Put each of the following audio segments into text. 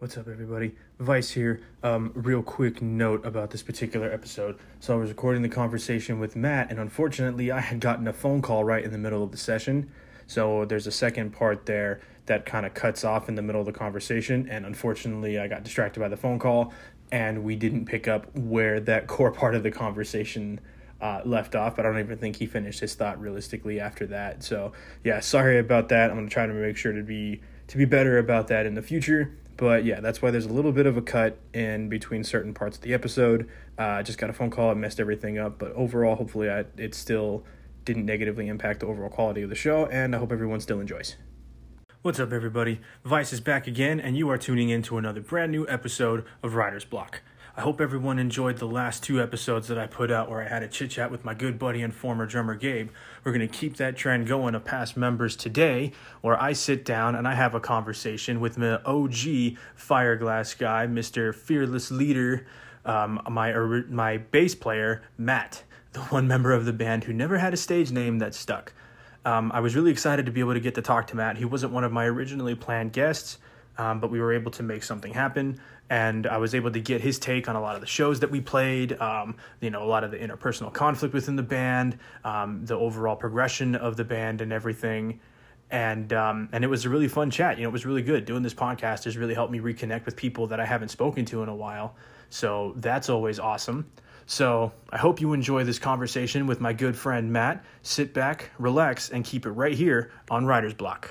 What's up, everybody? Vice here. Um, real quick note about this particular episode. So, I was recording the conversation with Matt, and unfortunately, I had gotten a phone call right in the middle of the session. So, there's a second part there that kind of cuts off in the middle of the conversation, and unfortunately, I got distracted by the phone call, and we didn't pick up where that core part of the conversation uh, left off, but I don't even think he finished his thought realistically after that. So, yeah, sorry about that. I'm gonna try to make sure to be to be better about that in the future. But yeah, that's why there's a little bit of a cut in between certain parts of the episode. Uh, I just got a phone call, I messed everything up, but overall, hopefully, I, it still didn't negatively impact the overall quality of the show, and I hope everyone still enjoys. What's up, everybody? Vice is back again, and you are tuning in to another brand new episode of Writer's Block. I hope everyone enjoyed the last two episodes that I put out where I had a chit chat with my good buddy and former drummer Gabe. We're going to keep that trend going of past members today, where I sit down and I have a conversation with my OG Fireglass guy, Mr. Fearless Leader, um, my, my bass player, Matt, the one member of the band who never had a stage name that stuck. Um, I was really excited to be able to get to talk to Matt. He wasn't one of my originally planned guests, um, but we were able to make something happen and I was able to get his take on a lot of the shows that we played, um, you know, a lot of the interpersonal conflict within the band, um, the overall progression of the band, and everything. And um, and it was a really fun chat. You know, it was really good. Doing this podcast has really helped me reconnect with people that I haven't spoken to in a while. So that's always awesome. So I hope you enjoy this conversation with my good friend Matt. Sit back, relax, and keep it right here on Writer's Block.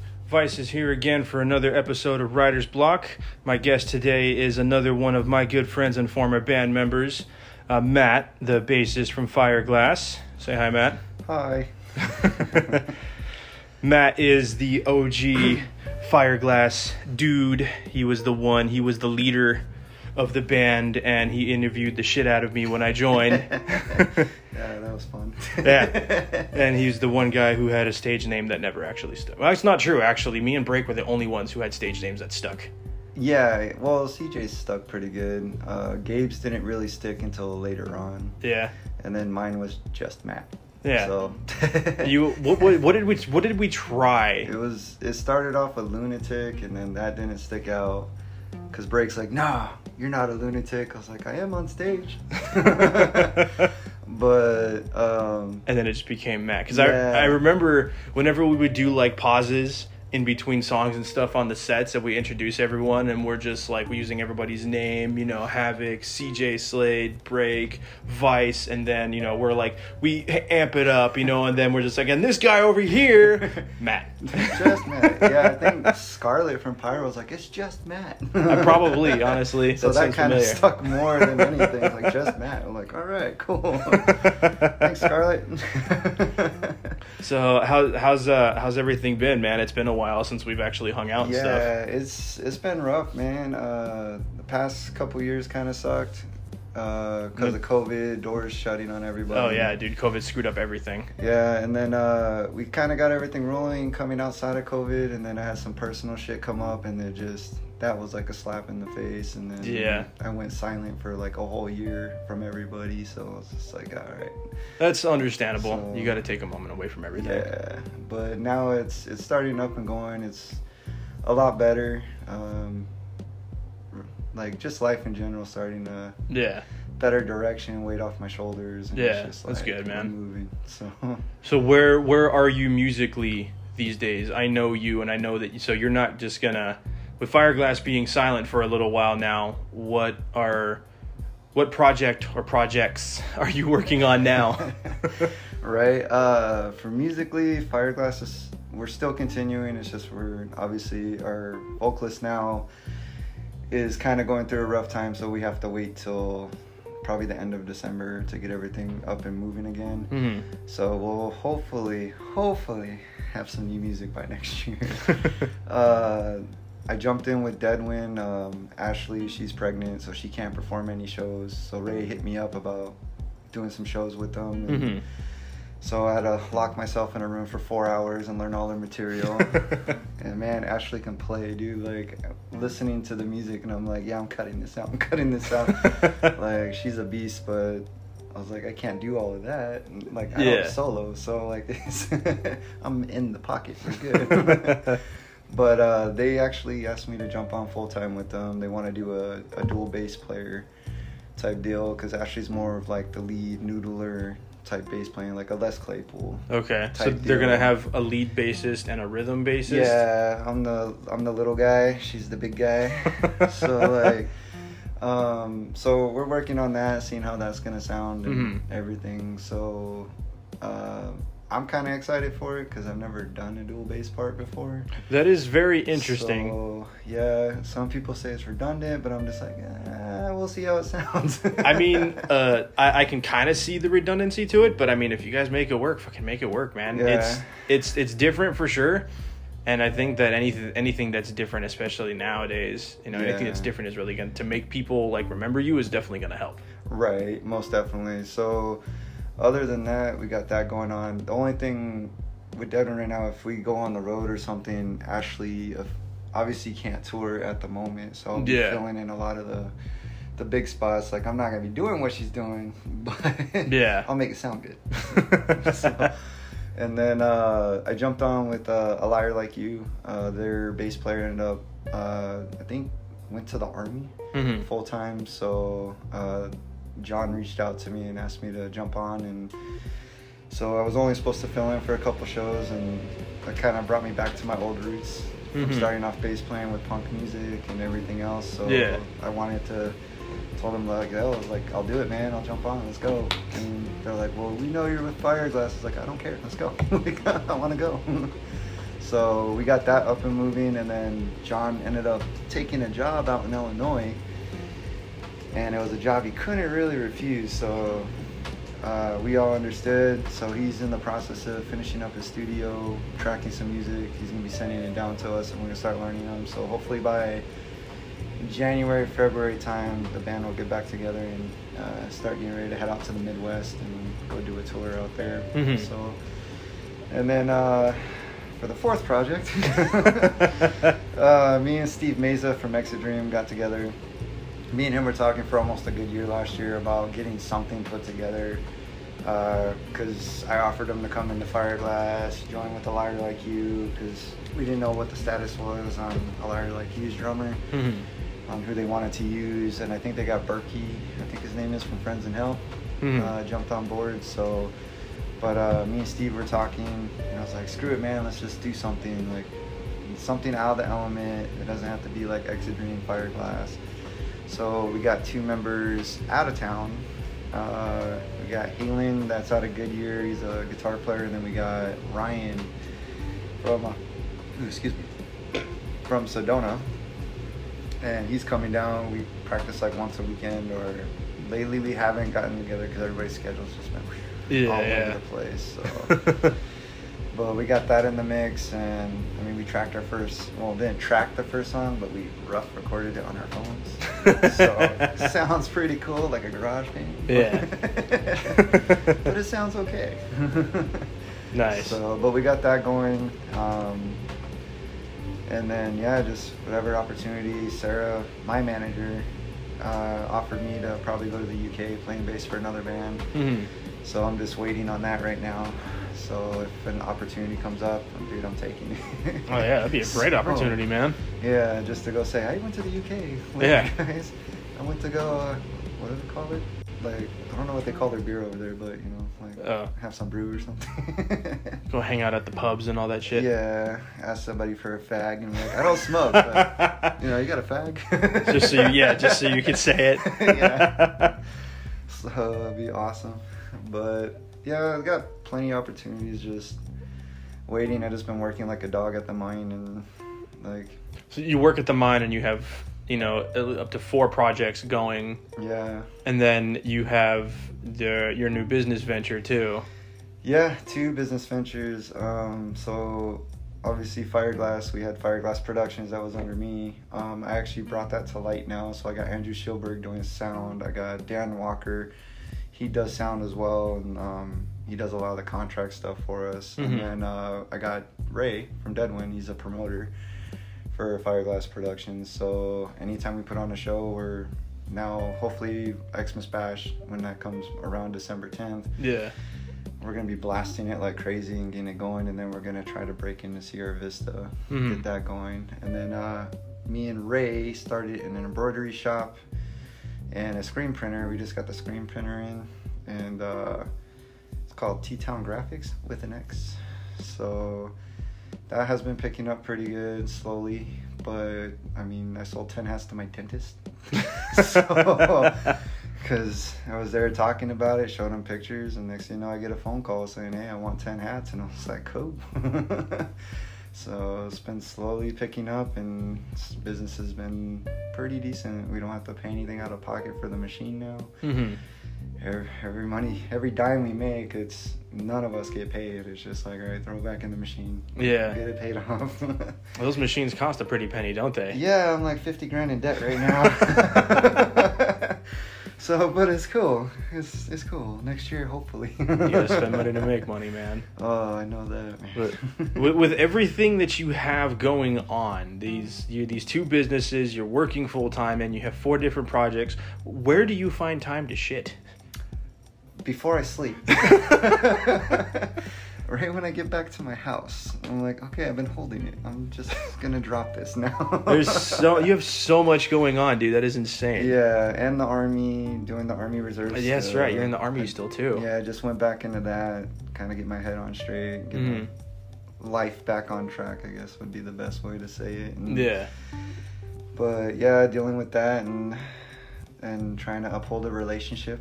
Vice is here again for another episode of Writer's Block. My guest today is another one of my good friends and former band members, uh, Matt, the bassist from Fireglass. Say hi, Matt. Hi. Matt is the OG Fireglass dude. He was the one, he was the leader of the band, and he interviewed the shit out of me when I joined. Yeah, that was fun. yeah. And he's the one guy who had a stage name that never actually stuck. Well, it's not true, actually. Me and Break were the only ones who had stage names that stuck. Yeah, well, CJ's stuck pretty good. Uh, Gabe's didn't really stick until later on. Yeah. And then mine was just Matt. Yeah. So you what, what what did we what did we try? it was it started off a lunatic, and then that didn't stick out. Cause Break's like, nah, you're not a lunatic. I was like, I am on stage. but um, and then it just became Matt. Because Yeah. I I remember whenever we would do like pauses in between songs and stuff on the sets that we introduce everyone and we're just like we're using everybody's name, you know, Havoc, CJ Slade, Break, Vice, and then you know we're like we amp it up, you know, and then we're just like and this guy over here, Matt. just Matt. Yeah, I think Scarlett from Pyro was like, it's just Matt. I probably, honestly, So that that kind of stuck more than anything. Like just Matt. I'm like, all right, cool. Thanks, Scarlett. So how how's uh how's everything been, man? It's been a while since we've actually hung out and yeah, stuff. it's it's been rough, man. Uh, the past couple years kind of sucked because Mm. of COVID, doors shutting on everybody. Oh yeah, dude, COVID screwed up everything. Yeah, and then uh, we kind of got everything rolling coming outside of COVID, and then I had some personal shit come up, and it just that was like a slap in the face, and then Yeah. I went silent for like a whole year from everybody, so I was just like, all right, That's understandable. So- you got to take a moment away from everything. yeah. But now it's it's starting up and going. It's a lot better. Um, like just life in general starting to Yeah. better direction, weight off my shoulders. And Yeah, it's just that's good, man. Moving. So So where where are you musically these days? I know you, and I know that. You, so you're not just gonna with Fireglass being silent for a little while now. What are what project or projects are you working on now? right. Uh, for musically, Fireglass is we're still continuing. It's just we're obviously our vocalist now is kind of going through a rough time, so we have to wait till probably the end of December to get everything up and moving again. hmm So we'll hopefully, hopefully have some new music by next year. uh, I jumped in with Deadwin. Um, Ashley, she's pregnant, so she can't perform any shows. So Ray hit me up about doing some shows with them. And Mm-hmm. So I had to lock myself in a room for four hours and learn all their material. and man, Ashley can play, dude. Like listening to the music, and I'm like, yeah, I'm cutting this out. I'm cutting this out. like she's a beast, but I was like, I can't do all of that. And, like I Yeah. don't solo, so like I'm in the pocket. We're good. But uh, they actually asked me to jump on full time with them. They want to do a, a dual bass player type deal because Ashley's more of like the lead noodler type bass playing, like a Les Claypool. Okay, so they're gonna have a lead bassist and a rhythm bassist. Yeah, I'm the I'm the little guy. She's the big guy. so like, um, so we're working on that, seeing how that's gonna sound and Mhm. everything. So, uh, I'm kind of excited for it because I've never done a dual bass part before. That is very interesting. So yeah, some people say it's redundant, but I'm just like, eh, we'll see how it sounds. I mean, uh, I, I can kind of see the redundancy to it, but I mean, if you guys make it work, fucking make it work, man. Yeah. It's it's it's different for sure, and I think that anything anything that's different, especially nowadays, you know, anything that's different is really going to make people like remember you is definitely going to help. Right, most definitely. So, other than that, we got that going on. The only thing with Devin right now, if we go on the road or something, Ashley obviously can't tour at the moment, so I'm Yeah. filling in a lot of the the big spots. Like I'm not gonna be doing what she's doing, but Yeah. I'll make it sound good. So, and then uh, I jumped on with uh, a liar like you. Uh, their bass player ended up, uh, I think, went to the army Mhm. full time. So uh, John reached out to me and asked me to jump on, and so I was only supposed to fill in for a couple shows, and that kind of brought me back to my old roots. From Mhm. starting off bass playing with punk music and everything else. So Yeah. I wanted to. Told them like, I was like, I'll do it, man. I'll jump on. Let's go. And they're like, well, we know you're with Fireglass. I was like, I don't care. Let's go. Like, I want to go. so we got that up and moving, and then John ended up taking a job out in Illinois, and it was a job he couldn't really refuse. So uh, we all understood. So he's in the process of finishing up his studio, tracking some music. He's gonna be sending it down to us, and we're gonna start learning them. So hopefully by January, February time, the band will get back together and uh, start getting ready to head out to the Midwest and go do a tour out there. Mhm. So, and then uh, for the fourth project, uh, me and Steve Meza from Exit Dream got together. Me and him were talking for almost a good year last year about getting something put together. Because I offered him to come into Fireglass, join with a liar like you, because we didn't know what the status was on a liar like you's drummer Mhm. on who they wanted to use, and I think they got Berkey, I think his name is from Friends in Hell, Mhm. uh, jumped on board. So, but uh, me and Steve were talking, and I was like, screw it, man, let's just do something like something out of the element. It doesn't have to be like Exit Dream, Fireglass. So we got two members out of town. Uh, we got Halen, that's out of Goodyear. He's a guitar player, and then we got Ryan from, uh, excuse me, from Sedona and he's coming down. We practice like once a weekend, or lately we haven't gotten together because everybody's schedules just been Yeah, all yeah. over the place. So, but we got that in the mix, and I mean, we tracked our first. Well, didn't track the first song, but we rough recorded it on our phones. So sounds pretty cool, like a garage band. Yeah. but it sounds okay. Nice. So, but we got that going. Um, and then yeah, just whatever opportunity. Sarah, my manager, uh, offered me to probably go to the UK playing bass for another band. Mhm. So I'm just waiting on that right now. So if an opportunity comes up, dude, I'm taking it. Oh yeah, that'd be a great So, opportunity, man. Yeah, just to go say I went to the UK. Yeah. guys. I went to go. Uh, what do they call it? Like I don't know what they call their beer over there, but you know, like Oh. have some brew or something. Go hang out at the pubs and all that shit. Yeah, ask somebody for a fag and like, I don't smoke, but you know, you got a fag. Just so you, yeah, just so you could say it. yeah. So it'd be awesome. But yeah, I've got plenty of opportunities just waiting. I just been working like a dog at the mine and like So you work at the mine and you have, you know, up to four projects going, yeah. and then you have the your new business venture too. Yeah, two business ventures. Um, so obviously Fireglass, we had Fireglass Productions that was under me. Um, I actually brought that to light now. So I got Andrew Schilberg doing sound. I got Dan Walker. He does sound as well, and um, he does a lot of the contract stuff for us. Mhm. And then uh, I got Ray from Deadwind. He's a promoter for Fireglass Productions. So anytime we put on a show, we're now hopefully Xmas Bash when that comes around December 10th. Yeah. We're gonna be blasting it like crazy and getting it going, and then we're gonna try to break into Sierra Vista, Mhm. get that going, and then uh, me and Ray started in an embroidery shop and a screen printer. We just got the screen printer in, and uh, it's called T Town Graphics with an X. So that has been picking up pretty good slowly, but I mean, I sold ten hats to my dentist. so because I was there talking about it, showed him pictures, and next thing you know, I get a phone call saying, "Hey, I want ten hats," and I was like, "Cool." so it's been slowly picking up, and business has been pretty decent. We don't have to pay anything out of pocket for the machine now. Mm-hmm. Every, every money, every dime we make, it's none of us get paid. It's just like, all right, throw it back in the machine. Yeah. get it paid off. Those machines cost a pretty penny, don't they? Yeah, I'm like 50 grand in debt right now. so, but it's cool. It's it's cool. Next year, hopefully. You gotta spend money to make money, man. Oh, I know that. But with, with everything that you have going on, these you these two businesses, you're working full time, and you have four different projects. Where do you find time to shit? Before I sleep. right when I get back to my house, I'm like, okay, I've been holding it. I'm just gonna drop this now. There's so you have so much going on, dude. That is insane. Yeah, and the army, doing the army reserves. Yes, still. right. You're in the army still too. Yeah, I just went back into that, kind of get my head on straight, get Mhm. my life back on track. I guess would be the best way to say it. And- Yeah. But yeah, dealing with that and and trying to uphold a relationship.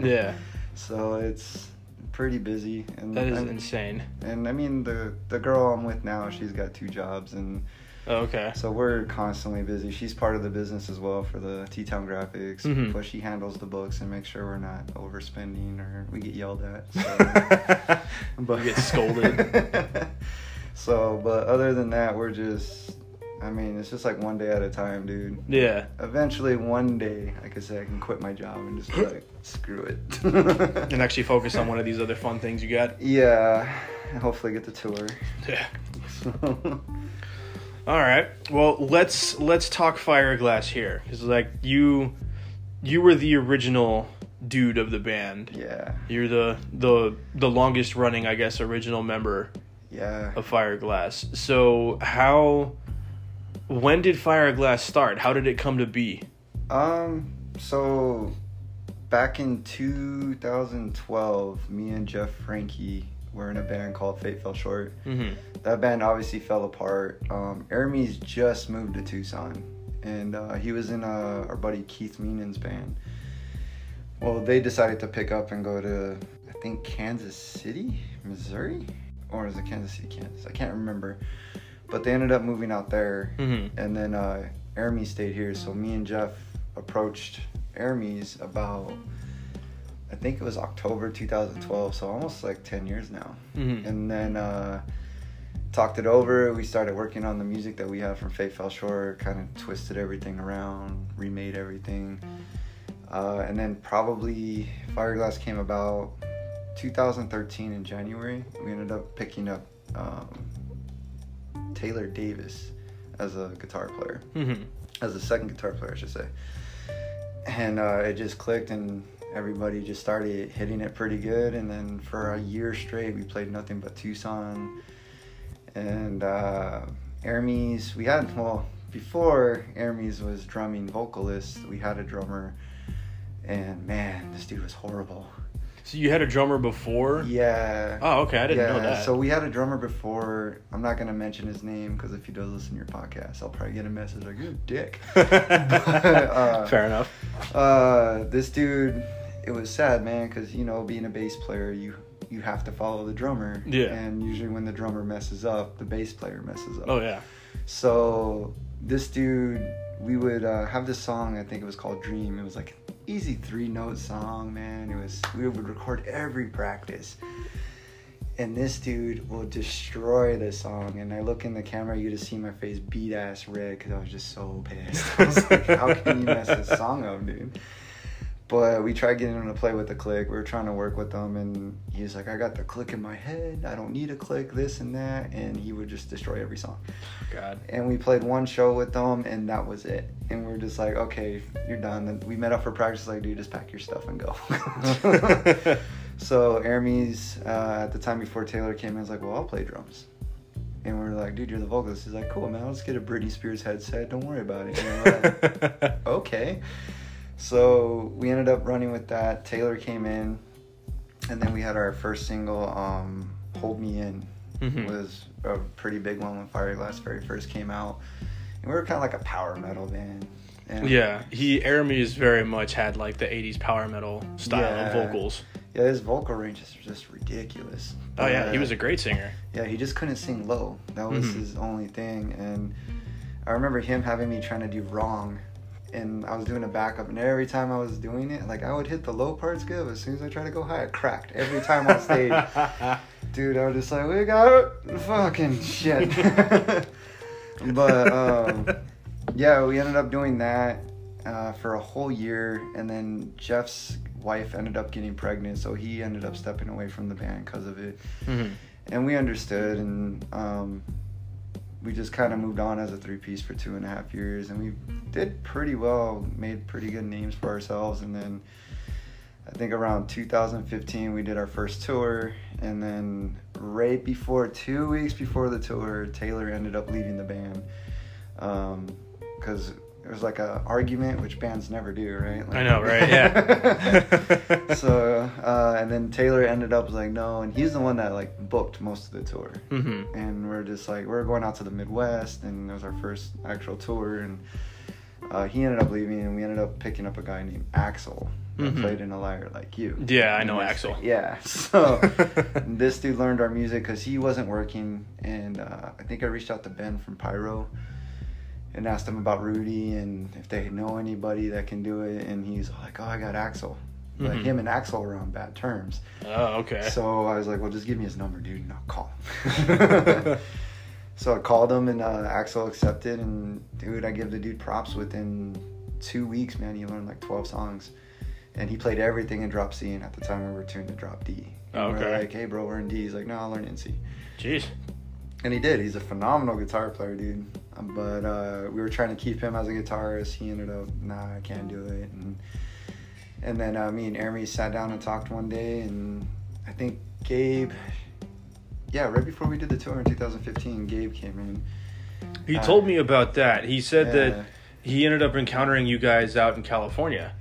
Yeah. so it's pretty busy, and That is insane. And I mean the the girl I'm with now, she's got two jobs, and Oh, Okay. so we're constantly busy. She's part of the business as well for the T Town Graphics, Mhm. but she handles the books and makes sure we're not overspending or we get yelled at. So. You get scolded. so, but other than that, we're just. I mean, it's just like one day at a time, dude. Yeah. Eventually, one day, like I say, I can quit my job and just be like, screw it. And actually focus on one of these other fun things you got. Yeah, hopefully get the tour. Yeah. So, All right. Well, let's let's talk Fireglass here. Cuz like you you were the original dude of the band. yeah, You're the the the longest running, I guess, original member yeah. of Fireglass. So, how when did Fireglass start? How did it come to be? Um, so back in 2012, me and Jeff Frankie were in a band called Fate Fell Short. Mhm. That band obviously fell apart. Um, Aramis just moved to Tucson, and uh, he was in uh, our buddy Keith Meenan's band. Well, they decided to pick up and go to, I think, Kansas City, Missouri? Or is it Kansas City, Kansas? I can't remember. But they ended up moving out there. Mhm. And then uh, Aramis stayed here. So me and Jeff approached Aramis about, I think it was October 2012. So almost like 10 years now. Mhm. And then uh, talked it over. We started working on the music that we have from Fate Fell Short, kind of twisted everything around, remade everything. Uh, and then probably Fireglass came about 2013 in January. We ended up picking up um, Taylor Davis as a guitar player, Mhm. as a second guitar player, I should say. And uh, it just clicked, and everybody just started hitting it pretty good. And then for a year straight, we played nothing but Tucson. And uh, Aramis, we had, well, before Aramis was drumming vocalist, we had a drummer. And man, this dude was horrible. So you had a drummer before? Yeah. Oh, okay. I didn't know that. So we had a drummer before. I'm not gonna mention his name because if he does listen to your podcast, I'll probably get a message like, "You dick." uh, Fair enough. Uh, this dude, it was sad, man, because you know, being a bass player, you you have to follow the drummer. Yeah. And usually, when the drummer messes up, the bass player messes up. Oh yeah. So this dude, we would uh, have this song. I think it was called Dream. It was like easy three note song, man. It was we would record every practice. And this dude will destroy the song. And I look in the camera, you just see my face beat ass red because I was just so pissed. I was like, how can you mess this song up, dude? But we tried getting him to play with the click. We were trying to work with him, and he's like, "I got the click in my head. I don't need a click, this and that." And he would just destroy every song. God. And we played one show with them, and that was it. And we are just like, "Okay, you're done." Then we met up for practice. Like, dude, just pack your stuff and go. so Aramis, uh, at the time before Taylor came in, was like, "Well, I'll play drums." And we are like, dude, you're the vocalist. He's like, cool, man. Let's get a Britney Spears headset. Don't worry about it. Like, okay. So we ended up running with that. Taylor came in, and then we had our first single, um, "Hold Me In," Mhm. was a pretty big one when Fireglass very first came out, and we were kind of like a power metal band. And Yeah, he Aramis very much had like the '80s power metal style Yeah. of vocals. yeah, his vocal range is just ridiculous. Oh yeah, he was a great singer. Yeah, he just couldn't sing low. That was Mhm. his only thing. And I remember him having me trying to do wrong. And I was doing a backup, and every time I was doing it, like I would hit the low parts good, but as soon as I tried to go high, it cracked every time on stage. Dude, I was just like, we got fucking shit. but um, yeah, we ended up doing that uh, for a whole year, and then Jeff's wife ended up getting pregnant, so he ended up stepping away from the band because of it Mhm. and we understood and um, we just kind of moved on as a three piece for two and a half years and we did pretty well made pretty good names for ourselves and then i think around 2015 we did our first tour and then right before two weeks before the tour taylor ended up leaving the band um, because it was like a argument which bands never do right Like- I know, right? Yeah. so uh, and then taylor ended up like no and he's the one that like booked most of the tour hmm and we're just like we're going out to the midwest and it was our first actual tour and uh, he ended up leaving and we ended up picking up a guy named axel that Mhm. played in a liar like you Yeah, I know Axel. yeah so this dude learned our music because he wasn't working and uh, i think i reached out to ben from pyro and asked him about rudy and if they know anybody that can do it and he's like oh i got axel like Mhm. him and axel were on bad terms Oh, okay. so I was like, well, just give me his number, dude, and I'll call him. so I called him, and uh, Axel accepted. And dude, I give the dude props. Within two weeks, man, he learned like 12 songs. And he played everything in drop C. And at the time, we were tuned to drop D. And Okay. We're like, hey, bro, we're in D. He's like, no, I'll learn in C. Jeez. And he did. He's a phenomenal guitar player, dude. But uh, we were trying to keep him as a guitarist. He ended up, nah, I can't do it. And and then uh, me and Aramis sat down and talked one day, and I think Gabe, yeah, right before we did the tour in 2015, Gabe came in. He Uh, told me about that. He said Yeah. that he ended up encountering you guys out in California.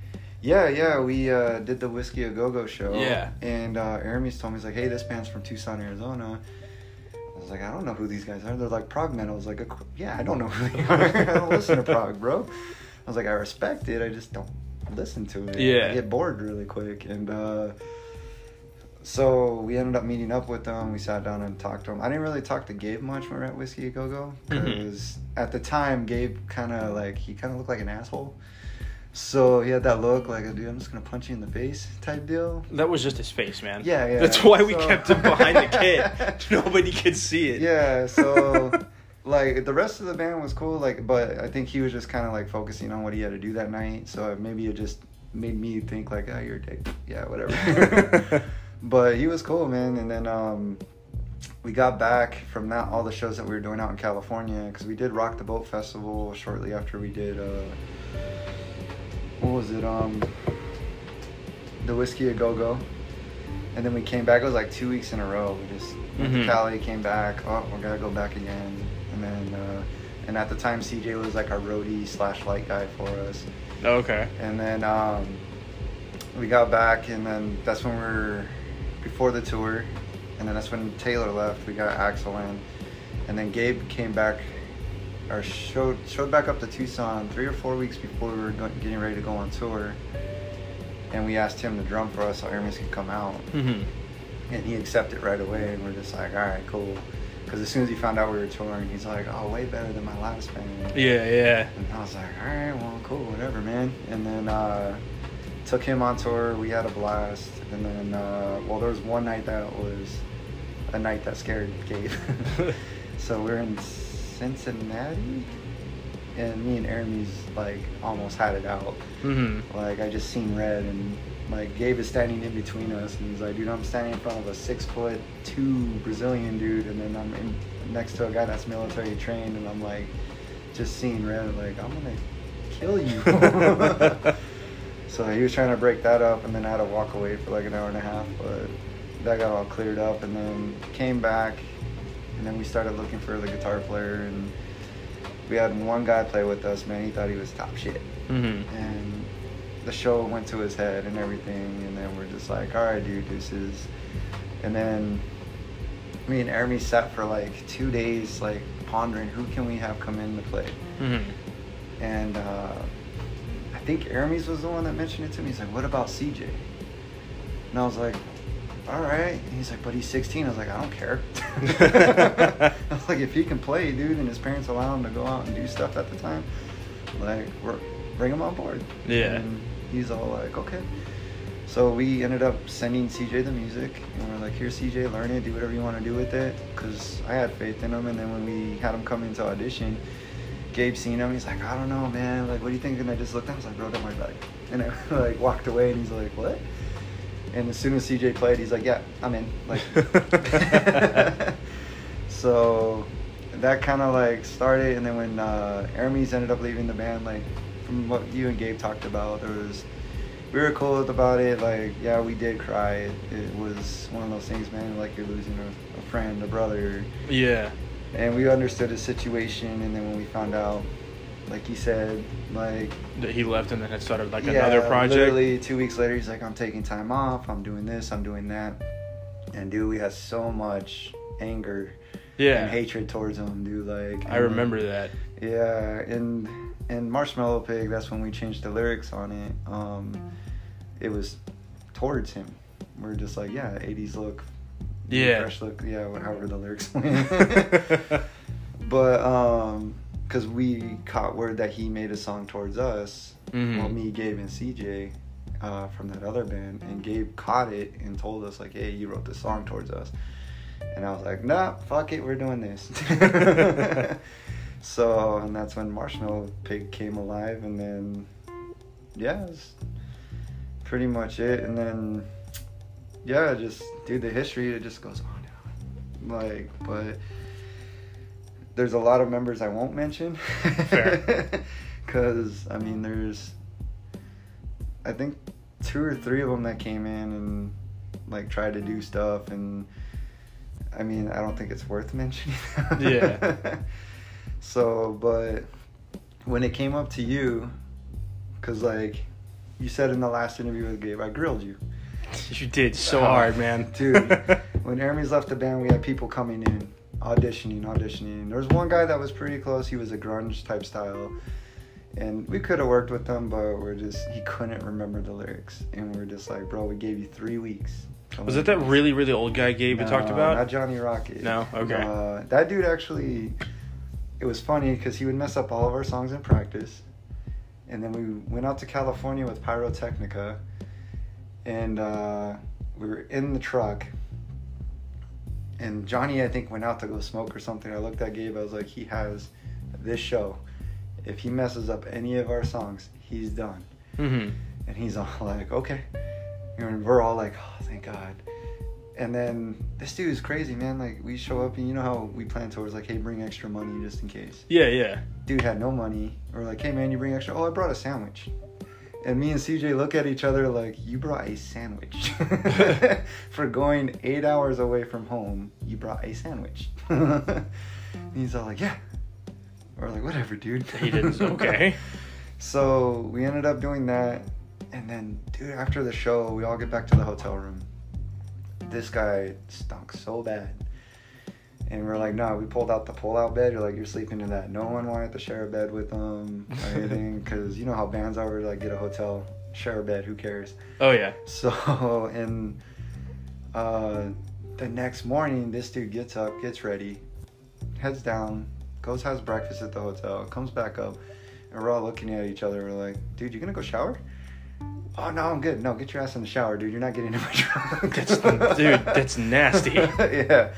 Yeah, yeah, we uh, did the Whisky A Go Go show. Yeah. And uh, Aramis told me, he's like, hey, this band's from Tucson, Arizona. I was like, I don't know who these guys are. They're like prog metal. I was like, yeah, I don't know who they are. I don't listen to prog, bro. I was like, I respect it. I just don't listen to it. Yeah. I get bored really quick. And uh, so we ended up meeting up with them. We sat down and talked to them. I didn't really talk to Gabe much when we were at Whiskey Go Go because at the time, Gabe kind of like, he kind of looked like an asshole. So he had that look like, dude, I'm just gonna punch you in the face type deal. That was just his face, man. Yeah, yeah. That's why we So- kept him behind the kid. Nobody could see it. Yeah, so like the rest of the band was cool, like, but I think he was just kind of like focusing on what he had to do that night. So maybe it just made me think like, oh, you're a dick. Yeah, whatever. but he was cool, man. And then um, we got back from that all the shows that we were doing out in California because we did Rock the Boat Festival shortly after we did. Uh, what was it? Um, the Whisky a Go Go. And then we came back. It was like two weeks in a row. We just went Mhm. to Cali, came back. Oh, we gotta go back again. And then, uh, and at the time, CJ was like our roadie slash light guy for us. Okay. And then um, we got back, and then that's when we were before the tour, and then that's when Taylor left. We got Axel in, and then Gabe came back, or showed showed back up to Tucson three or four weeks before we were go- getting ready to go on tour. And we asked him to drum for us so Aramis could come out, hmm and he accepted right away. And we're just like, all right, cool. Because as soon as he found out we were touring, he's like, oh, way better than my last band. Yeah, yeah. And I was like, all right, well, cool, whatever, man. And then uh, took him on tour. We had a blast. And then, uh, well, there was one night that was a night that scared Gabe. so we are in Cincinnati, and me and Aramis like almost had it out. Mm-hmm. Like I just seen red and like Gabe is standing in between us and he's like, dude, I'm standing in front of a six foot two Brazilian dude and then I'm in, next to a guy that's military trained and I'm like just seeing red like I'm gonna kill you. so he was trying to break that up and then I had to walk away for like an hour and a half, but that got all cleared up and then came back and then we started looking for the guitar player and we had one guy play with us, man, he thought he was top shit. Mm-hmm. and the show went to his head and everything and then we're just like all right dude deuces and then me and Aramis sat for like two days like pondering who can we have come in to play. Mm-hmm. and uh, I think Aramis was the one that mentioned it to me. He's like what about CJ and I was like all right. And he's like but he's 16 I was like I don't care. I was like if he can play dude and his parents allow him to go out and do stuff at the time like we're bring him on board. Yeah. and he's all like okay. So we ended up sending CJ the music and we're like here CJ learn it do whatever you want to do with it. Because I had faith in him and then when we had him come into audition Gabe seen him he's like I don't know man. Like what do you think? And I just looked at him I was like bro don't worry about it. And I like walked away and he's like what and as soon as CJ played he's like yeah I'm in. Like so that kind of like started and then when uh Aramis ended up leaving the band like from what you and Gabe talked about there was we were cool about it like yeah we did cry. It, it was one of those things man like you're losing a, a friend a brother. Yeah. and we understood the situation and then when we found out like he said like That he left and then had started like yeah, another project. Literally two weeks later, he's like, "I'm taking time off. I'm doing this. I'm doing that." And dude, we had so much anger Yeah. and hatred towards him, dude. Like I remember that. Yeah, and and Marshmallow Pig. That's when we changed the lyrics on it. Um, it was towards him. We're just like, yeah, '80s look. Yeah. Fresh look. Yeah, however the lyrics went. but um, because we caught word that he made a song towards us. Mhm. Well, me, Gabe, and CJ. Uh, from that other band, and Gabe caught it and told us like, "Hey, you wrote this song towards us," and I was like, "Nah, fuck it, we're doing this." so, and that's when Marshmallow Pig came alive, and then, yeah, it's pretty much it. And then, yeah, just dude, the history it just goes on and on. Like, but there's a lot of members I won't mention. Fair. Because I mean, there's, I think, two or three of them that came in and like tried to do stuff, and I mean, I don't think it's worth mentioning. Yeah. so, but when it came up to you, because like you said in the last interview with Gabe, I grilled you. You did so Oh, hard, man. Dude, when Aramis left the band, we had people coming in, auditioning, auditioning. There was one guy that was pretty close. He was a grunge type style. And we could have worked with him, but we're just, he couldn't remember the lyrics. And we're just like, bro, we gave you three weeks. Was it that this." really, really old guy Gabe had talked about? Not Johnny Rocket. No? Okay. Uh, that dude actually, it was funny because he would mess up all of our songs in practice. And then we went out to California with Pyrotechnica. And uh, we were in the truck. And Johnny, I think, went out to go smoke or something. I looked at Gabe. I was like, he has this show. If he messes up any of our songs, he's done. mm-hmm. And he's all like, okay. And we're all like, oh, thank God. And then this dude is crazy, man. Like, we show up, and you know how we plan towards, like, hey, bring extra money just in case. Yeah, yeah. Dude had no money. We're like, hey, man, you bring extra. Oh, I brought a sandwich. And me and CJ look at each other like, you brought a sandwich. For going eight hours away from home, you brought a sandwich. and he's all like, yeah. We're like, whatever, dude. He didn't. Okay. So we ended up doing that, and then, dude, after the show, we all get back to the hotel room. This guy stunk so bad, and we're like, "No." we pulled out the pull-out bed. You're like, "You're sleeping in that." No one wanted to share a bed with them or anything, because you know how bands are. We're like, get a hotel, share a bed. Who cares? Oh yeah. So, and uh, the next morning, this dude gets up, gets ready, heads down, goes has breakfast at the hotel, comes back up, and we're all looking at each other. We're like, dude, you gonna go shower? Oh no, I'm good. No, get your ass in the shower, dude. You're not getting in my truck. That's- dude, that's nasty. yeah.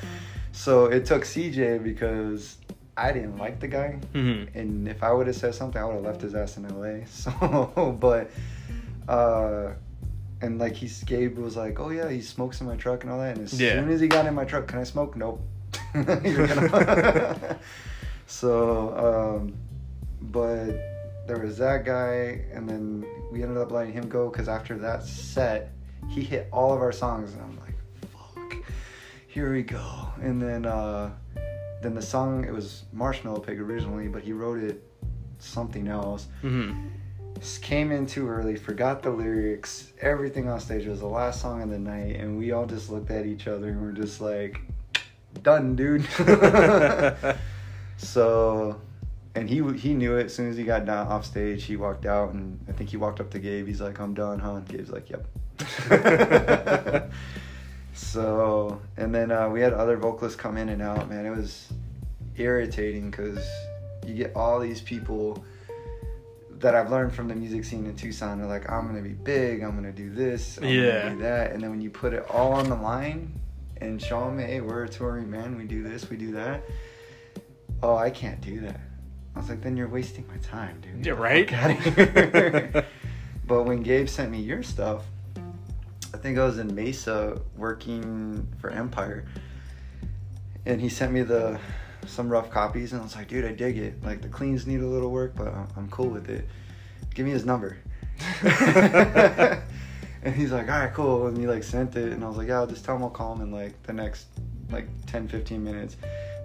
So it took CJ because I didn't like the guy, Mhm. and if I would have said something, I would have left his ass in L.A. So, but, uh, and like he's Gabe was like, oh yeah, he smokes in my truck and all that. And as Yeah. soon as he got in my truck, can I smoke? Nope. So, um, but there was that guy, and then we ended up letting him go because after that set, he hit all of our songs, and I'm like, here we go. And then, uh, then the song it was Marshmallow Pig originally, but he wrote it something else. Mhm. Just came in too early, forgot the lyrics, everything on stage. It was the last song of the night, and we all just looked at each other and we're just like, done, dude. so, and he he knew it as soon as he got down off stage. He walked out, and I think he walked up to Gabe. He's like, "I'm done, huh?" And Gabe's like, "Yep." so, and then uh, we had other vocalists come in and out. Man, it was irritating because you get all these people that I've learned from the music scene in Tucson. They're like, I'm gonna be big. I'm gonna do this. I'm Yeah. gonna do that. And then when you put it all on the line and show them, hey, we're a touring man. We do this. We do that. Oh, I can't do that. I was like, then you're wasting my time, dude. Yeah, right? Get the fuck outta here. but when Gabe sent me your stuff, I think I was in Mesa working for Empire, and he sent me the some rough copies, and I was like, dude, I dig it. Like the cleans need a little work, but I'm, cool with it. Give me his number. and he's like, all right, cool. And he like sent it, and I was like, yeah, I'll just tell him I'll call him in like the next like 10, 15 minutes.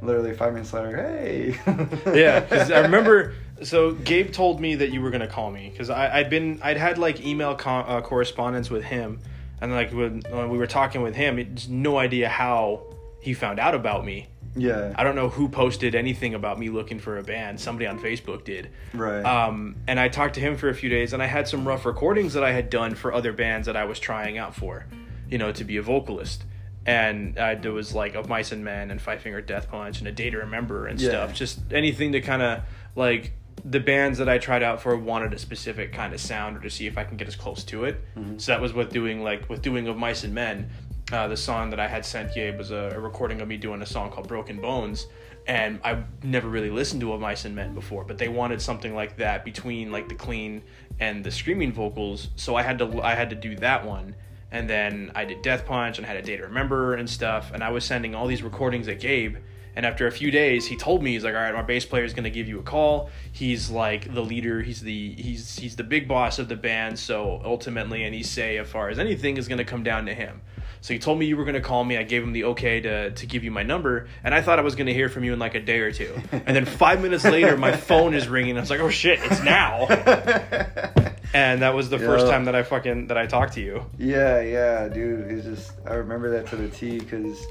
Literally five minutes later, hey. yeah, because I remember. So Gabe told me that you were gonna call me because I'd been I'd had like email con- uh, correspondence with him, and like when, when we were talking with him, it's no idea how he found out about me. Yeah. I don't know who posted anything about me looking for a band. Somebody on Facebook did. Right. Um, and I talked to him for a few days, and I had some rough recordings that I had done for other bands that I was trying out for, you know, to be a vocalist. And uh, there was like of Mice and Men and Five Finger Death Punch and A Day to Remember and Yeah. stuff. Just anything to kind of like the bands that I tried out for wanted a specific kind of sound or to see if I can get as close to it. So that was with doing like with doing of Mice and Men. Uh, the song that I had sent Gabe was a, a recording of me doing a song called Broken Bones, and I never really listened to a Mice and Men before, but they wanted something like that between like the clean and the screaming vocals, so I had to I had to do that one, and then I did Death Punch and I had a day to remember and stuff, and I was sending all these recordings at Gabe. And after a few days, he told me he's like, "All right, my bass player is gonna give you a call. He's like the leader. He's the he's he's the big boss of the band. So ultimately, any say as far as anything is gonna come down to him." So he told me you were gonna call me. I gave him the okay to to give you my number, and I thought I was gonna hear from you in like a day or two. And then five minutes later, my phone is ringing. I was like, "Oh shit, it's now!" And that was the first time that I fucking that I talked to you. Yeah, yeah, dude. It's just I remember that to the T because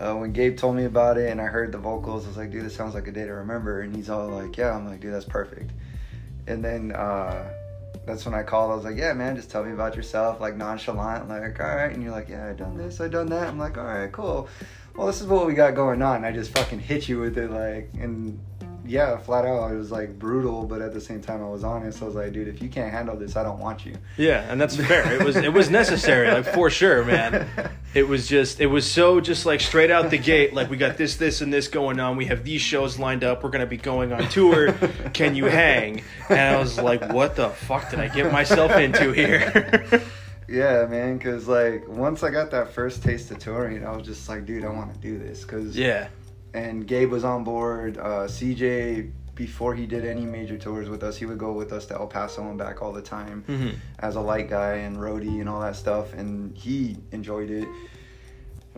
uh, when Gabe told me about it and I heard the vocals, I was like, dude, this sounds like a day to remember. And he's all like, yeah. I'm like, dude, that's perfect. And then uh, that's when I called. I was like, yeah, man, just tell me about yourself, like nonchalant, like, all right. And you're like, yeah, I done this, I done that. I'm like, all right, cool. Well, this is what we got going on. I just fucking hit you with it, like, and yeah, flat out, it was like brutal, but at the same time, I was honest. I was like, dude, if you can't handle this, I don't want you. Yeah, and that's fair. It was it was necessary, like for sure, man. It was just it was so just like straight out the gate. Like we got this, this, and this going on. We have these shows lined up. We're gonna be going on tour. Can you hang? And I was like, what the fuck did I get myself into here? Yeah, man, because like once I got that first taste of touring, I was just like, dude, I want to do this. Cause yeah, and Gabe was on board. Uh, CJ, before he did any major tours with us, he would go with us to El Paso and back all the time Mhm. as a light guy and roadie and all that stuff, and he enjoyed it.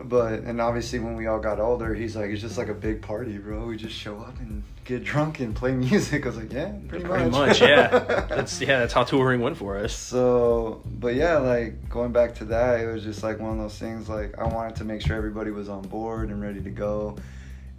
But and obviously when we all got older, he's like, it's just like a big party, bro. We just show up and get drunk and play music. I was like, yeah, pretty, pretty much. much. Yeah, that's yeah, that's how touring went for us. So, but yeah, like going back to that, it was just like one of those things. Like I wanted to make sure everybody was on board and ready to go.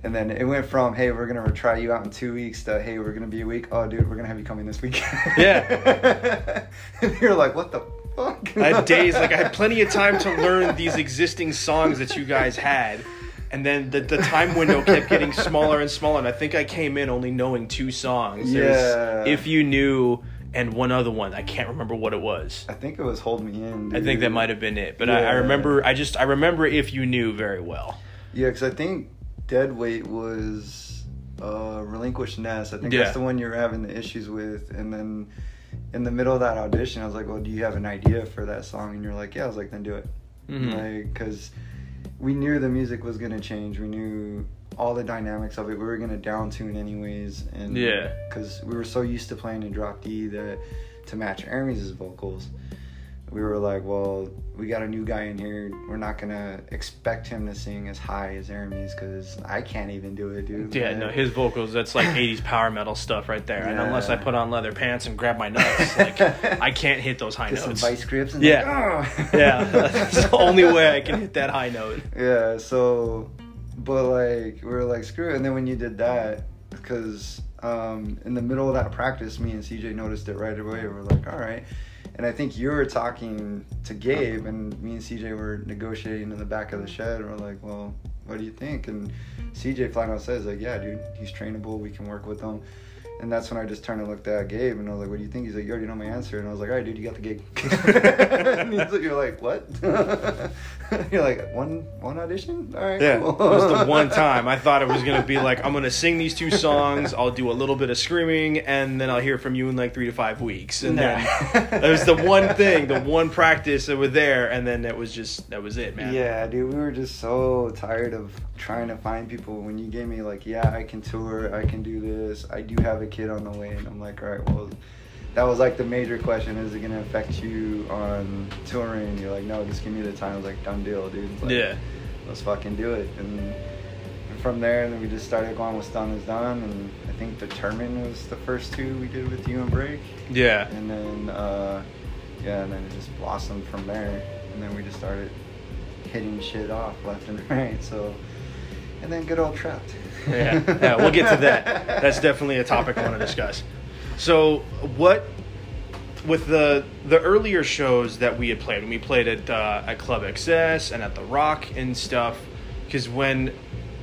And then it went from hey, we're gonna try you out in two weeks to hey, we're gonna be a week. Oh, dude, we're gonna have you coming this week. Yeah. and you're like, what the fuck? I had days like I had plenty of time to learn these existing songs that you guys had. And then the, the time window kept getting smaller and smaller, and I think I came in only knowing two songs. Yeah. If You Knew and one other one. I can't remember what it was. I think it was hold me in. I think that might have been it. But I, I remember I just I remember If You Knew very well. Yeah, because I think Dead Weight was uh, Relinquished Nest. I think Yeah. that's the one you're having the issues with. And then in the middle of that audition, I was like, well, do you have an idea for that song? And you're like, yeah. I was like, then do it. Mhm. Like, because we knew the music was gonna change. We knew all the dynamics of it. We were gonna down tune anyways, and Yeah. because we were so used to playing in drop D that to match Aramis' vocals, we were like, well, we got a new guy in here. We're not gonna expect him to sing as high as Aramis because I can't even do it, dude. Yeah, no, his vocals, that's like 80s power metal stuff right there. And Yeah. unless I put on leather pants and grab my nuts, like, I can't hit those high get some notes. vice grips. And Yeah. like, "Oh." yeah, that's the only way I can hit that high note. Yeah, so, but like, we were like, screw it. And then when you did that, because um, in the middle of that practice, me and CJ noticed it right away. We're like, all right. And I think you were talking to Gabe, and me and CJ were negotiating in the back of the shed. And We're like, well, what do you think? And CJ flat out says, like, yeah, dude, he's trainable. We can work with him. And that's when I just turned and looked at Gabe, and I was like, "What do you think?" He's like, "You already know my answer." And I was like, "All right, dude, you got the gig." and he's like, "You're like what?" You're like one one audition. All right, Yeah, cool. it was the one time I thought it was gonna be like I'm gonna sing these two songs, I'll do a little bit of screaming, and then I'll hear from you in like three to five weeks. And then it was the one thing, the one practice that was there, and then it was just that was it, man. Yeah, dude, we were just so tired of trying to find people. When you gave me like, yeah, I can tour, I can do this, I do have a kid on the way, and I'm like, all right, well, that was like the major question: is it gonna affect you on touring? You're like, no, just give me the time. I was like, done deal, dude. Like, Yeah. let's fucking do it. And, from there, then we just started going with Done is Done, and I think Determine was the first two we did with you and Break. Yeah. And then, uh, yeah, and then it just blossomed from there. And then we just started hitting shit off left and right. So, and then good old Trapt. yeah, yeah, we'll get to that. That's definitely a topic I want to discuss. So, what with the the earlier shows that we had played, when we played at uh, at Club XS and at the Rock and stuff, because when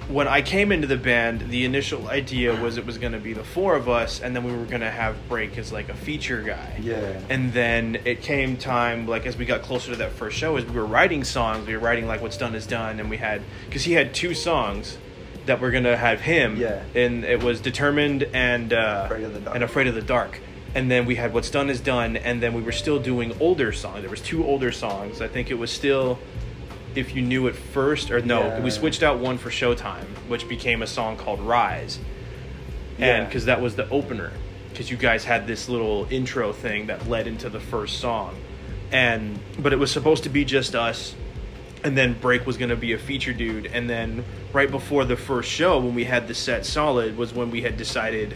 when I came into the band, the initial idea was it was going to be the four of us, and then we were going to have Break as like a feature guy. Yeah. And then it came time, like as we got closer to that first show, as we were writing songs, we were writing like "What's Done Is Done," and we had because he had two songs that were gonna have him. Yeah. And it was "Determined" and uh, Afraid of the Dark. and "Afraid of the Dark." And then we had "What's Done Is Done," and then we were still doing older songs. There was two older songs. I think it was still "If You Knew It First, or no, Yeah. we switched out one for Showtime, which became a song called "Rise." and Yeah. because that was the opener because you guys had this little intro thing that led into the first song and but it was supposed to be just us and then break was going to be a feature dude and then right before the first show when we had the set solid was when we had decided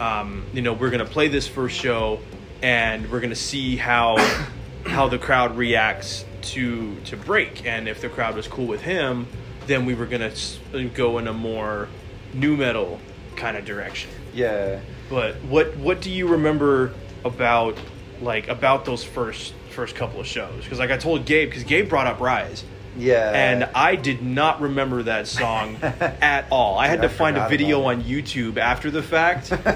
um, you know we're going to play this first show and we're going to see how how the crowd reacts to to break. And if the crowd was cool with him then we were to go in a more nu metal kind of direction. Yeah. but what what do you remember about like about those first first couple of shows? Because like i told gabe because gabe brought up rise Yeah. and I did not remember that song at all. I had to find a video on. YouTube after the fact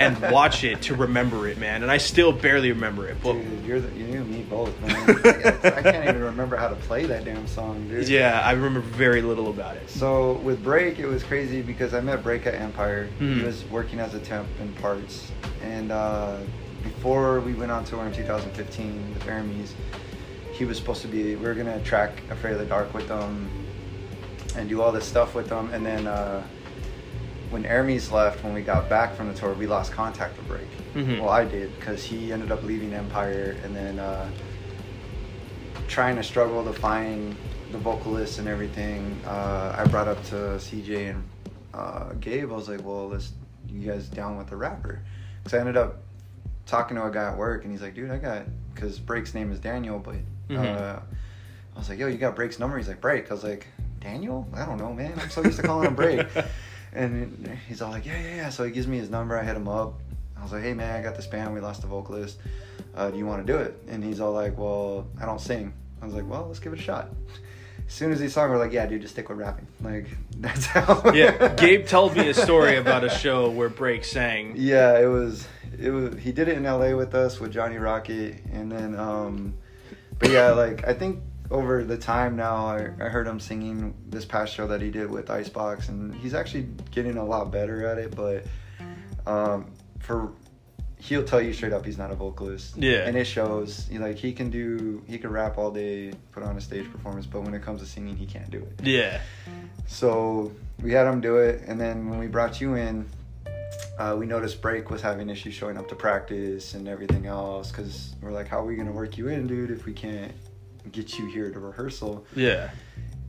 and watch it to remember it, man. And I still barely remember it. But Dude, you're the, you and me both, man. I can't even remember how to play that damn song, dude. yeah, I remember very little about it. So with Break, it was crazy because I met Break at Empire. Mhm. He was working as a temp in parts, and uh, before we went on tour in 2015 with Aramis, he was supposed to be. We were gonna track Afraid of the Dark with them and do all this stuff with them, and then. Uh, when Aramis left, when we got back from the tour, we lost contact with Break. Mhm. Well, I did because he ended up leaving Empire, and then uh, trying to struggle to find the vocalist and everything. Uh, I brought up to CJ and uh, Gabe. I was like, "Well, let's you guys down with the rapper?" Because I ended up talking to a guy at work, and he's like, "Dude, I got because Break's name is Daniel, but." Mhm. Uh, I was like, "Yo, you got Break's number?" He's like, "Break." I was like, "Daniel? I don't know, man. I'm so used to calling him Break." And he's all like, yeah, yeah, yeah. So he gives me his number. I hit him up. I was like, hey, man, I got this band. We lost the vocalist. Uh, do you want to do it? And he's all like, well, I don't sing. I was like, well, let's give it a shot. As soon as he saw me, we're like, yeah, dude, just stick with rapping. Like, that's how. Yeah, Gabe told me a story about a show where Break sang. Yeah, it was. It was. He did it in L.A. with us with Johnny Rocket, and then, um, but yeah, like I think over the time now, I, I heard him singing this past show that he did with Icebox, and he's actually getting a lot better at it. But um, for he'll tell you straight up he's not a vocalist. Yeah. And it shows. He, like he can do he can rap all day, put on a stage performance, but when it comes to singing, he can't do it. Yeah. So we had him do it, and then when we brought you in, uh, we noticed Break was having issues showing up to practice and everything else. Cause we're like, how are we gonna work you in, dude, if we can't get you here to rehearsal? Yeah.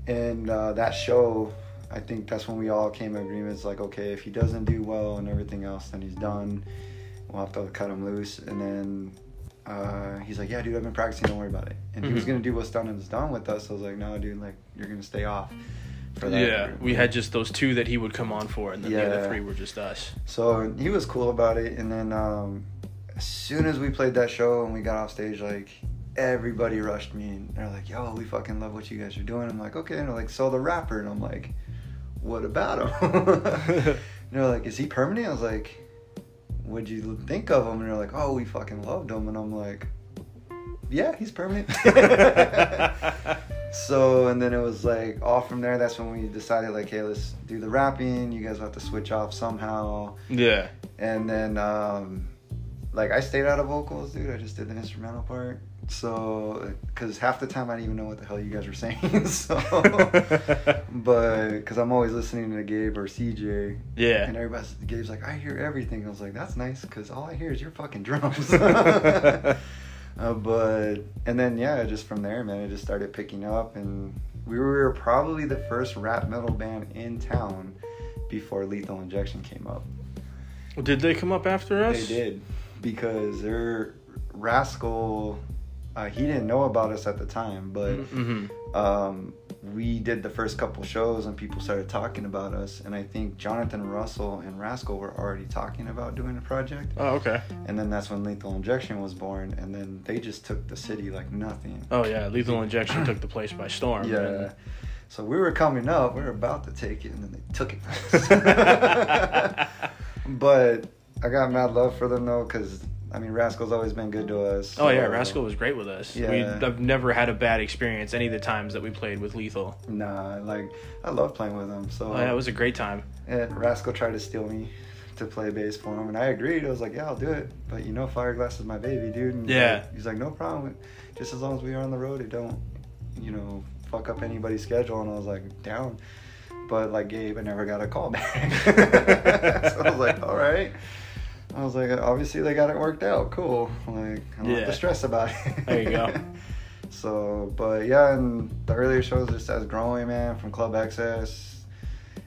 And uh, that show, I think that's when we all came to agreements like, okay, if he doesn't do well and everything else, then he's done. We'll have to cut him loose. And then uh, he's like, yeah, dude, I've been practicing. Don't worry about it. And he was Mhm. gonna do what's done and is done with us. I was like, no, dude, like you're gonna stay off. For that Yeah. group." We had just those two that he would come on for, and then the other three were just us. So he was cool about it, and then um, as soon as we played that show and we got off stage, like everybody rushed me and they're like, "Yo, we fucking love what you guys are doing." I'm like, "Okay," and they're like, "So the rapper," and I'm like, "What about him?" and they're like, "Is he permanent?" I was like, "What'd you think of him?" And they're like, "Oh, we fucking loved him," and I'm like, "Yeah, he's permanent." So and then it was like off from there. That's when we decided like, hey, let's do the rapping. You guys have to switch off somehow. yeah. And then um, like I stayed out of vocals, dude. I just did the instrumental part. So because half the time I didn't even know what the hell you guys were saying. so but because I'm always listening to Gabe or CJ. Yeah. And everybody's Gabe's like, I hear everything. I was like, that's nice because all I hear is your fucking drums. Uh, but and then yeah, just from there, man, it just started picking up, and we were probably the first rap metal band in town before Lethal Injection came up. Did they come up after us? They did because their Rascal, uh, he didn't know about us at the time, but hmm um, we did the first couple shows and people started talking about us, and I think Jonathan Russell and Rascal were already talking about doing a project. Oh, okay. And then that's when Lethal Injection was born, and then they just took the city like nothing. Oh yeah, Lethal Injection took the place by storm. Yeah. and- So we were coming up, we were about to take it, and then they took it but I got mad love for them though, because I mean, Rascal's always been good to us. Oh yeah, Rascal was great with us. We, Yeah. I've never had a bad experience any of the times that we played with Lethal. Nah, like I love playing with them. So Oh yeah, it was a great time. and Rascal tried to steal me to play bass for him, and I agreed. I was like, yeah, I'll do it. But you know, Fireglass is my baby, dude. And Yeah. like- He's like, no problem. Just as long as we are on the road, it don't, you know, fuck up anybody's schedule. And I was like, down. But like Gabe, I never got a call back. so I was like, all right. I was like, obviously they got it worked out. Cool. Like, I don't have to stress about it. There you go. so, but yeah, and the earlier shows just as growing, man, from Club XS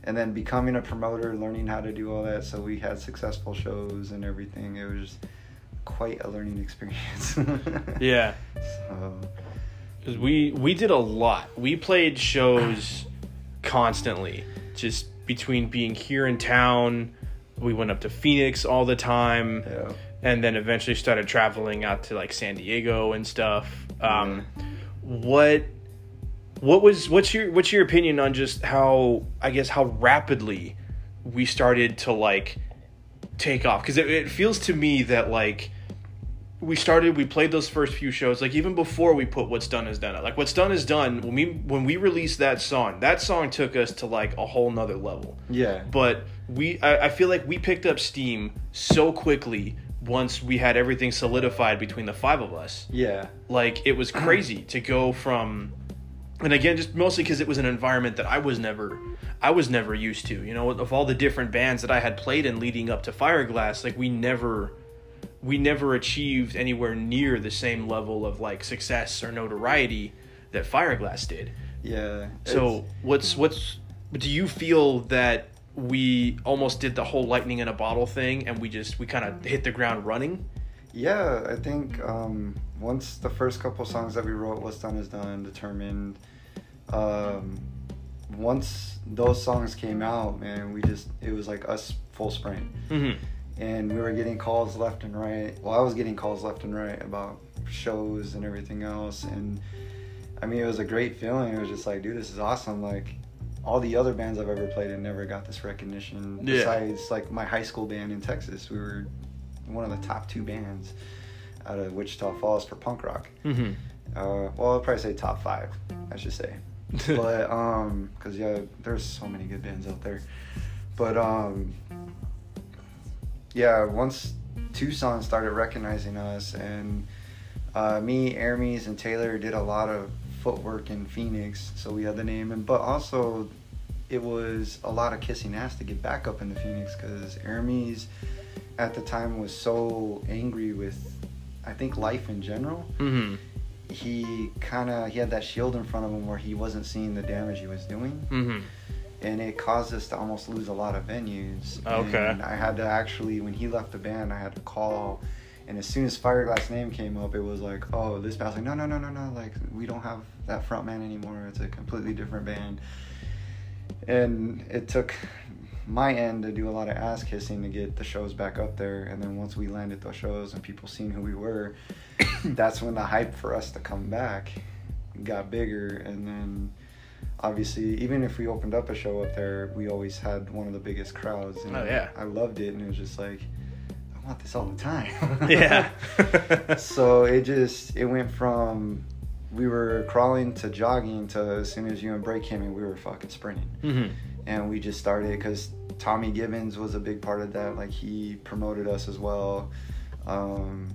and then becoming a promoter, learning how to do all that. So we had successful shows and everything. It was quite a learning experience. Yeah, So, because we we did a lot. We played shows constantly, just between being here in town. We went up to Phoenix all the time. yeah. and then eventually started traveling out to like San Diego and stuff. Um, What what was what's your what's your opinion on just how I guess how rapidly we started to like take off? Because it, it feels to me that like we started we played those first few shows like even before we put what's done is done like what's done is done when we when we released that song that song took us to like a whole nother level Yeah. but we I, I feel like we picked up steam so quickly once we had everything solidified between the five of us Yeah. like it was crazy to go from and again just mostly because it was an environment that i was never i was never used to you know of all the different bands that i had played in leading up to fireglass like we never we never achieved anywhere near the same level of like success or notoriety that fireglass did Yeah. so what's what's do you feel that we almost did the whole lightning in a bottle thing and we just we kind of hit the ground running? Yeah, I think um, once the first couple songs that we wrote, "What's Done Is Done," determined. Um, once those songs came out, man, we just it was like us full sprint, Mm-hmm. and we were getting calls left and right. Well, I was getting calls left and right about shows and everything else, and I mean, it was a great feeling. It was just like, dude, this is awesome. Like all the other bands I've ever played in never got this recognition. Yeah. Besides, like my high school band in Texas, we were one of the top two bands out of Wichita Falls for punk rock. Mm-hmm. Uh, well, I'll probably say top five. I should say, but um, cause yeah, there's so many good bands out there. But um, yeah, once Tucson started recognizing us, and uh, me, Aramis, and Taylor did a lot of footwork in Phoenix, so we had the name. And but also, it was a lot of kissing ass to get back up into Phoenix because Aramis at the time was so angry with, I think, life in general. Mm-hmm. He kind of he had that shield in front of him where he wasn't seeing the damage he was doing Mm-hmm. and it caused us to almost lose a lot of venues. Okay. And I had to actually, when he left the band, I had to call. And as soon as Fireglass name came up, it was like, oh, this band's like, no, no, no, no, no, like we don't have that front man anymore. It's a completely different band. And it took my end to do a lot of ass kissing to get the shows back up there. And then once we landed those shows and people seen who we were, that's when the hype for us to come back got bigger. And then obviously, even if we opened up a show up there, we always had one of the biggest crowds. And Oh, yeah. I loved it, and it was just like, I want this all the time. Yeah. so it just it went from we were crawling to jogging to as soon as you and break came in, we were fucking sprinting, mm-hmm. and we just started because Tommy Gibbons was a big part of that. Like he promoted us as well. Um,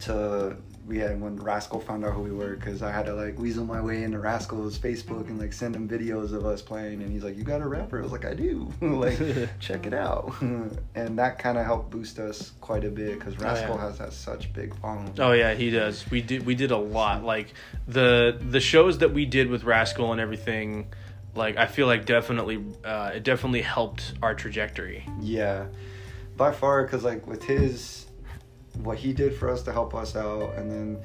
to we had when Rascal found out who we were because I had to like weasel my way into Rascal's Facebook and like send him videos of us playing and he's like you got a rapper I was like I do like check it out and that kind of helped boost us quite a bit because Rascal yeah. has that such big following Oh yeah, he does. We did we did a lot. Like the the shows that we did with Rascal and everything. Like I feel like definitely uh, it definitely helped our trajectory. Yeah, by far, because like with his, what he did for us to help us out, and then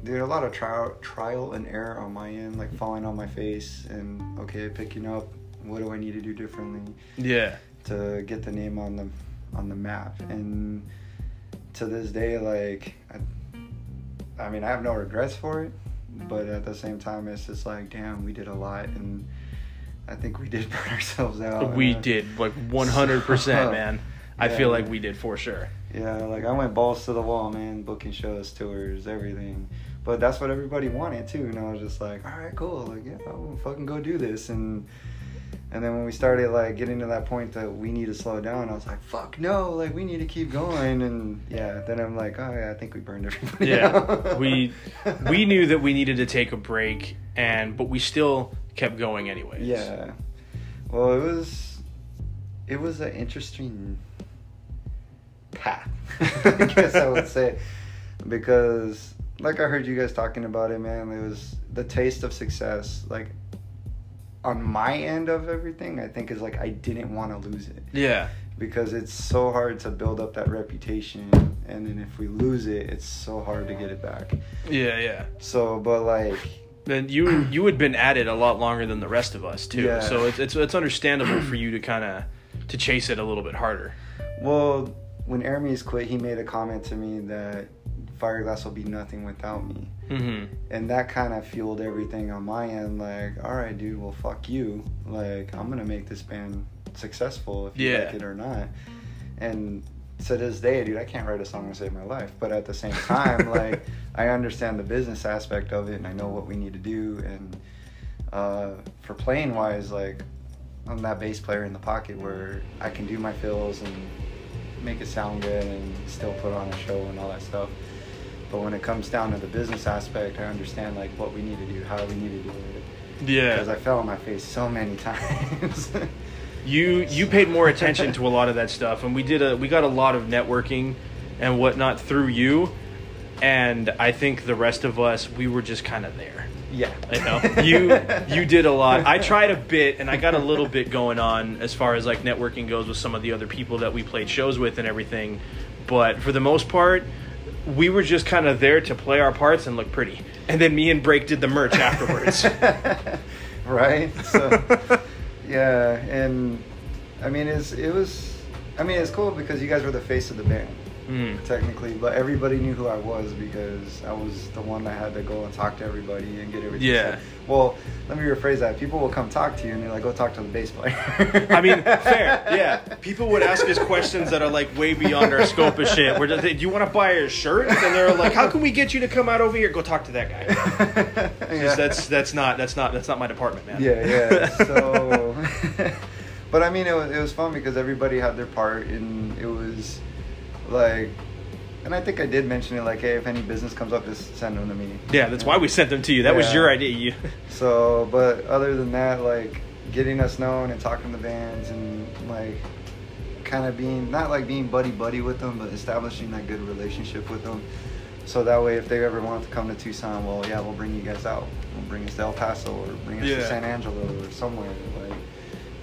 there a lot of trial trial and error on my end, like falling on my face and okay, picking up. What do I need to do differently Yeah. to get the name on the on the map? And to this day, like, I, I mean, I have no regrets for it, but at the same time, it's just like, damn, we did a lot, and I think we did burn ourselves out. we uh, did like 100%, man. I feel like we did for sure. Yeah, like I went balls to the wall, man, booking shows, tours, everything. But that's what everybody wanted too, and I was just like, all right, cool, like yeah, I'm fucking go do this, and and then when we started like getting to that point that we need to slow down, I was like, fuck no, like we need to keep going, and yeah, then I'm like, oh yeah, I think we burned everybody. Yeah. we we knew that we needed to take a break and but we still kept going anyways. Yeah. Well, it was it was an interesting path. I guess I would say because like I heard you guys talking about it, man, it was the taste of success like on my end of everything, I think is like I didn't want to lose it Yeah. because it's so hard to build up that reputation and then if we lose it, it's so hard to get it back. Yeah, yeah. So, but like Then you you had been at it a lot longer than the rest of us too. Yeah. So it's it's it's understandable for you to kind of to chase it a little bit harder. Well, when Aramis quit, he made a comment to me that Fireglass will be nothing without me. Mhm. And that kind of fueled everything on my end. Like, all right, dude, well, fuck you. Like, I'm going to make this band successful if you Yeah. like it or not. And to this day, dude, I can't write a song to save my life. But at the same time, like, I understand the business aspect of it and I know what we need to do. And uh, for playing wise, like, I'm that bass player in the pocket where I can do my fills and make it sound good and still put on a show and all that stuff. But when it comes down to the business aspect, I understand like what we need to do, how we need to do it. Yeah. Because I fell on my face so many times. You you paid more attention to a lot of that stuff, and we did a we got a lot of networking and whatnot through you, and I think the rest of us we were just kind of there. Yeah. You know, you you did a lot. I tried a bit, and I got a little bit going on as far as like networking goes with some of the other people that we played shows with and everything. But for the most part, we were just kind of there to play our parts and look pretty. And then me and Break did the merch afterwards. right? So, yeah, and I mean, it's it was, I mean, it's cool because you guys were the face of the band, Mm. technically, but everybody knew who I was because I was the one that had to go and talk to everybody and get everything. Yeah. set. Well, let me rephrase that. People will come talk to you and they're like, go talk to the bass player. I mean, fair, yeah. People would ask us questions that are like way beyond our scope of shit. We're just, do you want to buy a shirt? And they're like, how can we get you to come out over here? Go talk to that guy. yeah. That's that's not that's not that's not my department, man. Yeah, yeah. So, but I mean, it was it was fun because everybody had their part, and it was like, and I think I did mention it like, hey, if any business comes up, just send them to me. yeah, that's why we sent them to you. That was your idea. You, So, but other than that, like getting us known and talking to bands and like kind of being not like being buddy buddy with them, but establishing that good relationship with them. So that way, if they ever want to come to Tucson, well, yeah, we'll bring you guys out. We'll bring us to El Paso or bring us Yeah. to San Angelo or somewhere. Like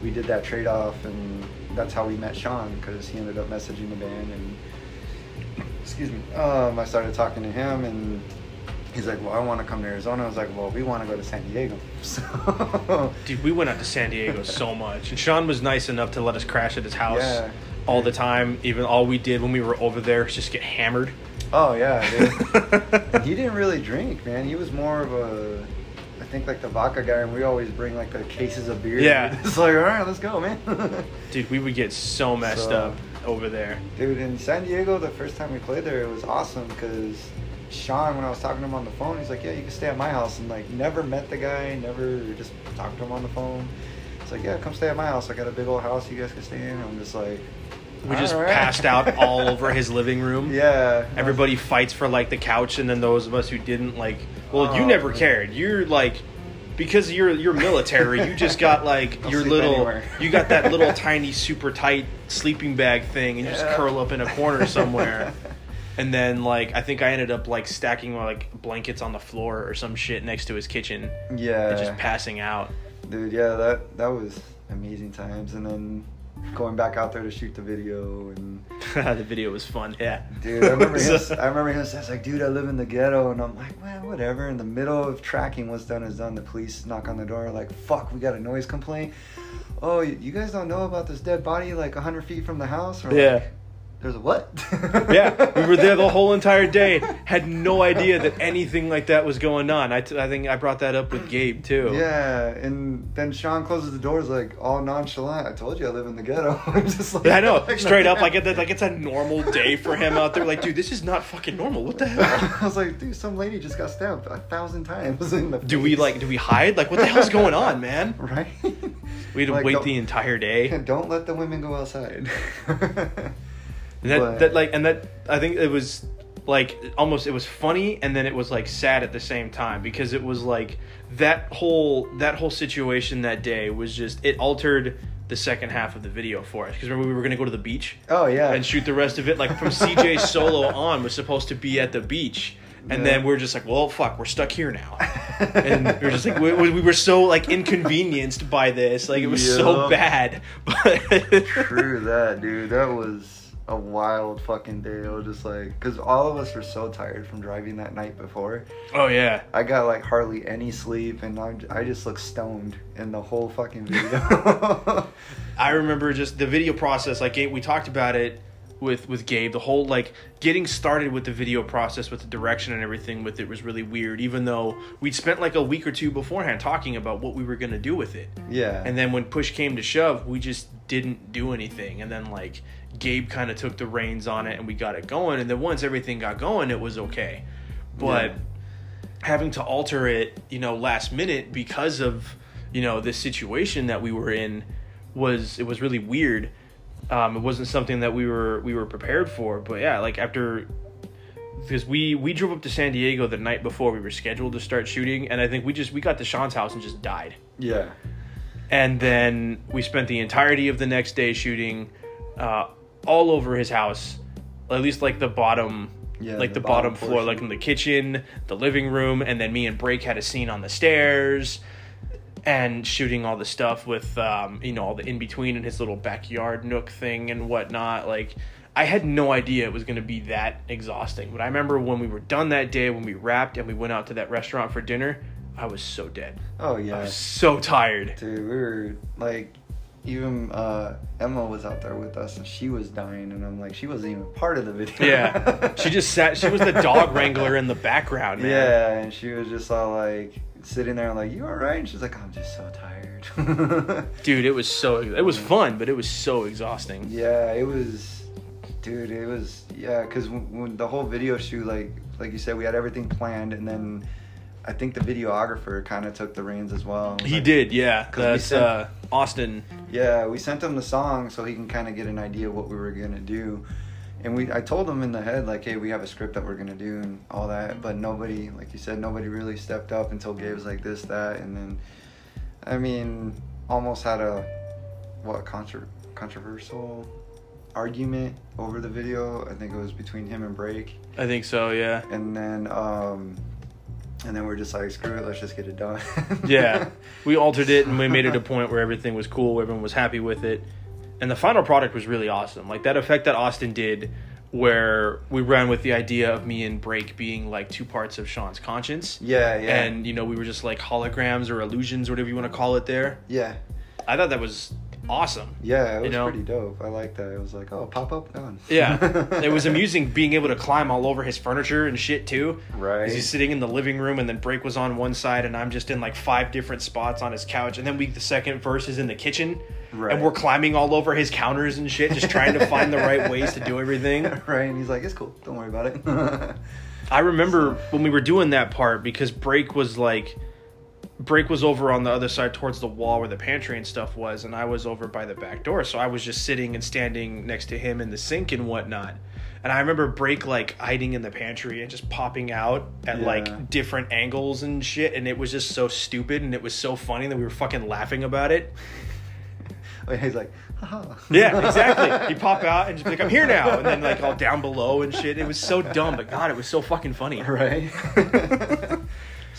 we did that trade off, and that's how we met Sean because he ended up messaging the band and excuse me. Um, I started talking to him and he's like, "Well, I want to come to Arizona." I was like, "Well, we want to go to San Diego." So dude, we went out to San Diego so much, and Sean was nice enough to let us crash at his house Yeah. all the time. Even all we did when we were over there is just get hammered. Oh yeah, he didn't really drink, man. He was more of a, I think like the vodka guy, and we always bring like the cases of beer. Yeah. it's like all right, let's go, man. Dude, we would get so messed So- up over there. Dude, in San Diego, the first time we played there, it was awesome because Sean, when I was talking to him on the phone, he's like, "Yeah, you can stay at my house," and like never met the guy, never just talked to him on the phone. It's like, "Yeah, come stay at my house. I got a big old house you guys can stay in." I'm just like, We just "All right." passed out all over his living room. Yeah. Everybody fights for like the couch, and then those of us who didn't, like, well, you Oh, never man. cared. You're like, because you're you're military, you just got like I'll your little, anywhere. you got that little tiny super tight sleeping bag thing, and you just curl up in a corner somewhere. And then like I think I ended up like stacking like blankets on the floor or some shit next to his kitchen Yeah. and just passing out. Dude, yeah, that that was amazing times, and then going back out there to shoot the video, and the video was fun. Yeah. dude, I remember him. I remember him says like, "Dude, I live in the ghetto," and I'm like, "Well, whatever." In the middle of tracking, what's done is done. The police knock on the door, like, "Fuck, we got a noise complaint." Oh, you guys don't know about this dead body like hundred feet from the house? Or Yeah. Like, There's a what? yeah, we were there the whole entire day. Had no idea that anything like that was going on. I, t- I think I brought that up with Gabe too. Yeah, and then Sean closes the doors like all nonchalant. I told you I live in the ghetto. I'm just like, I know, straight up, like it, like it's a normal day for him out there. Like, dude, this is not fucking normal. What the hell? I was like, dude, some lady just got stabbed a thousand times in the. Do we like? Do we hide? Like, what the hell's going on, man? Right. We had to Like, wait the entire day. Don't let the women go outside. And that, But- that like and that I think it was like almost it was funny and then it was like sad at the same time because it was like that whole that whole situation that day was just it altered the second half of the video for us because remember we were gonna go to the beach oh yeah. and shoot the rest of it like from CJ solo on was supposed to be at the beach and Yeah. then we're just like well fuck we're stuck here now and we we're just like we, we were so like inconvenienced by this like it was so bad but True that, dude. That was a wild fucking day. I was just like, because all of us were so tired from driving that night before. oh yeah I got like hardly any sleep, and I, I just looked stoned in the whole fucking video. I remember just the video process. Like we talked about it with with Gabe. The whole like getting started with the video process, with the direction and everything with it was really weird. Even though we'd spent like a week or two beforehand talking about what we were gonna do with it, yeah. and then when push came to shove, we just didn't do anything. And then like Gabe kind of took the reins on it, and we got it going. And then once everything got going, it was okay. But Yeah. having to alter it, you know, last minute because of you know this situation that we were in was it was really weird. Um, it wasn't something that we were we were prepared for. But yeah, like after because we we drove up to San Diego the night before we were scheduled to start shooting, and I think we just we got to Sean's house and just died. yeah. And then we spent the entirety of the next day shooting uh, all over his house, at least like the bottom, Yeah, like the, the bottom, bottom floor, like in the kitchen, the living room, and then me and Break had a scene on the stairs, and shooting all the stuff with um, you know all the in between in his little backyard nook thing and whatnot. Like I had no idea it was going to be that exhausting, but I remember when we were done that day, when we wrapped and we went out to that restaurant for dinner, I was so dead. Oh I yeah. was so tired. Dude, we were like, even uh, Emma was out there with us, and she was dying, and I'm like, she wasn't even part of the video. Yeah, she just sat. She was the dog wrangler in the background. Man. Yeah, and she was just all like sitting there like, "You all right?" And she's like, "I'm just so tired." Dude, it was so it was fun, but it was so exhausting. Yeah, it was, dude. It was yeah, because when, when the whole video shoot, like like you said, we had everything planned, and then I think the videographer kind of took the reins as well. He like- did, yeah. That's said- uh, Austin. Yeah, we sent him the song so he can kind of get an idea of what we were gonna do, and we I told him in the head like, hey, we have a script that we're gonna do and all that, but nobody, like you said, nobody really stepped up until Gabe was like this, that, and then, I mean, almost had a what contro- controversial argument over the video. I think it was between him and Break, I think so, yeah. and then um, and then we're just like, screw it, let's just get it done. Yeah. We altered it and we made it a point where everything was cool, everyone was happy with it. And the final product was really awesome. Like that effect that Austin did where we ran with the idea of me and Break being like two parts of Sean's conscience. Yeah, yeah, And you know, we were just like holograms or illusions, or whatever you want to call it there. yeah. I thought that was awesome. Yeah, it was You know? pretty dope. I like that. It was like, oh, pop up, gone. Yeah, it was amusing being able to climb all over his furniture and shit too. Right. He's sitting in the living room, and then Break was on one side, and I'm just in like five different spots on his couch. And then we, the second verse is in the kitchen, Right. and we're climbing all over his counters and shit, just trying to find the right ways to do everything. right, and he's like, it's cool. Don't worry about it. I remember when we were doing that part because Break was like, Break was over on the other side towards the wall where the pantry and stuff was, and I was over by the back door. So I was just sitting and standing next to him in the sink and whatnot. And I remember Break like hiding in the pantry and just popping out at Yeah. like different angles and shit. And it was just so stupid and it was so funny that we were fucking laughing about it. he's like, haha. Yeah, exactly. He'd pop out and just be like, I'm here now. And then like all down below and shit. It was so dumb, but God, it was so fucking funny. Right.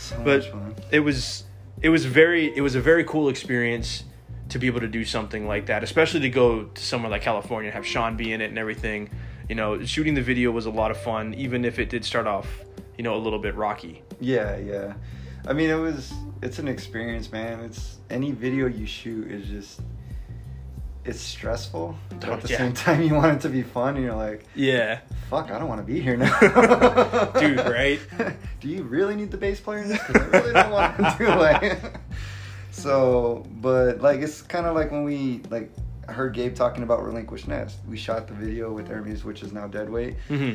so but it was it was very it was a very cool experience to be able to do something like that especially to go to somewhere like california and have sean be in it and everything you know shooting the video was a lot of fun even if it did start off you know a little bit rocky Yeah, yeah. I mean, it was. It's an experience, man. It's any video you shoot is just. It's stressful, but at the Yeah. same time, you want it to be fun. And you're like, yeah fuck, I don't want to be here now. Dude, right? Do you really need the bass player in this? I really don't want to do like. so, but like it's kind of like when we like I heard Gabe talking about Relinquished Nest. We shot the video with Aramis, which is now Deadweight. hmm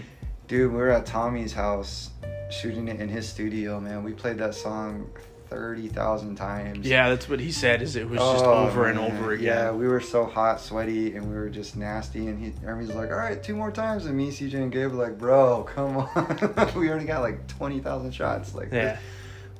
Dude, we were at Tommy's house shooting it in his studio. Man, we played that song thirty thousand times. yeah that's what he said is it was just Oh, over and over again Yeah, we were so hot, sweaty, and we were just nasty. And he, was like, "All right, two more times." And me, CJ, and Gabe were like, "Bro, come on, we already got like twenty thousand shots. Like, yeah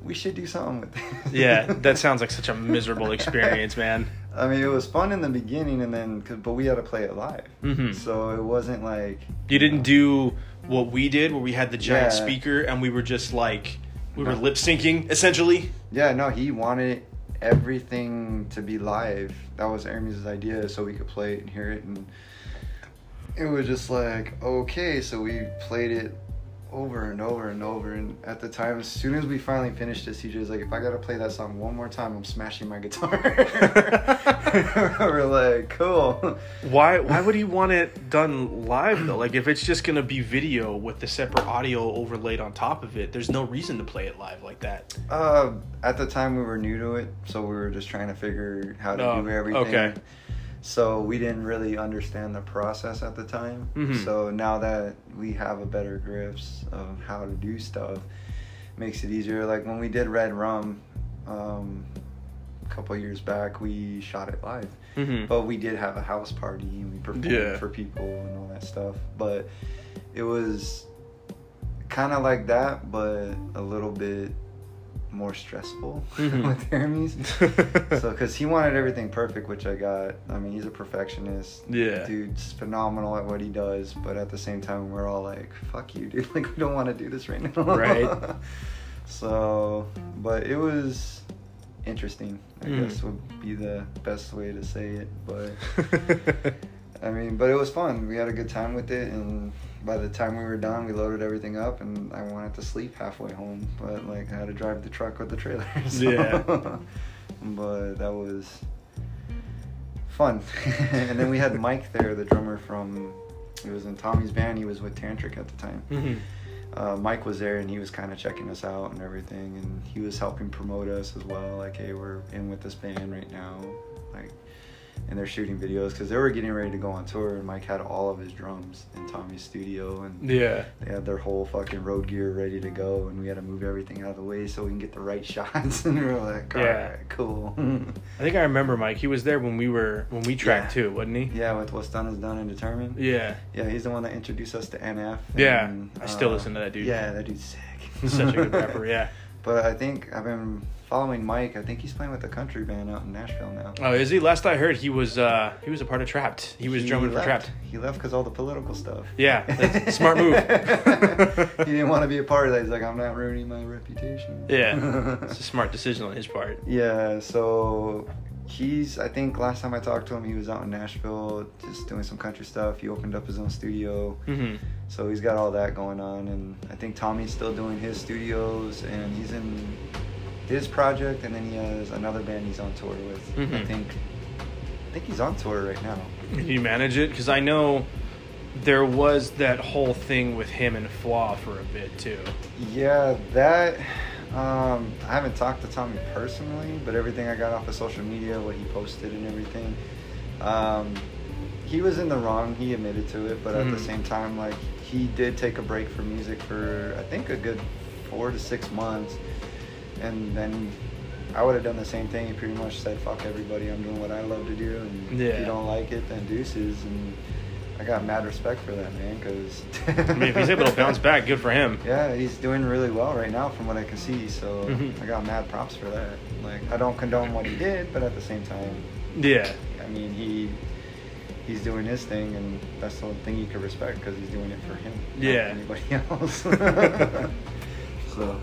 we should do something with this." yeah that sounds like such a miserable experience man I mean, it was fun in the beginning, and then, 'cause- but we had to play it live, Mhm. so it wasn't like You didn't do what we did, where we had the giant Yeah. speaker and we were just like we were No. lip syncing essentially. Yeah, no, he wanted everything to be live. That was Aramis' idea, so we could play it and hear it, and it was just like, okay, so we played it over and over and over. And at the time, as soon as we finally finished it, CJ was like, if I gotta play that song one more time, I'm smashing my guitar. we're like, cool. Why why would he want it done live though? Like if it's just gonna be video with the separate audio overlaid on top of it, there's no reason to play it live like that. Uh, at the time, we were new to it, so we were just trying to figure how to Oh, do everything. okay. So we didn't really understand the process at the time. Mhm. So now that we have a better grips of how to do stuff, makes it easier. Like when we did Red Rum, um, a couple years back, we shot it live. Mm-hmm. But we did have a house party and we performed Yeah. for people and all that stuff. But it was kind of like that, but a little bit more stressful Mhm. with Aramis. so, because he wanted everything perfect, which I got. I mean, he's a perfectionist. Yeah. Dude's phenomenal at what he does, but at the same time, we're all like, fuck you, dude. Like, we don't want to do this right now. Right. so, but it was interesting, I Mm. guess would be the best way to say it. But, I mean, but it was fun. We had a good time with it, and by the time we were done, we loaded everything up, and I wanted to sleep halfway home, but like I had to drive the truck with the trailer. so- Yeah. but that was fun. and then we had Mike there, the drummer from. He was in Tommy's band. He was with Tantric at the time. Mhm. uh, Mike was there and he was kind of checking us out and everything, and he was helping promote us as well. Like, hey, we're in with this band right now, like, and they're shooting videos because they were getting ready to go on tour, and Mike had all of his drums in Tommy's studio, and Yeah. they had their whole fucking road gear ready to go, and we had to move everything out of the way so we can get the right shots. and we were like, all Yeah. right, cool. I think I remember Mike. He was there when we were when we tracked Yeah. too, wasn't he? yeah, with what's done is done and determined. Yeah. Yeah, he's the one that introduced us to NF. Yeah, and, I still uh, listen to that dude. Yeah, that dude's sick. Such a good rapper. Yeah. But I think I've been following Mike. I think he's playing with a country band out in Nashville now. Oh, is he? Last I heard, he was uh he was a part of Trapt. He was drumming for. Trapt. He left because all the political stuff. Yeah, that's smart move. he didn't want to be a part of that. He's like, I'm not ruining my reputation. Yeah, it's a smart decision on his part. Yeah, so he's I think last time I talked to him he was out in Nashville just doing some country stuff. He opened up his own studio. hmm So he's got all that going on and I think Tommy's still doing his studios and he's in his project and then he has another band he's on tour with. I Mhm. think I think he's on tour right now. Can you manage it? Because I know there was that whole thing with him and Flaw for a bit too. Yeah, that um, I haven't talked to Tommy personally, but everything I got off of social media, what he posted and everything, um, he was in the wrong. He admitted to it, but at the Mhm. same time, like he did take a break from music for I think a good four to six months, and then I would have done the same thing. He pretty much said, "Fuck everybody, I'm doing what I love to do, and if you don't like it, then deuces." And I got mad respect for that man, because I mean, if he's able to bounce back, good for him. yeah, he's doing really well right now from what I can see. So Mhm. I got mad props for that. Like I don't condone what he did, but at the same time, Yeah. I mean he he's doing his thing, and that's the thing you can respect because he's doing it for him, Yeah. anybody else. so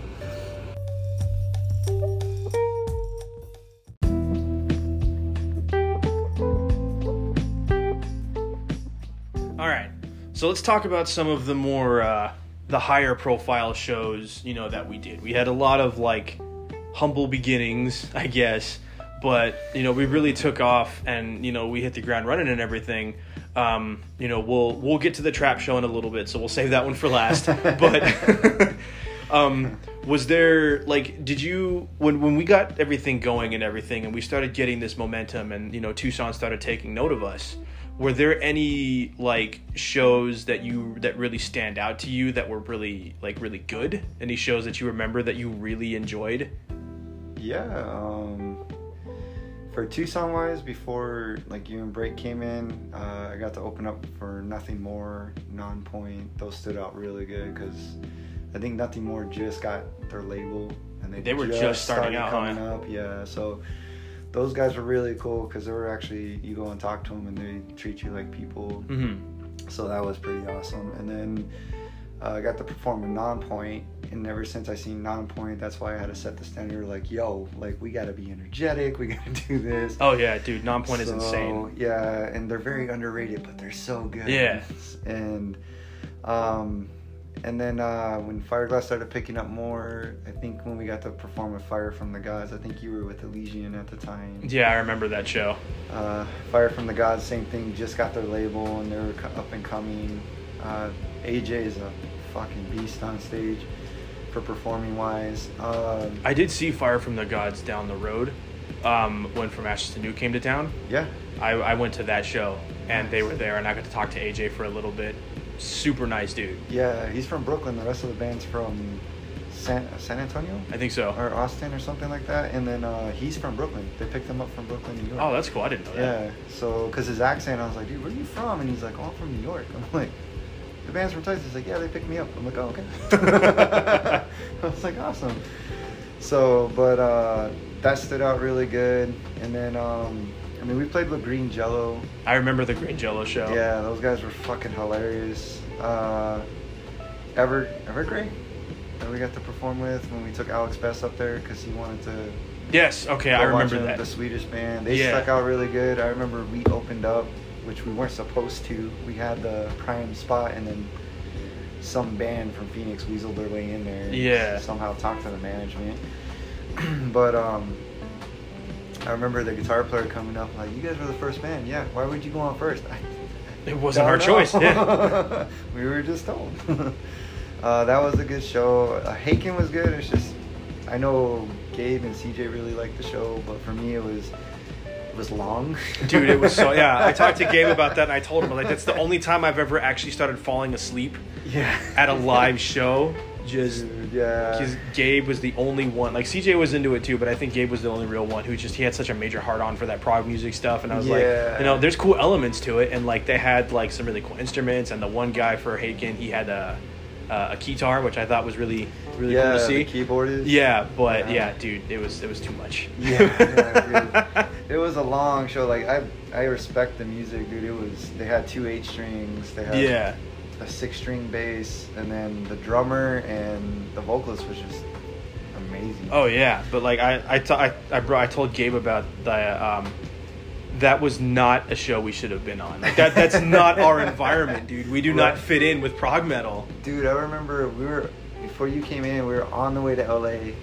All right. So let's talk about some of the more uh, the higher profile shows, you know, that we did. We had a lot of like humble beginnings, I guess, but you know, we really took off and you know, we hit the ground running and everything. Um, you know, we'll we'll get to the trap show in a little bit, so we'll save that one for last. but um, was there like did you when when we got everything going and everything and we started getting this momentum and you know Tucson started taking note of us were there any like shows that you that really stand out to you that were really like really good any shows that you remember that you really enjoyed yeah, um, for Tucson wise, before like you and Break came in, uh, I got to open up for Nothing More, Nonpoint. Those stood out really good because I think Nothing More just got their label and they They were just starting started out, coming huh? up. Yeah, so those guys were really cool because they were actually you go and talk to them and they treat you like people. mm-hmm. So that was pretty awesome. And then uh, I got to perform with Nonpoint, and ever since I seen Nonpoint, that's why I had to set the standard. Like, yo, like we gotta be energetic. We gotta do this. oh yeah dude Nonpoint is insane Yeah, and they're very underrated, but they're so good. Yeah. And um, and then uh, when Fireglass started picking up more, I think when we got to perform with Fire from the Gods, I think you were with Elysian at the time. yeah i remember that show Uh, Fire from the Gods, same thing, just got their label and they were up and coming. Uh, AJ is a fucking beast on stage for performing wise. Um, i did see fire from the gods down the road um, when from ashes to new came to town yeah, I, I went to that show and they were there and i got to talk to aj for a little bit super nice dude yeah, he's from Brooklyn. The rest of the band's from San, San Antonio i think so or Austin or something like that. And then uh, he's from Brooklyn. They picked him up from Brooklyn, New York. oh that's cool i didn't know that Yeah, so because his accent, I was like, dude, where are you from? And he's like, oh, I'm from New York. I'm like, the band's from Texas. He's like, yeah, they picked me up. I'm like, oh, okay. I was like, awesome. So, but uh, that stood out really good. And then, um, I mean, we played with Green Jello. I remember the Green Jello show. Yeah, those guys were fucking hilarious. Uh, Ever Evergrey that we got to perform with when we took Alex Best up there because he wanted to Yes. Okay, I remember that. The Swedish band. They Yeah. stuck out really good. I remember we opened up, which we weren't supposed to. We had the prime spot, and then some band from Phoenix weaseled their way in there. Yeah. Somehow talked to the management. but um, I remember the guitar player coming up like, "You guys were the first band. Yeah. Why would you go on first? I, It wasn't our know. choice. Yeah. we were just told. Uh, that was a good show. Uh, Haken was good. It's just I know Gabe and CJ really liked the show, but for me it was it was long. Dude, it was so yeah. I talked to Gabe about that, and I told him like that's the only time I've ever actually started falling asleep yeah. at a live show. Just Dude, yeah. because Gabe was the only one. Like CJ was into it too, but I think Gabe was the only real one who just he had such a major heart on for that prog music stuff. And I was Yeah. like, you know, there's cool elements to it, and like they had like some really cool instruments. And the one guy for Haken, he had a uh, a guitar, which I thought was really really yeah, cool to see. keyboard. Yeah, but Yeah. yeah. dude, it was it was too much. Yeah, yeah. It was a long show. Like I, I respect the music, dude. It was. They had two eight strings. They had yeah. A six string bass, and then the drummer and the vocalist was just amazing. Oh yeah, but like I I t- I, I, brought, I told Gabe about the um, that was not a show we should have been on. Like that that's not our environment, dude. We do not fit in with prog metal. Dude, I remember we were before you came in. We were on the way to LA.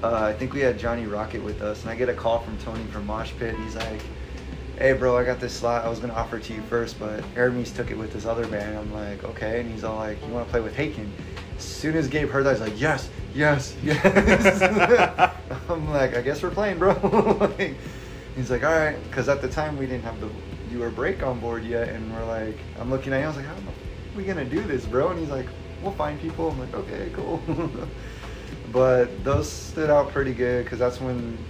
Uh, I think we had Johnny Rocket with us, and I get a call from Tony from Mosh Pit. And he's like, "Hey, bro, I got this slot. I was gonna offer it to you first, but Hermes took it with this other band." I'm like, "Okay," and he's all like, "You want to play with Haken?" As soon as Gabe heard that, he's like, "Yes, yes, yes." I'm like, "I guess we're playing, bro." like, he's like, "All right," because at the time we didn't have the viewer break on board yet, and we're like, I'm looking at him. I was like, "How are we gonna do this, bro?" And he's like, "We'll find people." I'm like, "Okay, cool." but those stood out pretty good because that's when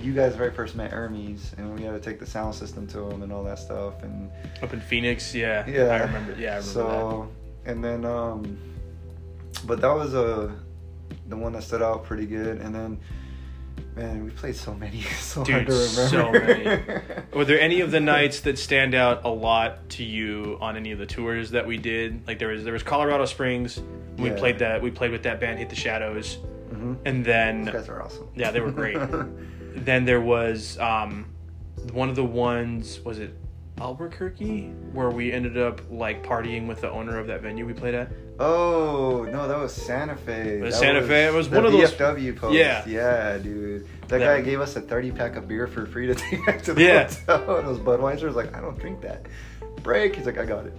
you guys very first met Hermes, and we had to take the sound system to him and all that stuff, and Up in Phoenix, yeah. yeah, I remember. Yeah, I remember so, and then, um, but that was a the one that stood out pretty good, and then. Man, we played so many, so hard Dude, to so remember. Were there any of the nights that stand out a lot to you on any of the tours that we did? Like there was there was Colorado Springs. We Yeah. played that. We played with that band, Hit the Shadows, Mhm. and then Those guys are awesome. Yeah, they were great. then there was um, one of the ones was it Albuquerque where we ended up like partying with the owner of that venue we played at. Oh no, that was Santa Fe. Was Santa Fe? It was one of those- VFW post. Yeah. yeah, dude. That, That- guy gave us a thirty pack of beer for free to take back to the Yeah. hotel, and it was Budweiser. I was like, I don't drink that. Break. He's like, I got it.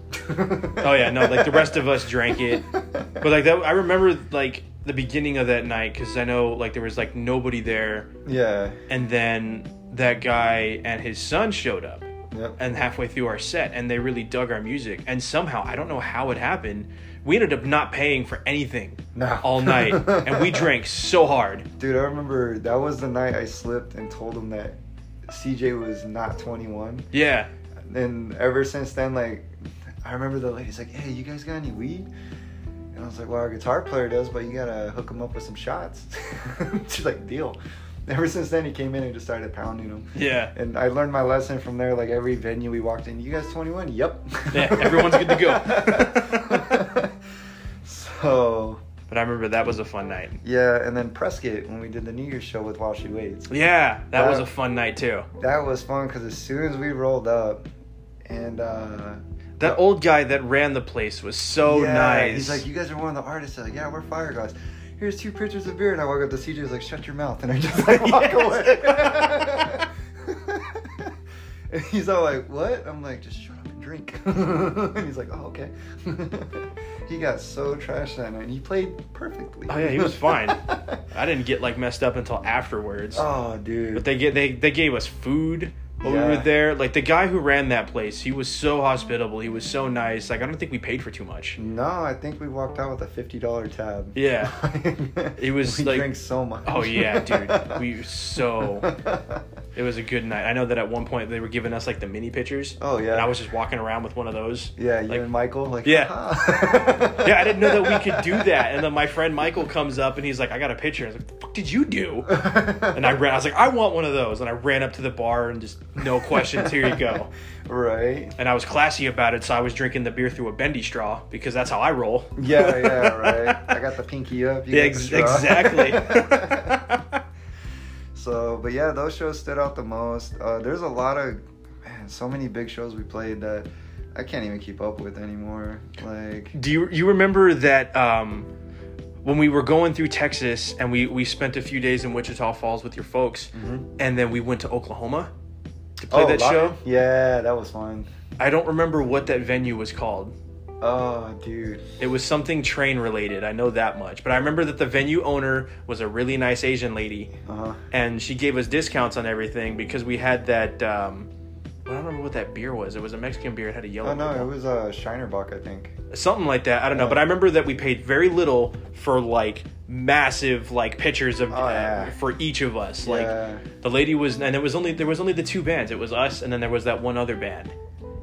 Oh yeah, no, like the rest of us drank it, but like that, I remember like the beginning of that night because I know like there was like nobody there, yeah. and then that guy and his son showed up. Yep. and halfway through our set and they really dug our music and somehow i don't know how it happened we ended up not paying for anything No. all night and we drank so hard Dude, I remember that was the night I slipped and told him that CJ was not 21. yeah And ever since then, like, I remember the lady's like, "Hey, you guys got any weed?" And I was like, "Well, our guitar player does, but you gotta hook him up with some shots." She's like, "Deal." Ever since then, he came in and just started pounding them. yeah And I learned my lesson from there. Like every venue we walked in, you guys 21? Yep. Yeah, everyone's good to go. so but i remember that was a fun night yeah, and then Prescott when we did the New Year's show with While She Waits. yeah that was a fun night too That was fun because as soon as we rolled up, and uh, that old guy that ran the place was so Yeah, nice He's like, you guys are one of the artists. I'm like, yeah, we're fire guys. Here's two pitchers of beer, and I walk up to CJ. He's like, shut your mouth, and I just like walk away. and he's all like, what? I'm like, just shut up and drink. and he's like, oh okay. he got so trashed that night. and He played perfectly. oh yeah he was fine i didn't get like messed up until afterwards oh, dude. But they get they they gave us food while we were there. Like the guy who ran that place, he was so hospitable. He was so nice. Like I don't think we paid for too much. no, I think we walked out with a fifty dollar tab. Yeah. It was we like- drank so much. Oh yeah, dude. We were so it was a good night. I know that at one point they were giving us like the mini pictures. Oh, yeah. And I was just walking around with one of those. Yeah, you Like- and Michael, like Yeah. Yeah, I didn't know that we could do that. And then my friend Michael comes up and he's like, "I got a picture." I was like, "The fuck did you do?" And I ran. I was like, "I want one of those." And I ran up to the bar and just no questions. Here you go. right. And I was classy about it, so I was drinking the beer through a bendy straw because that's how I roll. Yeah, yeah, right. I got the pinky up. You Yeah, ex- exactly. So, but yeah, those shows stood out the most. Uh, there's a lot of, man, so many big shows we played that I can't even keep up with anymore. Like, Do you you remember that um, when we were going through Texas and we we spent a few days in Wichita Falls with your folks, and then we went to Oklahoma to play that Lottie? show? Mm-hmm. Oh, Yeah, that was fun. I don't remember what that venue was called. Oh, dude. It was something train related. I know that much. But I remember that the venue owner was a really nice Asian lady, Uh huh. and she gave us discounts on everything because we had that. Um, I don't remember what that beer was. It was a Mexican beer. It had a yellow. Oh no, label. it was uh, Shiner Bock, I think. something like that. I don't know, but I remember that we paid very little for like massive like pictures of Oh, uh, yeah. for each of us. Like the lady was, and it was only there was only the two bands. It was us, and then there was that one other band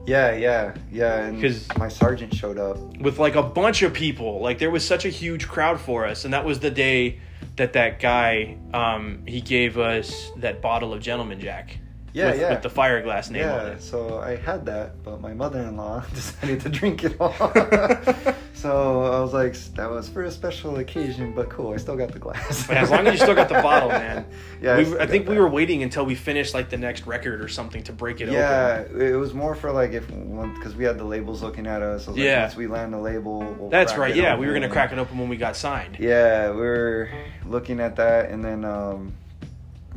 Yeah, yeah, yeah. And 'Cause- my sergeant showed up. with like a bunch of people. Like there was such a huge crowd for us, and that was the day that that guy um, he gave us that bottle of Gentleman Jack. Yeah, with, yeah. with the Fireglass name on Yeah, it. so I had that, but my mother-in-law decided to drink it all. so I was like, that was for a special occasion, but cool. I still got the glass. But as long as you still got the bottle, man. Yeah, we, I got think we were waiting until we finished like the next record or something to break it open. Yeah, open. it was more for like if because we had the labels looking at us. I was like, Yeah. once we land the label, we'll That's right. Yeah, we were gonna crack it open when we got signed. Yeah, we were looking at that, and then um,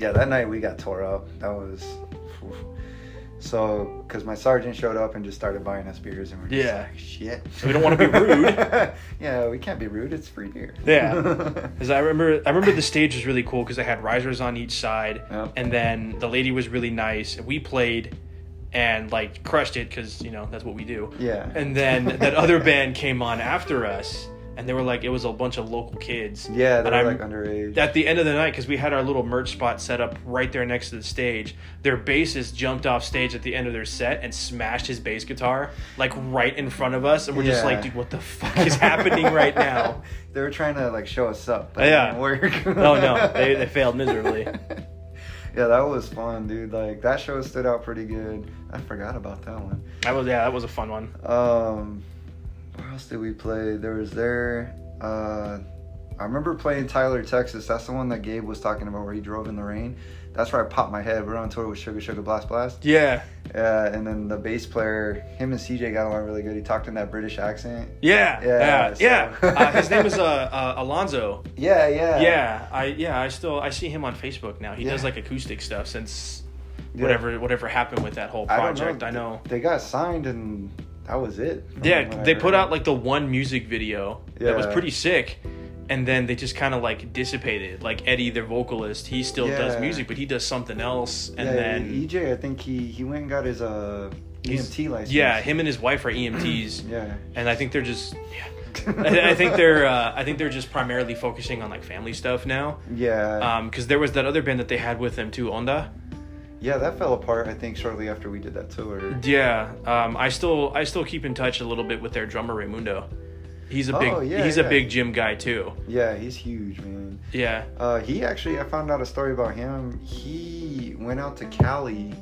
yeah, that night we got tore up. That was. oof. So, because my sergeant showed up and just started buying us beers, and we're just Yeah. like, shit. So we don't wanna be rude. yeah, we can't be rude. It's free beer. Yeah, because I remember, I remember the stage was really cool because they had risers on each side, Yep. and then the lady was really nice. We played, and like crushed it because you know that's what we do. yeah. And then that other band came on after us, and they were like, it was a bunch of local kids. yeah, they and were I'm- like underage. At the end of the night, because we had our little merch spot set up right there next to the stage, their bassist jumped off stage at the end of their set and smashed his bass guitar like right in front of us, and we're just like, dude, what the fuck is happening right now? they were trying to like show us up, but Yeah. it didn't work. Oh, no, they- they failed miserably. yeah, that was fun, dude. Like that show stood out pretty good. I forgot about that one. That was yeah, that was a fun one. Um, where else did we play? There was there. Uh, I remember playing Tyler, Texas. That's the one that Gabe was talking about where he drove in the rain. That's where I popped my head. We're on tour with Sugar Sugar Blast Blast. Yeah, Yeah, and then the bass player, him and CJ got along really good. He talked in that British accent. yeah, Yeah, yeah, so- yeah. Uh, his name is uh, uh, Alonzo. Yeah, yeah, Yeah, I yeah, I still I see him on Facebook now. He does like acoustic stuff since Yeah. whatever whatever happened with that whole I don't project. I know. They got signed and that was it. Yeah, they put out like the one music video that was pretty sick, and then they just kind of like dissipated. Like Eddie, their vocalist, he still does music, but he does something else. And yeah, then EJ, I think he he went and got his uh EMT license. Yeah, him and his wife are EMTs, Yeah. and I think they're just. Yeah. I, I think they're uh, I think they're just primarily focusing on like family stuff now. Yeah. Um, because there was that other band that they had with them too, Onda. Yeah, that fell apart. I think shortly after we did that tour. Yeah, um, I still I still keep in touch a little bit with their drummer Raimundo. He's a big Oh, yeah, he's a big gym guy too. Yeah, he's huge, man. Yeah. Uh, he actually, I found out a story about him. He went out to Cali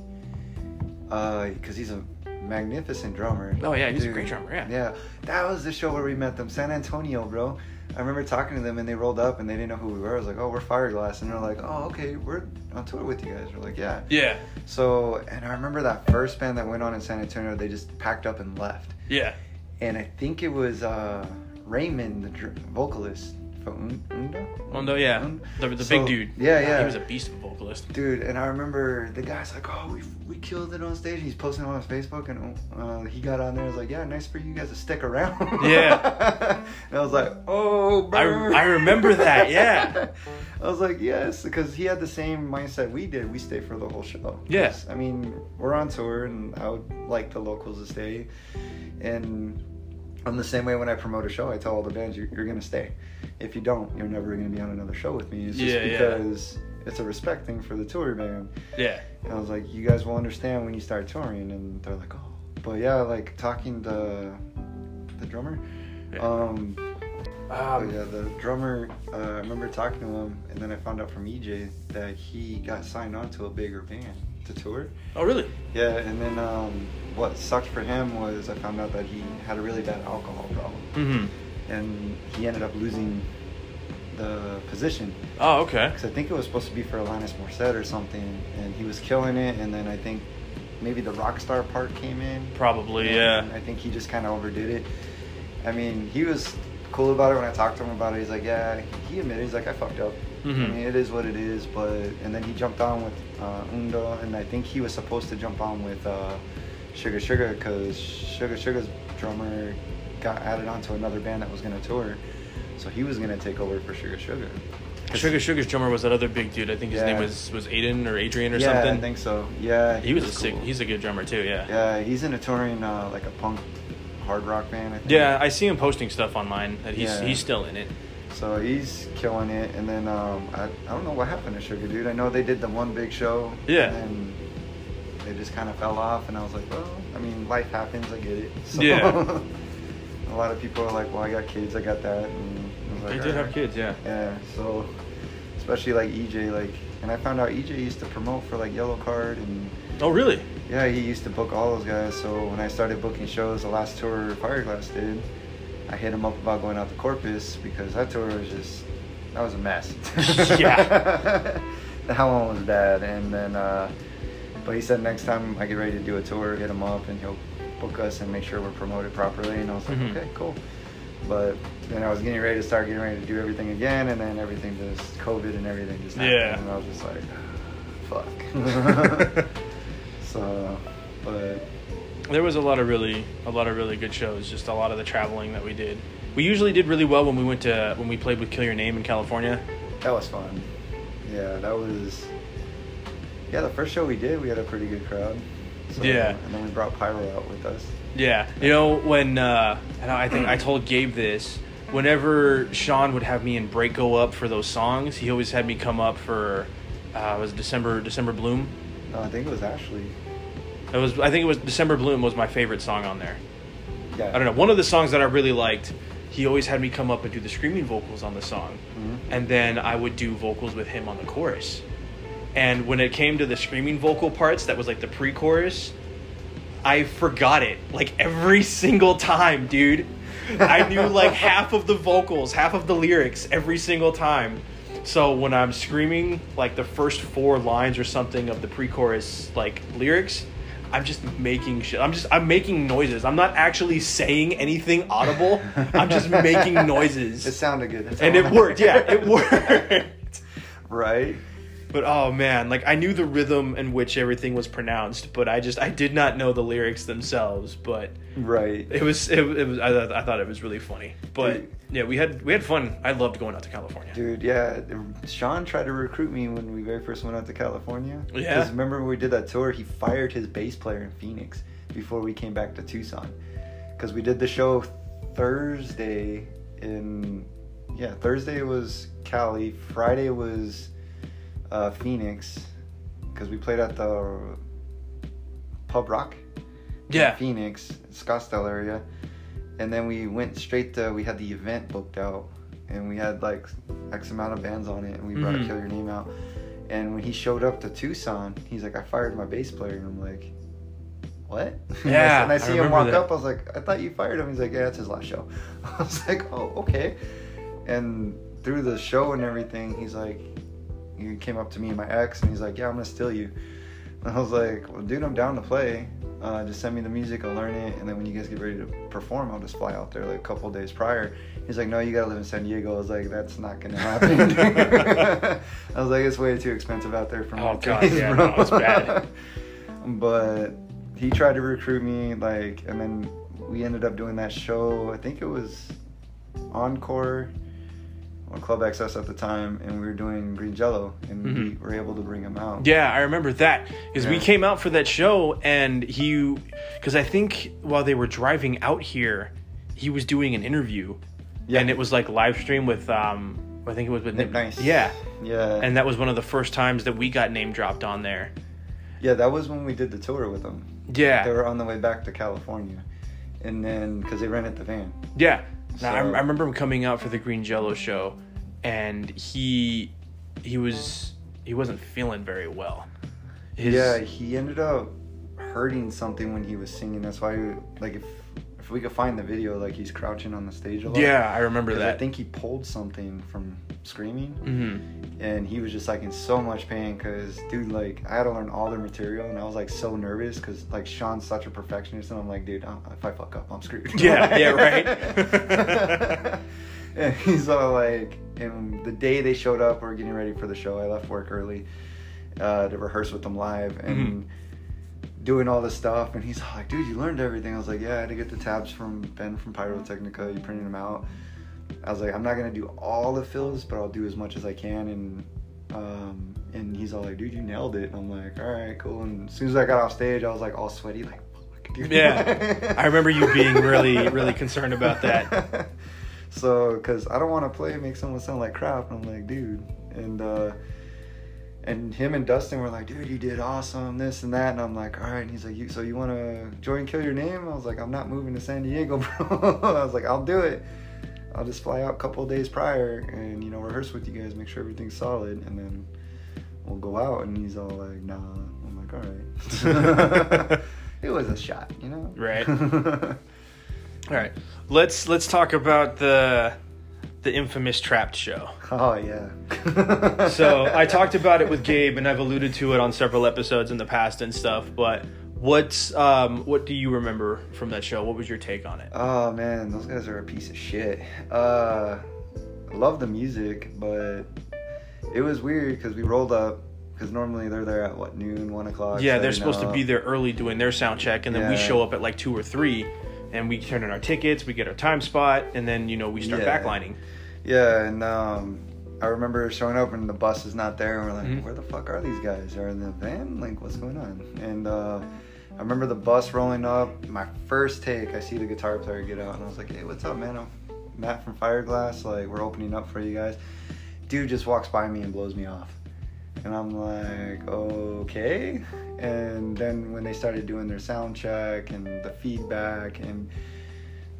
because he's a magnificent drummer. Oh yeah, he's a great drummer. Yeah. Yeah, that was the show where we met them, San Antonio, bro. I remember talking to them and they rolled up and they didn't know who we were. I was like, oh, we're Fireglass. And they're like, oh, okay, we're on tour with you guys. We're like, yeah. Yeah. So, and I remember that first band that went on in San Antonio, they just packed up and left. Yeah. And I think it was uh, Raymond, the dr- vocalist Undo. Yeah. The, the So- big dude. Yeah, yeah. He was a beast of a vocalist. Dude, and I remember the guy's like, "Oh, we we killed it on stage." He's posting on his Facebook, and uh, he got on there. I was like, "Yeah, nice for you guys to stick around." Yeah. and I was like, "Oh, I, burn." I remember that. Yeah. I was like, "Yes," because he had the same mindset we did. We stay for the whole show. Yeah. 'Cause, I mean, we're on tour, and I would like the locals to stay. And I'm the same way when I promote a show. I tell all the bands, "You're, you're gonna stay. If you don't, you're never gonna be on another show with me." It's just Yeah, yeah. because it's a respect thing for the tour band. Yeah. And I was like, you guys will understand when you start touring. And they're like, oh. But yeah, like talking to the drummer. Yeah. Um, Um, yeah, the drummer, uh, I remember talking to him, and then I found out from EJ that he got signed on to a bigger band to tour. oh really? Yeah, and then um, what sucked for him was I found out that he had a really bad alcohol problem. Mm-hmm. And he ended up losing the position. Oh okay. Because I think it was supposed to be for Alanis Morissette or something, and he was killing it. And then I think maybe the rock star part came in. Probably yeah. I think he just kind of overdid it. I mean, he was cool about it when I talked to him about it. He's like, yeah, he admitted, he's like, I fucked up. Mhm. I mean, it is what it is. But and then he jumped on with uh, Undo, and I think he was supposed to jump on with uh, Sugar Sugar because Sugar Sugar's drummer got added onto another band that was gonna tour, so he was gonna take over for Sugar Sugar. Sugar Sugar's drummer was that other big dude. I think his Yeah. name was was Aiden or Adrian or yeah, something. I think so. Yeah, he was, a sick. cool. He's a good drummer too. Yeah. Yeah, he's in a touring uh, like a punk hard rock band. I think. Yeah, I see him posting stuff online that he's Yeah. he's still in it. So he's killing it, and then um, I, I don't know what happened to Sugar Dude. I know they did the one big show. Yeah. And then they just kind of fell off, and I was like, well, I mean, life happens. I get it. So, Yeah. a lot of people are like, well, I got kids, I got that, and I was like, They did have kids, yeah. Yeah. So, especially like EJ, like, and I found out EJ used to promote for like Yellowcard and. Oh really? Yeah, he used to book all those guys. So when I started booking shows, the last tour Fireglass did, I hit him up about going out to Corpus because that tour was just that was a mess. Yeah. that one was bad. And then, uh, but he said next time I get ready to do a tour, hit him up and he'll book us and make sure we're promoted properly. And I was like, Mhm. okay, cool. But then I was getting ready to start getting ready to do everything again, and then everything just COVID and everything just happened, Yeah. and I was just like, fuck. so, but There was a lot of really a lot of really good shows. Just a lot of the traveling that we did. We usually did really well when we went to when we played with Kill Your Name in California. that was fun. Yeah, that was. Yeah, the first show we did, we had a pretty good crowd. So, Yeah. And then we brought Pyro out with us. Yeah, you know when uh, and I think I told Gabe this. Whenever Sean would have me and Break go up for those songs, he always had me come up for uh, was it December December Bloom. No, I think it was Ashley. It was I think it was December Bloom was my favorite song on there. Yeah. I don't know one of the songs that I really liked. He always had me come up and do the screaming vocals on the song, Mhm. and then I would do vocals with him on the chorus. And when it came to the screaming vocal parts, that was like the pre-chorus. I forgot it like every single time, dude. I knew like half of the vocals, half of the lyrics every single time. So when I'm screaming like the first four lines or something of the pre-chorus like lyrics, I'm just making shit. I'm just I'm making noises. I'm not actually saying anything audible. I'm just making noises. It sounded good. That's And it worked. Yeah, it worked. right? But oh man, like I knew the rhythm in which everything was pronounced, but I just I did not know the lyrics themselves. But Right. it was it, it was I, thought- I thought it was really funny. But Dude. yeah, we had we had fun. I loved going out to California. Dude, yeah. Sean tried to recruit me when we very first went out to California. Yeah? Because remember when we did that tour, he fired his bass player in Phoenix before we came back to Tucson. Because we did the show Thursday in. Yeah, Thursday was Cali. Friday was uh, Phoenix. Because we played at the Pub Rock. in Yeah. Phoenix, Scottsdale area. And then we went straight to, we had the event booked out. And we had like X amount of bands on it. And we brought Mhm. Kill Your Name out. And when he showed up to Tucson, he's like, I fired my bass player. And I'm like, what? Yeah, and I I see him walk that. up. I was like, I thought you fired him. He's like, yeah, it's his last show. I was like, oh, okay. And through the show and everything, he's like, he came up to me and my ex, and he's like, yeah, I'm gonna steal you. And I was like, well, dude, I'm down to play. Uh, just send me the music, I'll learn it, and then when you guys get ready to perform, I'll just fly out there like a couple days prior. He's like, no, you gotta live in San Diego. I was like, that's not gonna happen. I was like, it's way too expensive out there for my Oh, God, taste, yeah, bro. no, it's bad. but he tried to recruit me, like, and then we ended up doing that show. I think it was Encore on Club XS at the time, and we were doing Green Jello, and we Mhm. were able to bring him out. Yeah, I remember that because we came out for that show and he, because I think while they were driving out here, he was doing an interview, Yeah. and it was like live stream with um, I think it was with Nick Nice. Yeah, Yeah. and that was one of the first times that we got name dropped on there. yeah, that was when we did the tour with them. Yeah, They were on the way back to California, and then because they rented the van. Yeah. Now, I, So- I remember him coming out for the Green Jello show, and he he was he wasn't feeling very well. His, Yeah, he ended up hurting something when he was singing. That's why, we, like, if if we could find the video, like he's crouching on the stage a lot. yeah, I remember that. I think he pulled something from screaming, hmm and he was just like in so much pain. Cause dude, like I had to learn all their material, and I was like so nervous because like Sean's such a perfectionist, and I'm like, dude, I'm, if I fuck up, I'm screwed. Yeah, yeah, right. and he's all like, and the day they showed up, we are getting ready for the show. I left work early uh, to rehearse with them live, and Mm-hmm. doing all this stuff, and he's like, "Dude, you learned everything." I was like, "Yeah, I had to get the tabs from Ben from Pyrotechnica. You printed them out." I was like, "I'm not gonna do all the fills, but I'll do as much as I can." And um, and he's all like, "Dude, you nailed it." And I'm like, "All right, cool." And as soon as I got off stage, I was like all sweaty, like, "Fuck, dude." Yeah. I remember you being really, really concerned about that. so, because I don't want to play make someone sound like crap. And I'm like, dude, and uh, and him and Dustin were like, dude, you did awesome, this and that. And I'm like, all right. And he's like, you, so you want to join Kill Your Name? I was like, I'm not moving to San Diego, bro. I was like, I'll do it. I'll just fly out a couple of days prior and you know rehearse with you guys, make sure everything's solid, and then we'll go out. And he's all like, nah. I'm like, all right. it was a shot, you know. Right. All right. Let's let's talk about the the infamous Trapt show. oh yeah. So I talked about it with Gabe, and I've alluded to it on several episodes in the past and stuff. But what's um what do you remember from that show? What was your take on it? Oh man, those guys are a piece of shit. Uh, I love the music, but it was weird because we rolled up because normally they're there at what noon, one o'clock. Yeah, they're supposed to be there early doing their sound check, and then we show up at like two or three, and we turn in our tickets, we get our time spot, and then you know we start Yeah. backlining. Yeah, and um, I remember showing up and the bus is not there, and we're like, Mhm. where the fuck are these guys? Are in the van? Like, what's going on? And uh, I remember the bus rolling up. My first take, I see the guitar player get out, and I was like, hey, what's up, man? I'm Matt from Fireglass. Like, we're opening up for you guys. Dude just walks by me and blows me off. And I'm like, okay. And then when they started doing their sound check and the feedback and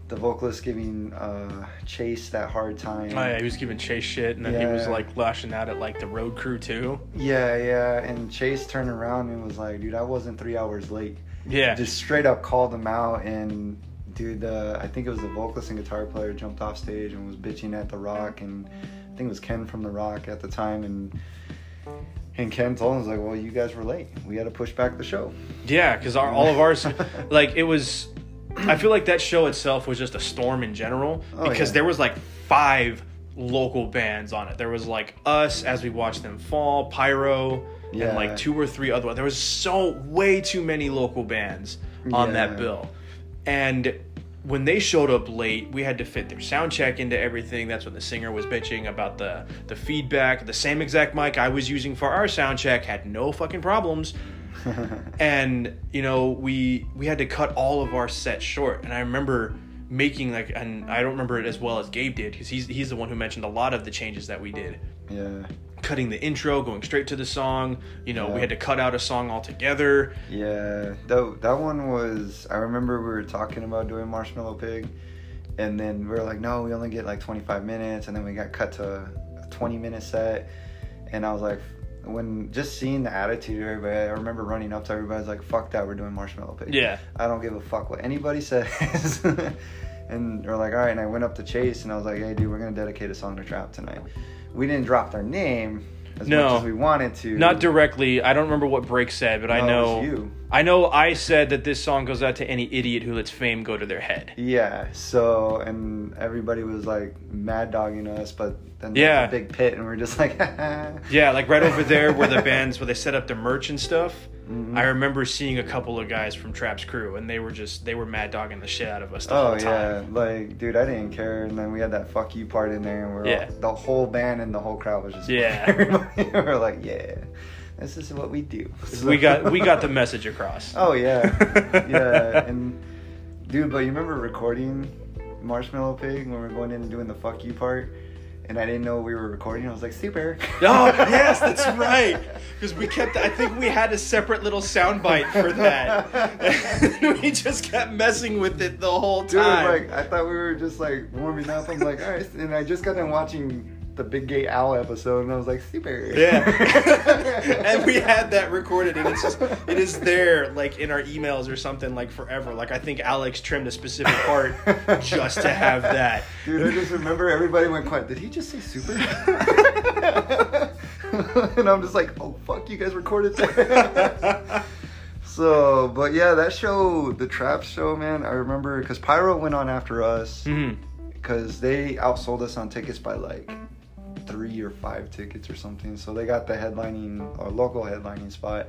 the vocalist giving uh, Chase that hard time. Oh yeah, he was giving Chase shit, and then he was like lashing out at like the road crew too. Yeah, yeah. And Chase turned around and was like, dude, I wasn't three hours late. Yeah, Just straight up called him out. And dude, uh, I think it was the vocalist and guitar player jumped off stage and was bitching at The Rock. And I think it was Ken from The Rock at the time. And and Ken told him, was like, well, you guys were late. We had to push back the show. yeah, because all of ours, like it was. I feel like that show itself was just a storm in general Oh, because yeah. there was like five local bands on it. There was like us as we watched them fall, Pyro, Yeah. and like two or three other. There was so way too many local bands on Yeah. that bill, and when they showed up late, we had to fit their sound check into everything. That's when the singer was bitching about the the feedback. The same exact mic I was using for our sound check had no fucking problems. and you know we we had to cut all of our sets short and i remember making like and i don't remember it as well as gabe did because he's he's the one who mentioned a lot of the changes that we did yeah. Cutting the intro going straight to the song you know we had to cut out a song altogether Yeah, that that one was. I remember we were talking about doing Marshmallow Pig, and then we were like, no, we only get like 25 minutes, and then we got cut to a 20 minute set, and I was like, when just seeing the attitude of everybody, I remember running up to everybody, I was like, fuck that, we're doing Marshmallow Pig. yeah I don't give a fuck what anybody says. and they're like, all right. And I went up to Chase and I was like, hey, dude, we're gonna dedicate a song to Trapt tonight. We didn't drop their name as No. much as we wanted to. not directly i don't remember what break said but i No, it know was you. i know i said that this song goes out to any idiot who lets fame go to their head Yeah. So and everybody was like mad dogging us, but then there's Yeah. a big pit, and we're just like, Yeah, like right over there where the bands where they set up the merch and stuff. Mhm. I remember seeing a couple of guys from Trapt's crew, and they were just they were mad dogging the shit out of us the Oh yeah, like dude, I didn't care, and then we had that "fuck you" part in there, and we're Yeah. all, the whole band and the whole crowd was just Yeah. everybody we're like, yeah, this is what we do. We got we got the message across. Oh yeah, yeah, and dude, but you remember recording Marshmallow Pig when we were going in and doing the "fuck you" part, and I didn't know we were recording. I was like, super. Oh yes, that's right. Because we kept, I think we had a separate little soundbite for that. we just kept messing with it the whole Dude, time. like I thought we were just like warming up. I'm like, all right, and I just got done watching the Big Gay Al episode, and I was like, super. Yeah. and we had that recorded and it's just it is there like in our emails or something like forever. Like I think Alex trimmed a specific part just to have that. Dude, I just remember everybody went quiet. Did he just say super? and I'm just like, oh fuck, you guys recorded that. so, but yeah, that show, the Trapt show, man. I remember because Pyro went on after us mm-hmm. because they outsold us on tickets by like three or five tickets or something. So they got the headlining or local headlining spot.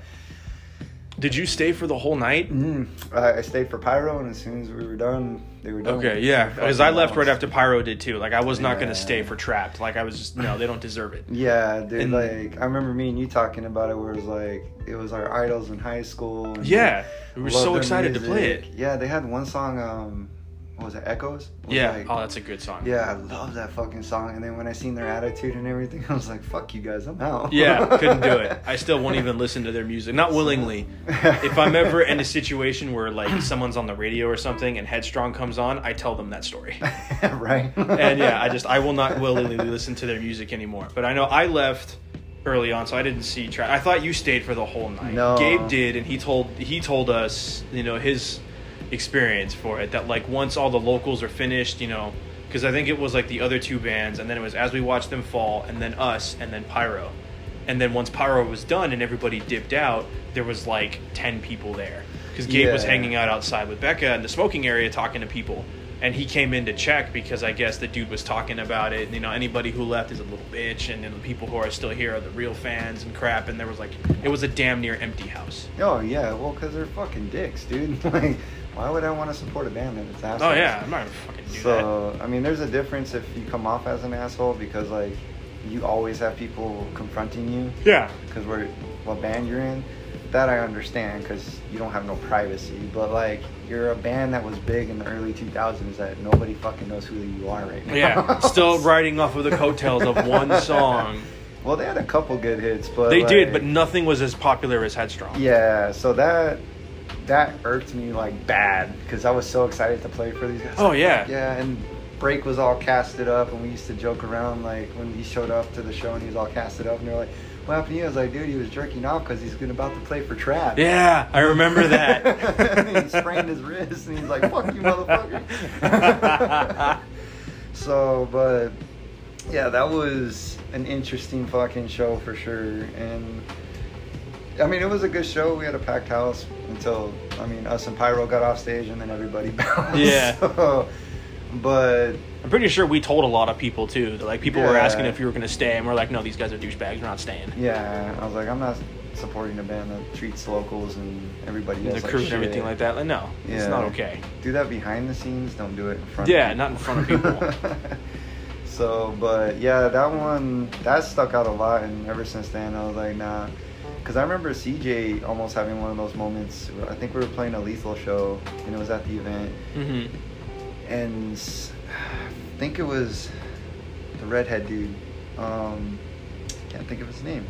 Did you stay for the whole night? Mm, I, I stayed for Pyro, and as soon as we were done, they were done. Okay, yeah, because I left right after Pyro did too. Like I was not Yeah. gonna stay for Trapt. Like I was just no, they don't deserve it. Yeah, dude. And- like I remember me and you talking about it, where it was like it was our idols in high school. Yeah, we were so excited to play it. Yeah, they had one song. Um, what was it? Echoes. Was Yeah, like- oh, that's a good song. yeah, I love that fucking song. And then when I seen their attitude and everything, I was like, "Fuck you guys, I'm out." Yeah, couldn't do it. I still won't even listen to their music, not willingly. If I'm ever in a situation where like someone's on the radio or something and Headstrong comes on, I tell them that story. right. and yeah, I just I will not willingly listen to their music anymore. But I know I left early on, so I didn't see track. I thought you stayed for the whole night. No. Gabe did, and he told he told us, you know, his experience for it. That like once all the locals are finished, you know, because I think it was like the other two bands, and then it was as we watched them fall, and then us, and then Pyro, and then once Pyro was done and everybody dipped out, there was like ten people there because Gabe was hanging out outside with Becca in the smoking area talking to people. And he came in to check because I guess the dude was talking about it. and, You know, anybody who left is a little bitch, and know, the people who are still here are the real fans and crap. And there was like, it was a damn near empty house. Oh yeah, well, cause they're fucking dicks, dude. like, why would I want to support a band that is assholes? Oh yeah, I'm not gonna fucking do that. So I mean, there's a difference if you come off as an asshole because like you always have people confronting you Yeah, because we're what band you're in. That I understand because you don't have no privacy. But like you're a band that was big in the early 2000s that nobody fucking knows who you are right now. yeah. Still riding off of the coattails of one song. Well, they had a couple good hits, but They did, but nothing was as popular as Headstrong. Yeah, so that that irked me like bad because I was so excited to play for these guys. Oh, yeah. yeah, and Break was all casted up, and we used to joke around like when he showed up to the show and he was all casted up, and they're like, "What happened to you?" I was like, "Dude, he was jerking off because he's gonna about to play for Trapt." Yeah, I remember that. he sprained his wrist, and he's like, "Fuck you, motherfucker." so, but yeah, that was an interesting fucking show for sure, and. I mean, it was a good show. We had a packed house until, I mean, us and Pyro got off stage and then everybody bounced. Yeah. So, but I'm pretty sure we told a lot of people too. that, Like people were asking if you were gonna stay, and we're like, no, these guys are douchebags. We're not staying. yeah, I was like, I'm not supporting a band that treats locals and everybody And the like crew and everything like that. Like, no, it's not okay. Do that behind the scenes. Don't do it in front. Yeah, not in front of people. so, but yeah, that one that stuck out a lot, and ever since then, I was like, nah. Because I remember CJ almost having one of those moments. I think we were playing a Lethal show, and it was at the event, hmm and I think it was the redhead dude. Um, can't think of his name.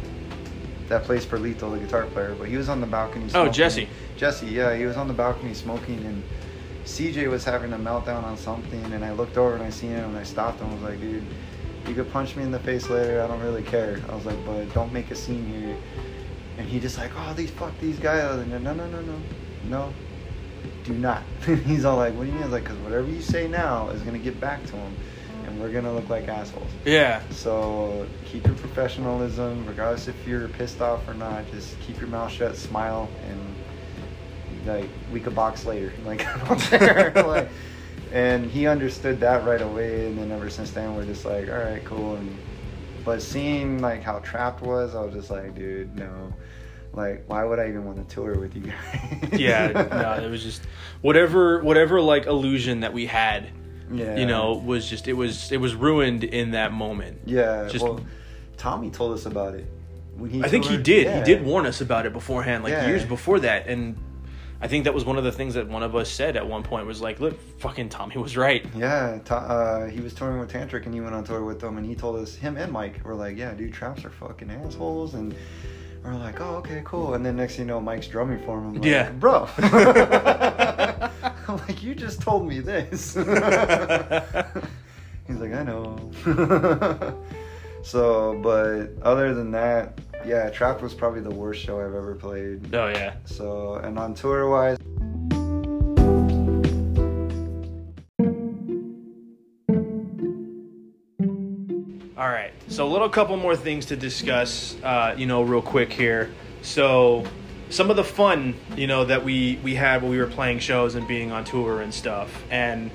That plays for Lethal, the guitar player, but he was on the balcony. Oh. Jesse. Jesse, yeah, he was on the balcony smoking, and CJ was having a meltdown on something, and I looked over and I seen him, and I stopped him. I was like, dude, you could punch me in the face later. I don't really care. I was like, but don't make a scene here. And he just like, oh, these fuck these guys. Was like, no, no, no, no, no, do not. He's all like, what do you mean? I was like, because whatever you say now is gonna get back to him, and we're gonna look like assholes. Yeah. So keep your professionalism, regardless if you're pissed off or not. Just keep your mouth shut, smile, and like we could box later. Like I don't care. like, and he understood that right away. And then ever since then, we're just like, all right, cool. And but seeing like how Trapt was, I was just like, dude, no. Like, why would I even want to tour with you guys? Yeah. no, it was just whatever, whatever like illusion that we had. yeah. You know, was just it was it was ruined in that moment. Yeah. Just- well, Tommy told us about it. When he I think he did. yeah. He did warn us about it beforehand, like Yeah. years before that, and I think that was one of the things that one of us said at one point was like, "Look, fucking Tommy was right." Yeah, Ta- uh, he was touring with Tantric and he went on tour with them and he told us, him and Mike were like, yeah, dude, traps are fucking assholes. And we're like, oh, okay, cool. And then next thing you know, Mike's drumming for him. I'm like, Yeah. Bro. I'm like, you just told me this. He's like, I know. so, but other than that, yeah, Trapt was probably the worst show I've ever played. Oh yeah. So, and on tour wise, All right. So a little couple more things to discuss, uh, you know, real quick here. So some of the fun, you know, that we we had when we were playing shows and being on tour and stuff. And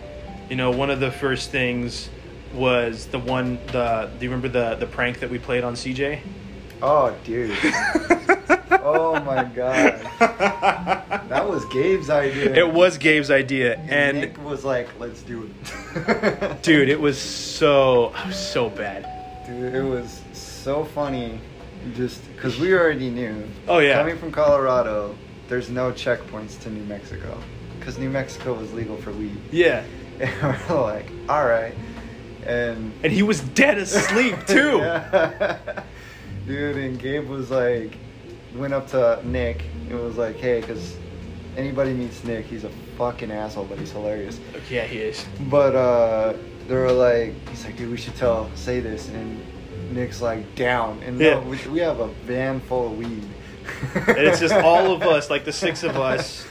you know, one of the first things was the one the do you remember the the prank that we played on CJ? Oh, dude. Oh my god. that was Gabe's idea. It was Gabe's idea, And, and Nick was like, "Let's do it." dude, it was so so bad. Dude, it was so funny, just because we already knew. Oh, yeah. Coming from Colorado, there's no checkpoints to New Mexico, because New Mexico was legal for weed. Yeah, And we're like, all right, and and he was dead asleep too. Yeah. Dude, and Gabe was like, went up to Nick and was like, hey, because anybody meets Nick, he's a fucking asshole, but he's hilarious. Yeah, he is. But uh, they were like, he's like, dude, we should tell, say this, and Nick's like, down, and Yeah. no, we, we have a van full of weed. And it's just all of us, like the six of us,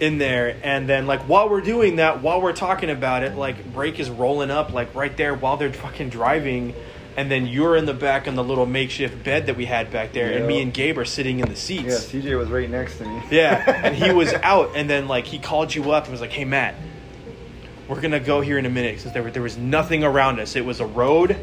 in there. And then, like, while we're doing that, while we're talking about it, like, Break is rolling up, like, right there while they're fucking driving. And then you're in the back on the little makeshift bed that we had back there, and me and Gabe are sitting in the seats. Yeah. CJ was right next to me. Yeah, and he was out, and then like he called you up and was like, "Hey Matt, we're gonna go here in a minute because there were, there was nothing around us. It was a road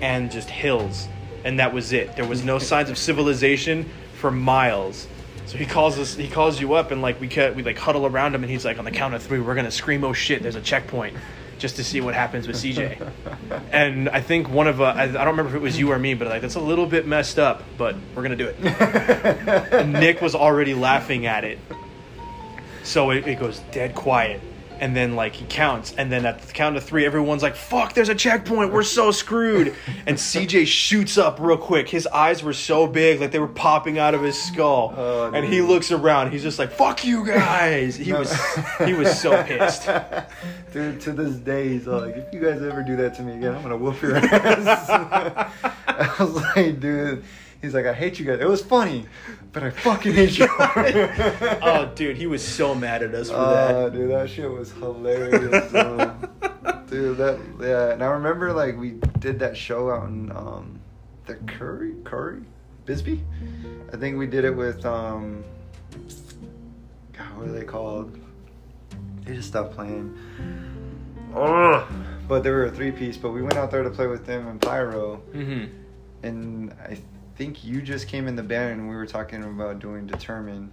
and just hills, and that was it. There was no signs of civilization for miles." So he calls us. He calls you up, and like we cut, we like huddle around him, and he's like, "On the count of three, we're gonna scream, oh shit! There's a checkpoint." Just to see what happens with CJ, and I think one of uh, I, I don't remember if it was you or me, but like that's a little bit messed up. But we're gonna do it. And Nick was already laughing at it. So it, it goes dead quiet. And then like he counts, and then at the count of three, everyone's like, "Fuck! There's a checkpoint. We're so screwed." And CJ shoots up real quick. His eyes were so big, like they were popping out of his skull. Oh, and he looks around. He's just like, "Fuck you guys!" He was he was so pissed. Dude, to this day, he's like, if you guys ever do that to me again, I'm gonna whoop your ass. I was like, dude, he's like, I hate you guys. It was funny, but I fucking hate you. Oh, dude, he was so mad at us for Uh, that. dude, that shit was hilarious. um, dude, that yeah. And I remember like we did that show out in um, the Curry, Curry, Bisbee. I think we did it with um, God, what are they called? They just stopped playing. Oh, but they were a three piece. But we went out there to play with them and Pyro, Mm-hmm. and I think you just came in the band and we were talking about doing Determine.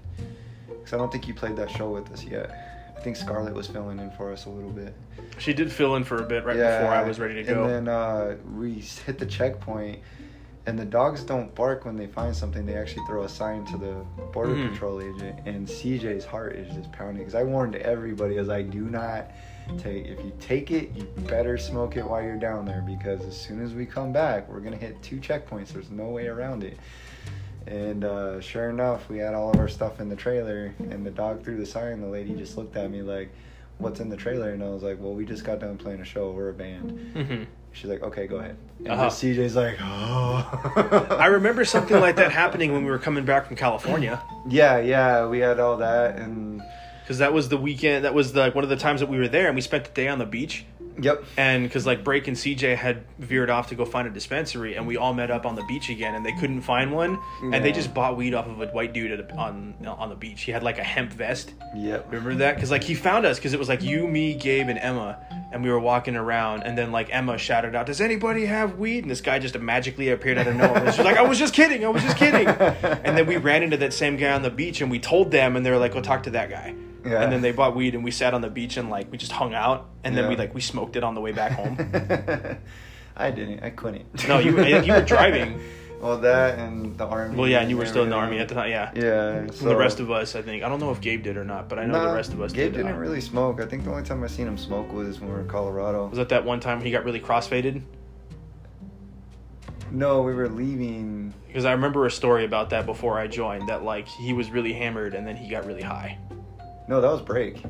Because I don't think you played that show with us yet. I think Scarlett was filling in for us a little bit. She did fill in for a bit right before I was ready to go. And then uh, we hit the checkpoint, and the dogs don't bark when they find something. They actually throw a sign to the border Mhm. patrol agent, and CJ's heart is just pounding because I warned everybody as I do not take. If you take it, you better smoke it while you're down there because as soon as we come back, we're gonna hit two checkpoints. There's no way around it. And uh, sure enough, we had all of our stuff in the trailer, and the dog threw the sign. The lady just looked at me like, "What's in the trailer?" And I was like, "Well, we just got done playing a show. We're a band." hmm She's like, "Okay, go ahead." And Uh-huh. CJ's like, "Oh." I remember something like that happening when we were coming back from California. Yeah, yeah, we had all that, and because that was the weekend. That was the, like one of the times that we were there, and we spent the day on the beach. yep, And because like Break and CJ had veered off to go find a dispensary, and we all met up on the beach again, and they couldn't find one, and they just bought weed off of a white dude at a, on on the beach. He had like a hemp vest. yep. Remember that? Because like he found us because it was like you, me, Gabe, and Emma, and we were walking around, and then like Emma shouted out, "Does anybody have weed?" And this guy just magically appeared out of nowhere. And she was like, "I was just kidding. I was just kidding." and then we ran into that same guy on the beach, and we told them, and they were like, "Go talk to that guy." Yeah. And then they bought weed, and we sat on the beach, and like we just hung out, and then we like we smoked it on the way back home. I didn't. I couldn't. No, you- you were driving. Well, that and the army. well, yeah, and you were still in the army at the time, yeah. Yeah. So the rest of us, I think, I don't know if Gabe did or not, but I know Nah, the rest of us Gabe did. didn't uh, really smoke. I think the only time I seen him smoke was when we were in Colorado. Was that that one time he got really crossfaded? No, we were leaving. Because I remember a story about that before I joined. That like he was really hammered and then he got really high. No, that was break.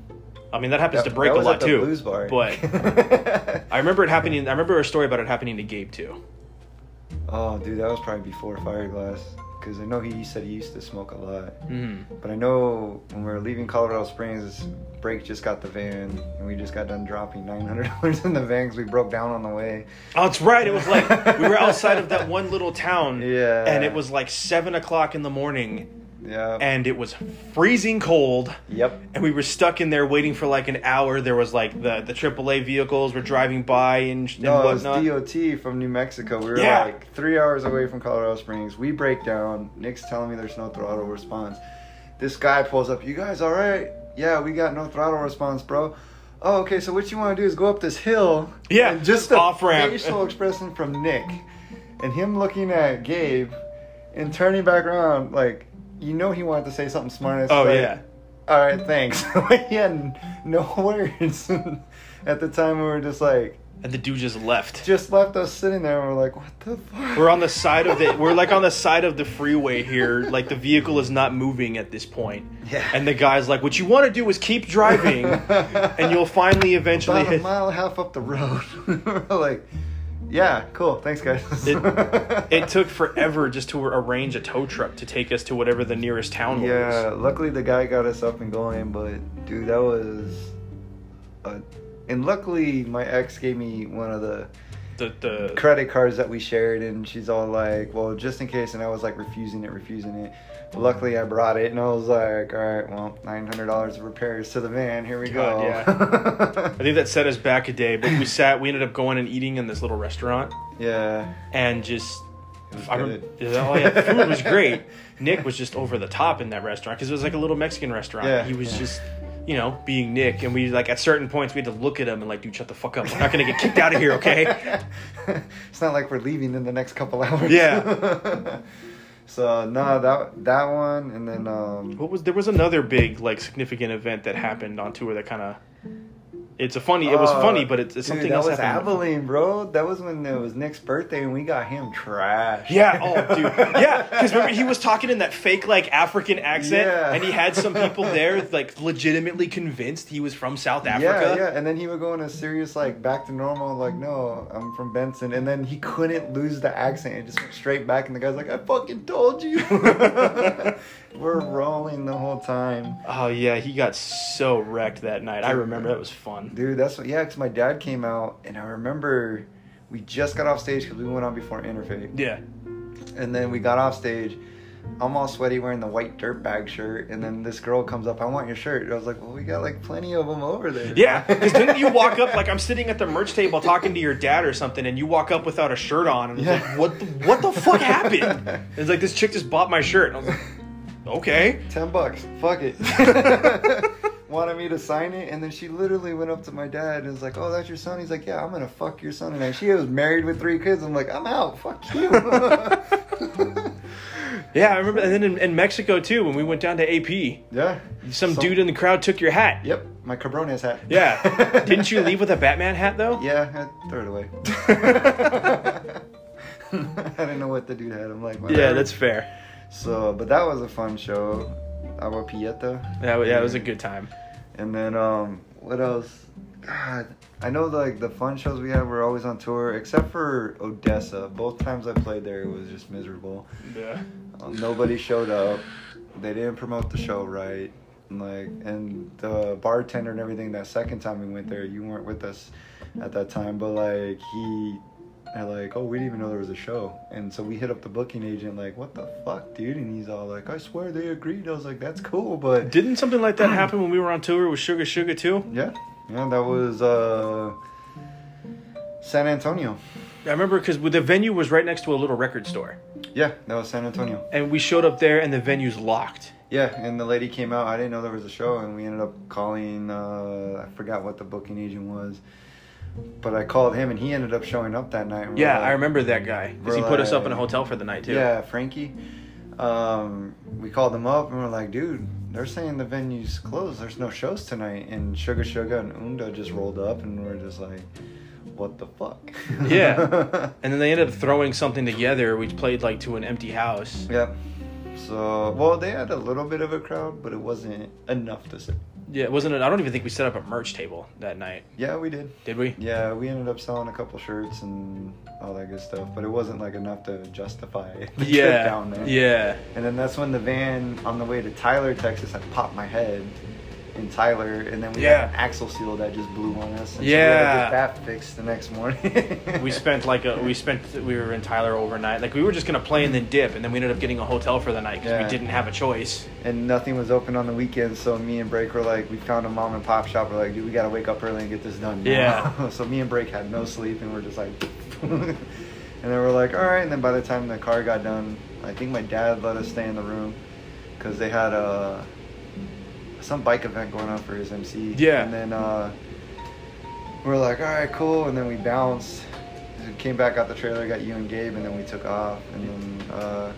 I mean that happens That- to break a lot at the too. Blues bar. But I remember it happening. I remember a story about it happening to Gabe too. oh, dude, that was probably before Fireglass. Because I know he said he used to smoke a lot. hmm But I know when we were leaving Colorado Springs, Break just got the van, and we just got done dropping nine hundred dollars in the van because we broke down on the way. Oh, that's right. It was like we were outside of that one little town. Yeah. And it was like seven o'clock in the morning, Yeah. and it was freezing cold. yep. and we were stuck in there waiting for like an hour. There was like the the AAA vehicles were driving by and, and No, it was. DOT from New Mexico. We were Yeah. like three hours away from Colorado Springs. We break down. Nick's telling me there's no throttle response. this guy pulls up. You guys all right? Yeah, we got no throttle response, bro. Oh, okay. So what you want to do is go up this hill. Yeah, and just the off-ramp. facial expression from Nick, and him looking at Gabe, and turning back around, like you know he wanted to say something smart. Oh, like, yeah. All right, thanks. he had no words. At the time, we were just like, And the dude just left. just left us sitting there, and we're like, what the fuck? We're on the side of the we're like on the side of the freeway here. Like the vehicle is not moving at this point. Yeah. And the guy's like, "What you want to do is keep driving, and you'll finally eventually about a mile and a half up the road. we're like, yeah, cool. Thanks, guys. It, it took forever just to arrange a tow truck to take us to whatever the nearest town Yeah, was. Yeah, luckily the guy got us up and going, but dude, that was. A, and luckily, my ex gave me one of the The the credit cards that we shared, and she's all like, "Well, just in case," and I was like refusing it, refusing it. But luckily, I brought it, and I was like, "All right, well, nine hundred dollars of repairs to the van. Here we God, go." I think that set us back a day, but we sat. We ended up going and eating in this little restaurant, yeah. and just. I remember, oh yeah, the food was great. Nick was just over the top in that restaurant because it was like a little Mexican restaurant. Yeah, he was yeah. just, you know, being Nick, and we like at certain points we had to look at him and like, dude, shut the fuck up. We're not gonna get kicked out of here, okay? it's not like we're leaving in the next couple hours. Yeah. So no, that that one, and then um, What was there was another big like significant event that happened on tour that kind of. It's a funny. It was uh, funny, but it's, it's dude, something that else was happened. Abilene, bro. That was when it was Nick's birthday, and we got him trash. Yeah, oh, dude. Yeah, because remember, he was talking in that fake, like, African accent, Yeah. and he had some people there, like, legitimately convinced he was from South Yeah, Africa. yeah, and then he would go in a serious like back to normal, like no, I'm from Benson, and then he couldn't lose the accent; it just went straight back, and the guy's like, "I fucking told you." We're rolling the whole time, Oh, yeah, he got so wrecked that night. I remember that was fun. dude. That's what, yeah, because my dad came out, and I remember we just got off stage because we went on before Interfaith, Yeah. and then we got off stage. I'm all sweaty wearing the white dirt bag shirt, and then this girl comes up. I want your shirt. And I was like, "Well, we got like plenty of them over there." Yeah, because didn't you walk up like I'm sitting at the merch table talking to your dad or something, and you walk up without a shirt on, and it's Yeah. like, what the, what the fuck happened? It's like this chick just bought my shirt, and I was like, okay. Ten bucks. Fuck it. Wanted me to sign it, and then she literally went up to my dad and was like, "Oh, that's your son." He's like, "Yeah, I'm gonna fuck your son." And she was married with three kids. I'm like, "I'm out. Fuck you." Yeah, I remember, and then in, in Mexico too, when we went down to AP, yeah. some dude in the crowd took your hat. Yep, my cabrones hat. Yeah. Didn't you leave with a Batman hat though? Yeah, I threw it away. I didn't know what the dude had. I'm like, Yeah, that's fair. So. But that was a fun show. Agua Prieta. Yeah, yeah, it was a good time. And then um, what else? God, I know like the fun shows we have were always on tour, except for Odessa. Both times I played there, it was just miserable. Yeah. Um, nobody showed up. They didn't promote the show right. And, like and the bartender and everything. That second time we went there, you weren't with us at that time, but like he. Like, oh, we didn't even know there was a show, and so we hit up the booking agent, like, what the fuck, dude? And he's all like, I swear they agreed. I was like, that's cool, but Didn't something like that happen when we were on tour with Sugar Sugar too? Yeah, yeah, that was uh, San Antonio. I remember because the venue was right next to a little record store, Yeah, that was San Antonio. and we showed up there, and the venue's locked. Yeah, and the lady came out. I didn't know there was a show, and we ended up calling. Uh, I forgot what the booking agent was, but I called him, and he ended up showing up that night. Yeah, like- I remember that guy because he we're put us up in a hotel for the night too. Yeah, Frankie. Um, we called them up, and we're like, dude, they're saying the venue's closed. There's no shows tonight. And Sugar Sugar and Unda just rolled up, and we're just like, what the fuck? Yeah. And then they ended up throwing something together. We played like to an empty house. Yep. So, well, they had a little bit of a crowd, but it wasn't enough to Yeah, it wasn't. I don't even think we set up a merch table that night. Yeah, we did. Did we? Yeah, we ended up selling a couple shirts and all that good stuff, but it wasn't like enough to justify the trip Yeah. down there. Yeah. And then that's when the van on the way to Tyler, Texas, had popped my head in Tyler, and then we Yeah. had an axle seal that just blew on us. And Yeah. So we had to get that fixed the next morning. We spent like a we spent we were in Tyler overnight. Like we were just gonna play and then dip, and then we ended up getting a hotel for the night because Yeah. we didn't have a choice. and nothing was open on the weekend, so me and Break were like, we found a mom and pop shop. We're like, dude, we gotta wake up early and get this done. now." Yeah. so me and Break had no sleep, and we're just like, and then we're like, all right. And then by the time the car got done, I think my dad let us stay in the room, because they had a some bike event going on for his MC. Yeah. And then uh, we are like, all right, cool. And then we bounced. Came back out the trailer, got you and Gabe, and then we took off. And then uh,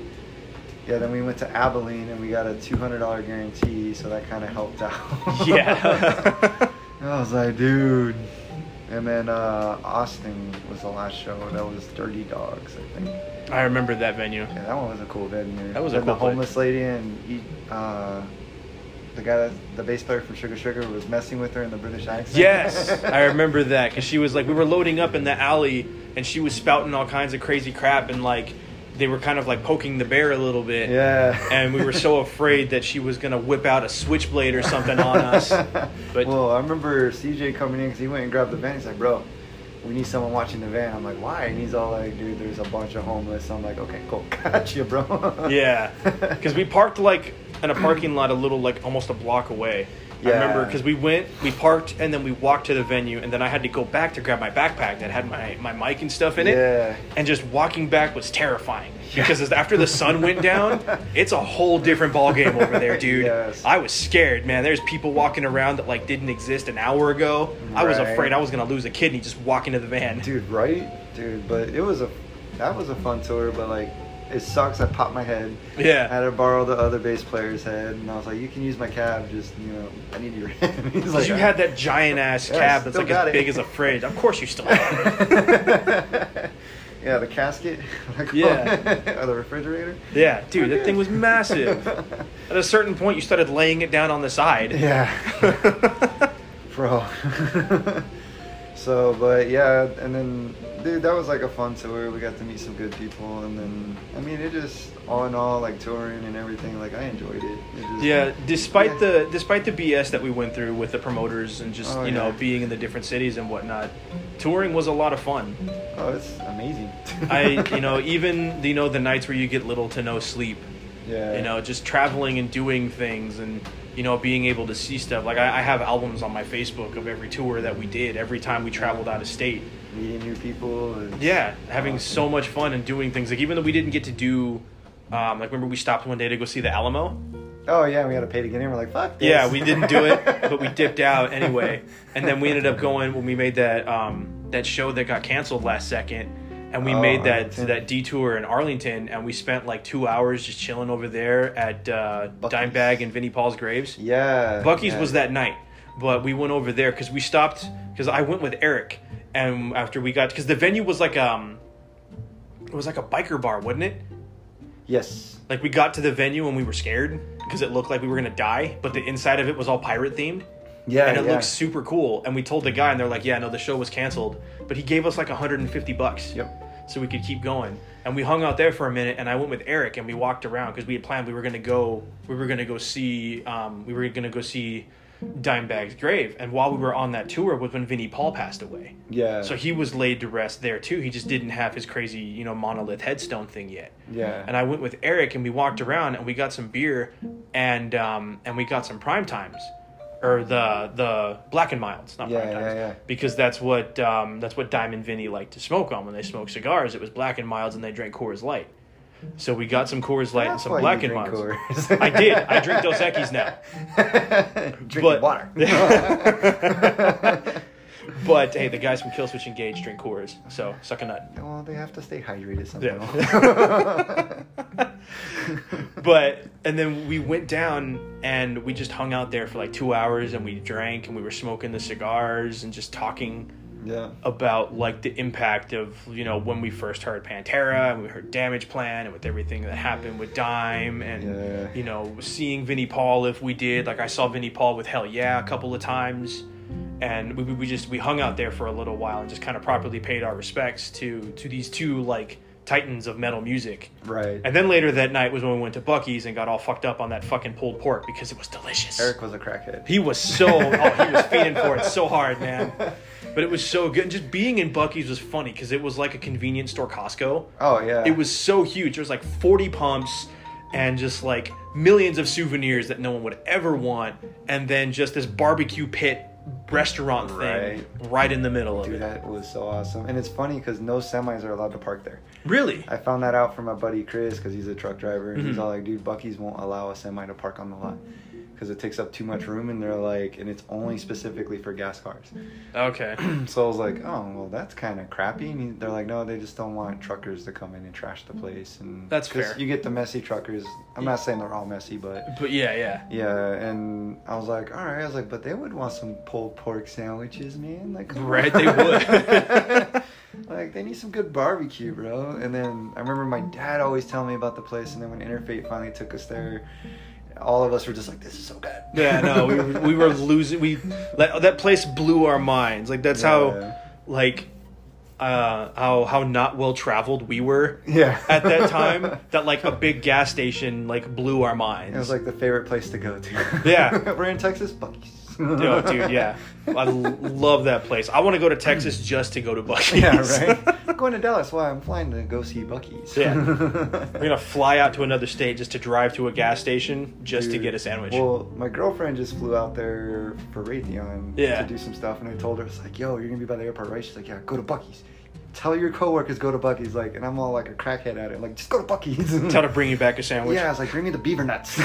yeah, then we went to Abilene and we got a two hundred dollar guarantee, so that kind of helped out. Yeah. I was like, dude. And then uh, Austin was the last show. That was Dirty Dogs, I think. I remember that venue. Yeah, that one was a cool venue. That was a cool The place. homeless lady and he, uh, the guy, that, the bass player from Sugar Sugar, was messing with her in the British accent. Yes, I remember that because she was like, we were loading up in the alley and she was spouting all kinds of crazy crap and like they were kind of like poking the bear a little bit. Yeah. And we were so afraid that she was gonna whip out a switchblade or something on us. But well, I remember CJ coming in because he went and grabbed the van. He's like, bro, we need someone watching the van. I'm like, why? And he's all like, dude, there's a bunch of homeless. I'm like, okay, cool, gotcha, bro. yeah, because we parked like in a parking lot a little like almost a block away. Yeah. I remember because we went, we parked, and then we walked to the venue, and then I had to go back to grab my backpack that had my, my mic and stuff in it. Yeah. And just walking back was terrifying because as- after the sun went down, it's a whole different ball game over there, dude. Yes. I was scared, man. There's people walking around that like didn't exist an hour ago. Right. I was afraid I was gonna lose a kidney just walking to the van. Dude, right? Dude, but it was a, that was a fun tour, but like, it sucks. I popped my head. Yeah. I had to borrow the other bass player's head, and I was like, "You can use my cab. Just you know, I need your head." He's Because like, you had that giant ass Yeah, cab that's like as it. big as a fridge. Of course you still have it. yeah, the casket. Yeah. or the refrigerator. Yeah, dude, that thing was massive. At a certain point, you started laying it down on the side. Yeah, bro. So, but yeah, and then, dude, that was like a fun tour. We got to meet some good people, and then, I mean, it just all in all, like touring and everything, like I enjoyed it. it just, Yeah, despite Yeah. the despite the BS that we went through with the promoters and just Oh, you know being in the different cities and whatnot, touring was a lot of fun. Oh, it's amazing. I you know even you know the nights where you get little to no sleep, yeah, you know just traveling and doing things and you know being able to see stuff. Like I, I have albums on my Facebook of every tour that we did, every time we traveled out of state. meeting new people. and- Yeah, having Awesome. so much fun and doing things. Like even though we didn't get to do, um, like remember we stopped one day to go see the Alamo. Oh yeah, we had to pay to get in. We're like, fuck. This. Yeah, we didn't do it, but we dipped out anyway. And then we ended up going when we made that um, that show that got canceled last second, and we Oh, made that that detour in Arlington, and we spent like two hours just chilling over there at uh, Dimebag and Vinnie Paul's graves. Yeah. Buc-ee's yeah. was that night, but we went over there because we stopped because I went with Eric, and after we got because the venue was like um, it was like a biker bar, wasn't it? Yes. Like we got to the venue and we were scared because it looked like we were gonna die, but the inside of it was all pirate themed. Yeah. and it yeah. looks super cool. And we told the guy, and they're like, "Yeah, no, the show was canceled," but he gave us like 150 bucks, Yep. so we could keep going. And we hung out there for a minute, and I went with Eric, and we walked around because we had planned we were gonna go, we were gonna go see, um, we were gonna go see Dimebag's grave. And while we were on that tour was when Vinnie Paul passed away. Yeah. So he was laid to rest there too. He just didn't have his crazy, you know, monolith headstone thing yet. Yeah. And I went with Eric and we walked around and we got some beer and um, and we got some prime times. Or the the black and milds, not Yeah, prime times, yeah, yeah. because that's what um, that's what Dime and Vinnie liked to smoke on when they smoked cigars. It was black and milds, and they drank Coors Light. So we got some Coors Light and some black and milds. I did. I drink Dos Equis now. Drink But- water. But hey, the guys from Killswitch Engage drink Coors, so suck a nut. well, they have to stay hydrated somehow. Yeah. but and then we went down and we just hung out there for like two hours and we drank and we were smoking the cigars and just talking yeah. about like the impact of you know when we first heard Pantera and we heard Damageplan and with everything that happened with Dime and Yeah. you know seeing Vinnie Paul if we did like I saw Vinnie Paul with Hellyeah a couple of times and we, we just we hung out there for a little while and just kind of properly paid our respects to to these two like titans of metal music Right. and then later that night was when we went to Buc-ee's and got all fucked up on that fucking pulled pork because it was delicious. Eric was a crackhead. He was so oh he was fiending for it so hard, man. But it was so good. And just being in Buc-ee's was funny because it was like a convenience store Costco. Oh yeah. It was so huge. There was like 40 pumps and just like millions of souvenirs that no one would ever want. And then just this barbecue pit restaurant thing Right. right in the middle of Dude, it. that was so awesome. And it's funny because no semis are allowed to park there. Really? I found that out from my buddy Chris because he's a truck driver. And he's Mhm. all like, dude, Buc-ee's won't allow a semi to park on the lot because it takes up too much room. And they're like, and it's only specifically for gas cars. Okay. so I was like, oh, well, that's kind of crappy. And they're like, no, they just don't want truckers to come in and trash the place. And That's fair. You get the messy truckers. I'm not saying they're all messy, but But yeah, yeah. yeah. And I was like, all right. I was like, but they would want some pulled pork sandwiches, man. Like, on. Right, they would. like, they need some good barbecue, bro. And then I remember my dad always telling me about the place. And then when Interfaith finally took us there, all of us were just like, this is so good. Yeah, no, we were, we were losing. We that, that place blew our minds. Like that's how Yeah. like uh how how not well traveled we were Yeah. at that time that like a big gas station like blew our minds. It was like the favorite place to go to. Yeah. We're in Texas, Buc-ee's. oh, dude, yeah, I love that place. I want to go to Texas hmm. just to go to Buc-ee's. Yeah, right. I'm going to Dallas. Why? I'm flying to go see Buc-ee's. Yeah. We're gonna fly out to another state just to drive to a gas station just to get a sandwich. Well, my girlfriend just flew out there for Raytheon Yeah. to do some stuff, and I told her, "It's like, yo, you're gonna be by the airport, right?" She's like, "Yeah, go to Buc-ee's. Tell your coworkers go to Buc-ee's." Like, and I'm all like a crackhead at it, like, just go to Buc-ee's. Tell her to bring you back a sandwich. Yeah, I was like, bring me the beaver nuts.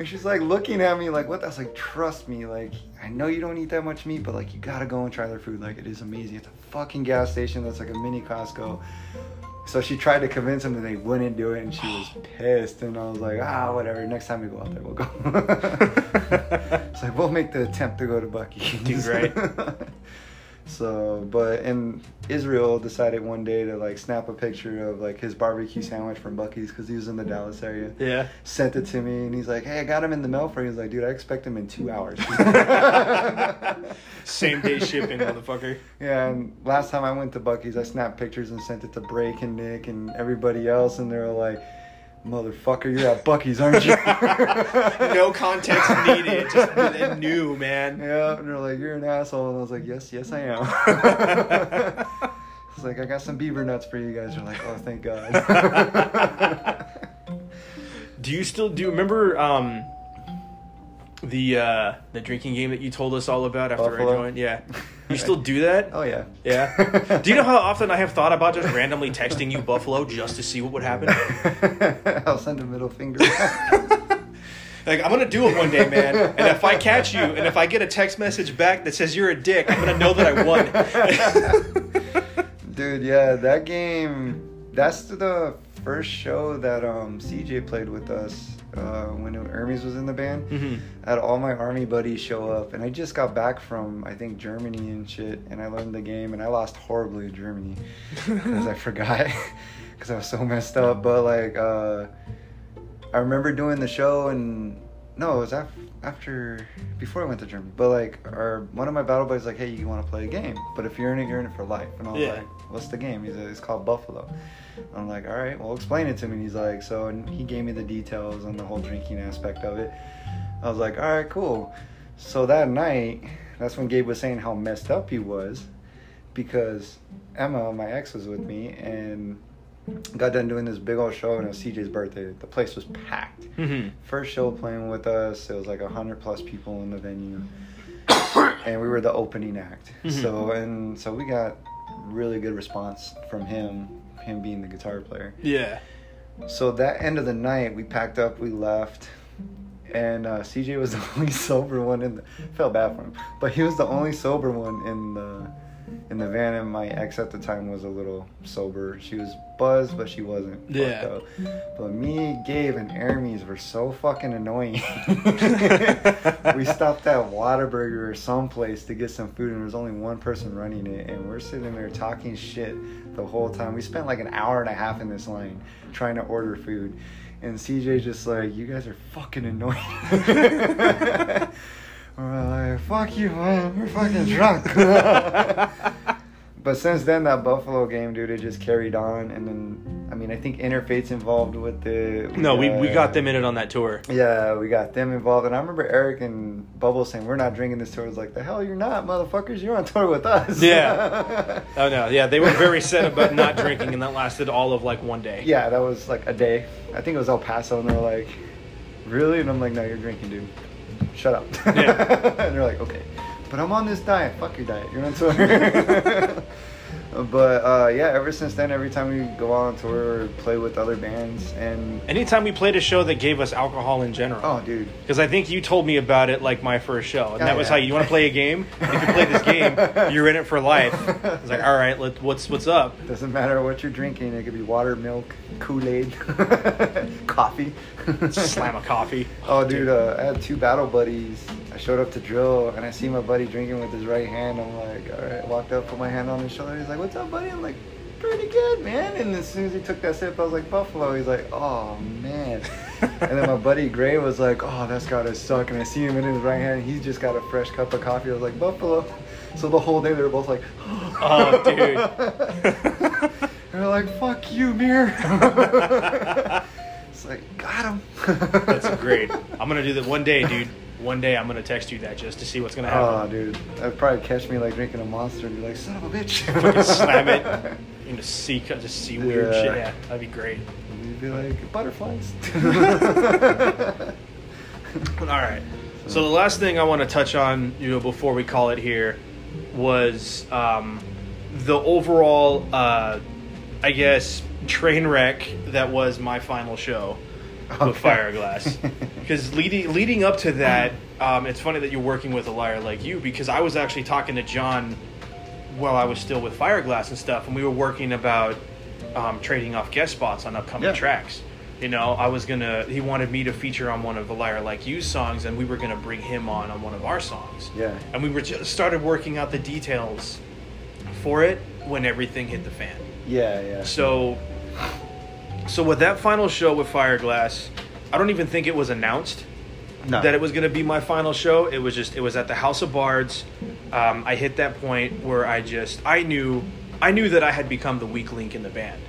And she's like looking at me like, what? I was like, trust me, like, I know you don't eat that much meat, but like, you gotta go and try their food. Like, it is amazing. It's a fucking gas station that's like a mini Costco. So she tried to convince them that they wouldn't do it, and she was pissed. And I was like, ah, whatever. Next time we go out there, we'll go. it's like we'll make the attempt to go to Buc-ee's. Dude, right? So, but and Israel decided one day to like snap a picture of like his barbecue sandwich from Buc-ee's because he was in the Dallas area. Yeah. Sent it to me and he's like, "Hey, I got him in the mail for you." He's like, "Dude, I expect him in two hours." Same day shipping, motherfucker. Yeah, and last time I went to Buc-ee's, I snapped pictures and sent it to Break and Nick and everybody else, and they were like, "Motherfucker, you're at Buc-ee's, aren't you?" no context needed. Just they knew, man. Yeah, and they're like, "You're an asshole," and I was like, "Yes, yes, I am." It's like I got some beaver nuts for you guys. They're like, "Oh, thank God." Do you still do? you Remember um, the uh, the drinking game that you told us all about after Buffalo? I joined? Yeah. You still do that? oh yeah. Yeah. Do you know how often I have thought about just randomly texting you Buffalo just to see what would happen? I'll send a middle finger. Like I'm gonna do it one day, man. And if I catch you, and if I get a text message back that says you're a dick, I'm gonna know that I won. Dude, yeah, that game. That's the first show that um CJ played with us uh, when Hermes was in the band. Mhm. I had all my army buddies show up, and I just got back from I think Germany and shit, and I learned the game, and I lost horribly in Germany because I forgot because I was so messed up. But like, uh, I remember doing the show, and no, it was after after before I went to Germany. But like, our one of my battle buddies was like, hey, you want to play a game? But if you're in it, you're in it for life. And I was Yeah. like, what's the game? He's like, it's called Buffalo. I'm like, all right, well, explain it to me. And he's like, so, and he gave me the details on the whole drinking aspect of it. I was like, all right, cool. So that night, that's when Gabe was saying how messed up he was because Emma, my ex, was with me and got done doing this big old show and it was CJ's birthday. The place was packed. Mhm. First show playing with us, it was like a hundred plus people in the venue, and we were the opening act. Mhm. So and so we got really good response from him, him being the guitar player. Yeah. So that end of the night, we packed up, we left, and uh, CJ was the only sober one in the. Felt bad for him, but he was the only sober one in the in the van. And my ex at the time was a little sober. She was buzzed, but she wasn't. Yeah. up. But me, Gabe, and Hermes were so fucking annoying. we stopped at Whataburger or someplace to get some food, and there was only one person running it, and we're sitting there talking shit the whole time. We spent like an hour and a half in this line trying to order food, and CJ just like, "You guys are fucking annoying." we're like, "Fuck you, man. We're fucking drunk." But since then, that Buffalo game, dude, it just carried on, and then I mean, I think Interfaith's involved with the. No, we, we got them in it on that tour. Yeah, we got them involved, and I remember Eric and Bubble saying, "We're not drinking this tour." I was like, "The hell, you're not, motherfuckers! You're on tour with us." Yeah. Oh no, yeah, they were very set about not drinking, and that lasted all of like one day. yeah, that was like a day. I think it was El Paso, and they're like, "Really?" And I'm like, "No, you're drinking, dude." Shut up. Yeah. and they're like, okay, but I'm on this diet. Fuck your diet. You're on tour. but uh, yeah, ever since then, every time we go out on tour or play with other bands, and Anytime we played a show that gave us alcohol in general. oh, dude, Because I think you told me about it like my first show, and that was yeah. how you want to play a game. If you play this game, you're in it for life. It's like, all right, let, what's what's up? doesn't matter what you're drinking. It could be water, milk, Kool Aid, coffee. Slam a coffee. Oh, dude, uh, I had two battle buddies. Showed up to drill, and I see my buddy drinking with his right hand. I'm like, all right. Walked up, put my hand on his shoulder. He's like, "What's up, buddy?" I'm like, "Pretty good, man." And as soon as he took that sip, I was like, "Buffalo." He's like, "Oh man." and then my buddy Gray was like, "Oh, that's gotta suck." And I see him in his right hand. He's just got a fresh cup of coffee. I was like, "Buffalo." So the whole day they were both like, Oh, dude. They're like, "Fuck you, mirror." it's like, got him. That's great. I'm gonna do that one day, dude. One day I'm gonna text you that just to see what's gonna happen. Oh, dude, that'd probably catch me like drinking a monster and be like, "Son of a bitch!" Fucking slam it. You know, see, just see weird Yeah. shit. Yeah, that'd be great. You'd be like, "Butterflies." All right. So the last thing I want to touch on, you know, before we call it here, was um, the overall, uh, I guess, train wreck that was my final show with Okay. Fireglass. Because leading leading up to that, um, it's funny that you're working with a liar like you because I was actually talking to John while I was still with Fireglass and stuff, and we were working about um, trading off guest spots on upcoming Yeah. tracks. You know, I was gonna. He wanted me to feature on one of the Liar Like You songs, and we were gonna bring him on on one of our songs. Yeah. And we were just started working out the details for it when everything hit the fan. yeah, yeah. So, so with that final show with Fireglass, I don't even think it was announced No. that it was going to be my final show. It was just it was at the House of Bards. Um, I hit that point where I just I knew I knew that I had become the weak link in the band.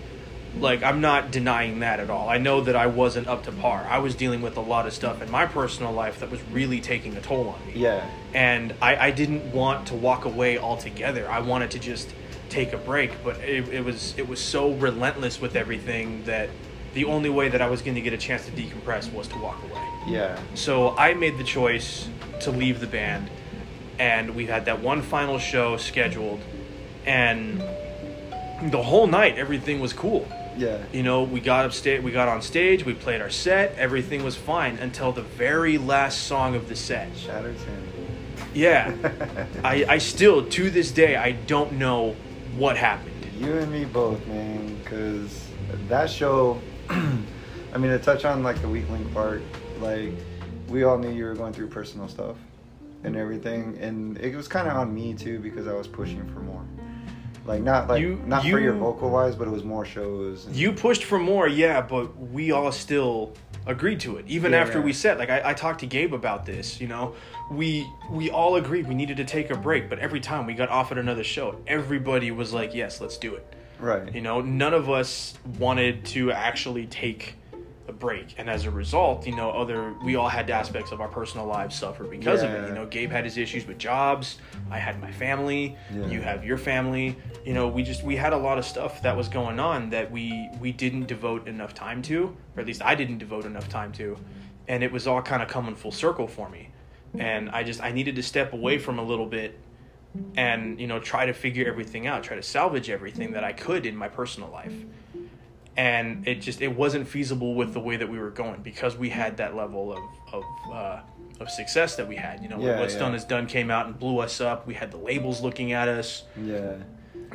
Like I'm not denying that at all. I know that I wasn't up to par. I was dealing with a lot of stuff in my personal life that was really taking a toll on me Yeah. and I, I didn't want to walk away altogether. I wanted to just take a break, but it, it was it was so relentless with everything that the only way that I was going to get a chance to decompress was to walk away. Yeah. So I made the choice to leave the band, and we had that one final show scheduled, and the whole night everything was cool. Yeah. You know, we got up upstage, we got on stage, we played our set, everything was fine until the very last song of the set. Shattered Yeah. I, I still, to this day, I don't know what happened. You and me both, man. Because that show, I mean, to touch on like the weak link part, like we all knew you were going through personal stuff and everything, and it was kind of on me too because I was pushing for more. Like not like You- not for your vocal wise, but it was more shows. and- You pushed for more, yeah, but we all still agreed to it. Even Yeah. after we said, like, I, I talked to Gabe about this, you know, we we all agreed we needed to take a break, but every time we got offered another show, everybody was like, yes, let's do it. right. You know, none of us wanted to actually take a break, and as a result, you know, other we all had aspects of our personal lives suffer because of it. You know, Gabe had his issues with jobs. I had my family. Yeah. You have your family. You know, we just we had a lot of stuff that was going on that we we didn't devote enough time to, or at least I didn't devote enough time to, and it was all kind of coming full circle for me. And I just I needed to step away from a little bit and you know try to figure everything out try to salvage everything that i could in my personal life and it just it wasn't feasible with the way that we were going because we had that level of of uh, of success that we had you know Yeah, what's yeah. done is done came out and blew us up we had the labels looking at us Yeah.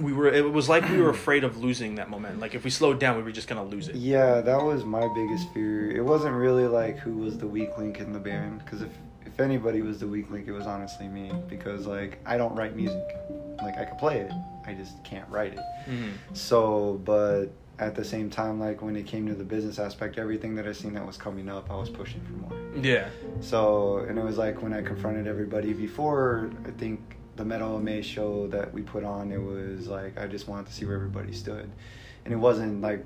we were it was like we were afraid of losing that moment like if we slowed down we were just gonna lose it Yeah, that was my biggest fear. It wasn't really like who was the weak link in the band, because if if anybody was the weak link, it was honestly me. Because like I don't write music, like I could play it, I just can't write it. Mhm. So, but at the same time, like when it came to the business aspect, everything that I seen that was coming up, I was pushing for more. yeah So, and it was like when I confronted everybody before, I think the Metal May show that we put on, it was like I just wanted to see where everybody stood. And it wasn't like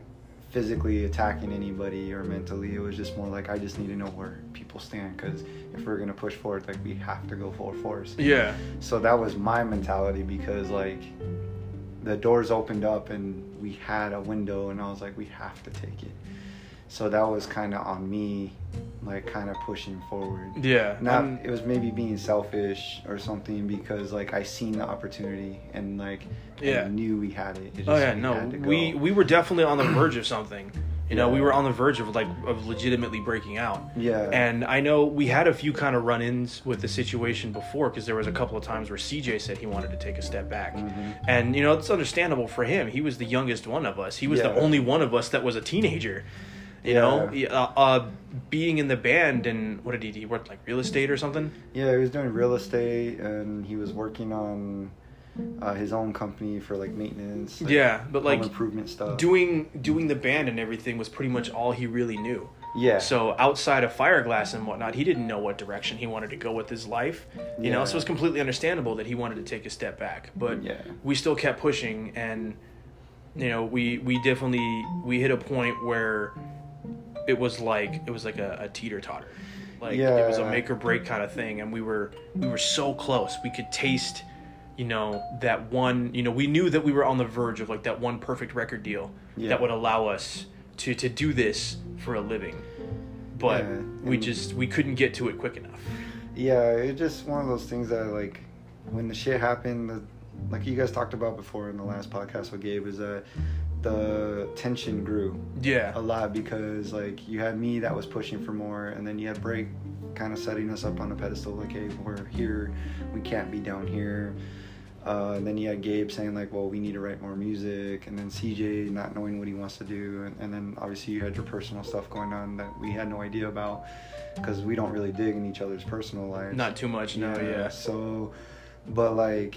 physically attacking anybody or mentally, it was just more like I just need to know where people stand because if we're going to push forward, like we have to go full force. yeah So that was my mentality because like the doors opened up and we had a window and I was like, we have to take it. So that was kind of on me, like kind of pushing forward. Yeah. Not and- it was maybe being selfish or something because like I seen the opportunity and like Yeah. I knew we had it. it oh, just, Oh yeah, no, had to go. we we were definitely on the verge of something. You know, we were on the verge of like of legitimately breaking out. Yeah. And I know we had a few kind of run-ins with the situation before because there was a couple of times where CJ said he wanted to take a step back, Mm-hmm. and you know it's understandable for him. He was the youngest one of us. He was the only one of us that was a teenager. You Yeah. know, uh, uh, being in the band and what did he do? He worked like real estate or something. Yeah, he was doing real estate and he was working on uh, his own company for like maintenance. like, Yeah, but like improvement stuff. doing doing the band and everything was pretty much all he really knew. yeah. So outside of Fireglass and whatnot, he didn't know what direction he wanted to go with his life. You know, Yeah. so it's completely understandable that he wanted to take a step back. But Yeah. we still kept pushing, and you know, we we definitely we hit a point where it was like it was like a, a teeter totter. Like it was a make or break kind of thing, and we were we were so close. We could taste, you know, that one. You know, we knew that we were on the verge of like that one perfect record deal Yeah. that would allow us to to do this for a living. But Yeah, we just we couldn't get to it quick enough. Yeah, it's just one of those things that like when the shit happened, the, like you guys talked about before in the last podcast with Gabe, is that the tension grew Yeah. a lot because like you had me that was pushing for more, and then you had Break kind of setting us up on a pedestal, like hey, we're here, we can't be down here. Uh, and then you had Gabe saying like, well, we need to write more music, and then CJ not knowing what he wants to do, and, and then obviously you had your personal stuff going on that we had no idea about because we don't really dig in each other's personal lives. Not too much, no, yeah. So, but like,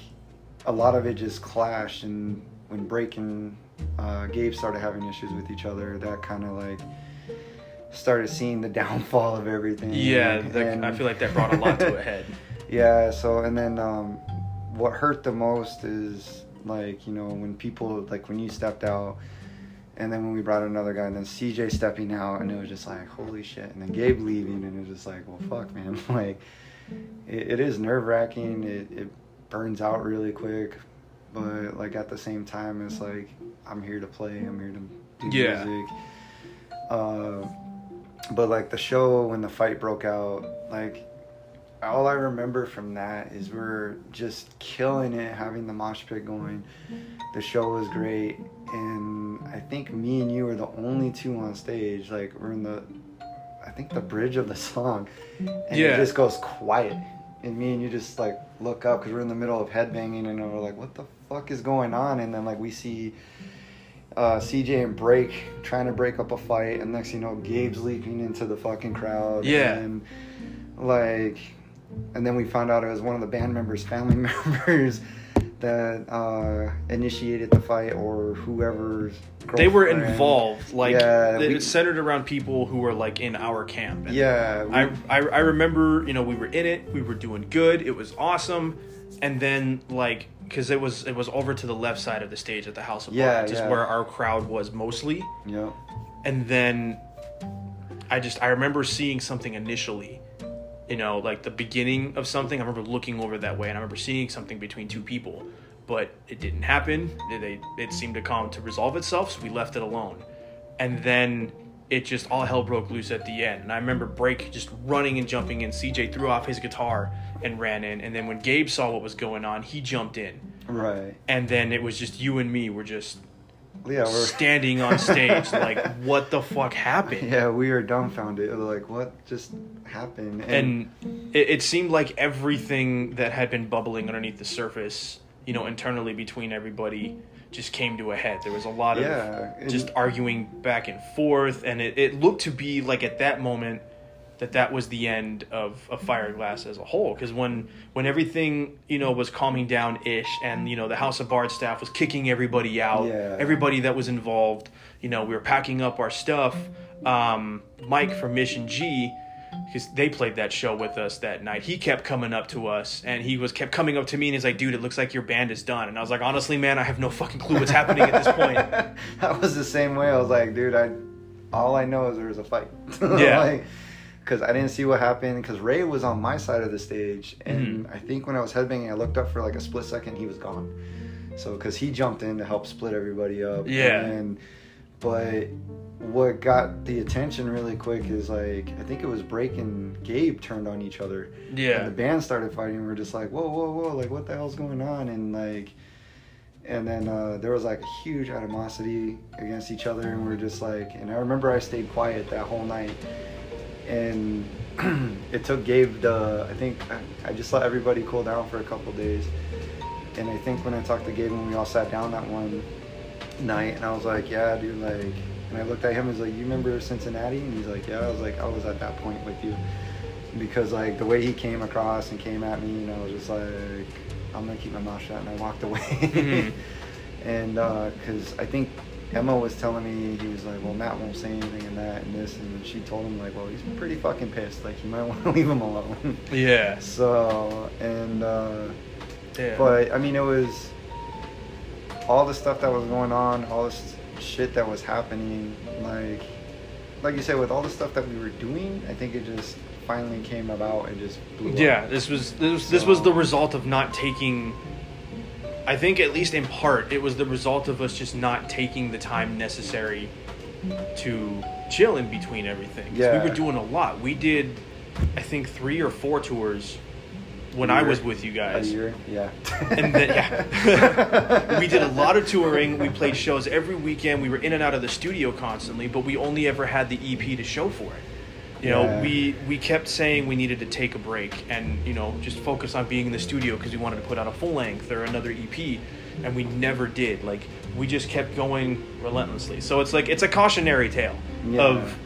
a lot of it just clashed, and when Break and uh, Gabe started having issues with each other, that kind of like started seeing the downfall of everything. Yeah, that, And- I feel like that brought a lot to a head. yeah. So and then um, what hurt the most is like you know when people like when you stepped out. And then when we brought another guy, and then CJ stepping out, and it was just like, holy shit. And then Gabe leaving, and it was just like, well, fuck, man. like, it, it is nerve wracking. It, it burns out really quick. But, like, at the same time, it's like, I'm here to play, I'm here to do Yeah. music. Uh, but, like, the show, when the fight broke out, like, all I remember from that is we're just killing it, having the mosh pit going. The show was great, and I think me and you were the only two on stage. Like we're in the, I think the bridge of the song, and Yeah. it just goes quiet, and me and you just like look up because we're in the middle of headbanging, and we're like, what the fuck is going on? And then like we see. Uh, CJ and Break trying to break up a fight, and next you know, Gabe's leaping into the fucking crowd. Yeah. And like and then we found out it was one of the band members family members that uh initiated the fight or whoever's They were involved. Like Yeah, it we- centered around people who were like in our camp. And yeah we- I, I I remember, you know, we were in it, we were doing good, it was awesome, and then like because it was it was over to the left side of the stage at the House of Yeah, Bards, is yeah. where our crowd was mostly, yeah and then I just I remember seeing something initially, you know, like the beginning of something. I remember looking over that way, and I remember seeing something between two people, but it didn't happen. They, it seemed to come to resolve itself, so we left it alone, and then it just all hell broke loose at the end. And I remember Break just running and jumping in. CJ threw off his guitar and ran in, and then when Gabe saw what was going on, he jumped in, right and then it was just you and me were just yeah we're standing on stage like what the fuck happened? Yeah we were dumbfounded. We're like what just happened? And it, it seemed like everything that had been bubbling underneath the surface you know internally between everybody just came to a head. There was a lot of Yeah, and- just arguing back and forth and it, it looked to be like at that moment that that was the end of, of Fireglass as a whole because when when everything you know was calming down ish and you know the House of Bard staff was kicking everybody out Yeah. everybody that was involved you know we were packing up our stuff um, Mike from Mission G because they played that show with us that night he kept coming up to us and he was kept coming up to me and he's like dude it looks like your band is done and I was like honestly man I have no fucking clue what's happening at this point that was the same way. I was like, dude, I all I know is there was a fight. Yeah. like, because I didn't see what happened. Because Ray was on my side of the stage, and Mm-hmm. I think when I was headbanging, I looked up for like a split second. He was gone. So because he jumped in to help split everybody up. Yeah. And but what got the attention really quick is like I think it was Break and Gabe turned on each other. Yeah. And the band started fighting. We are just like, whoa, whoa, whoa! Like, what the hell's going on? And like, and then uh, there was like a huge animosity against each other, and we are just like, and I remember I stayed quiet that whole night, and it took Gabe the I think I, I just let everybody cool down for a couple days, and I think when I talked to Gabe when we all sat down that one night, and I was like, yeah, dude, like and I looked at him and was like, "You remember Cincinnati?" And he's like, "Yeah." I was like, "I was at that point with you," because like the way he came across and came at me, and I was just like, "I'm gonna keep my mouth shut," and I walked away. Mm-hmm. and because uh, I think Emma was telling me he was like, "Well, Matt won't say anything and that and this," and she told him like, "Well, he's pretty fucking pissed. Like, you might want to leave him alone." Yeah. So and. uh yeah. But I mean, it was all the stuff that was going on, all this shit that was happening, like like you said, with all the stuff that we were doing, I think it just finally came about and just blew yeah, up. this was this was, so, this was the result of not taking. I think at least in part, it was the result of us just not taking the time necessary to chill in between everything. Yeah, we were doing a lot. We did, I think, three or four tours when I was with you guys. A year, yeah. and then yeah, we did a lot of touring. We played shows every weekend. We were in and out of the studio constantly, but we only ever had the EP to show for it. You know, yeah. we we kept saying we needed to take a break and you know just focus on being in the studio because we wanted to put out a full length or another EP, and we never did. Like we just kept going relentlessly. So it's like it's a cautionary tale yeah. of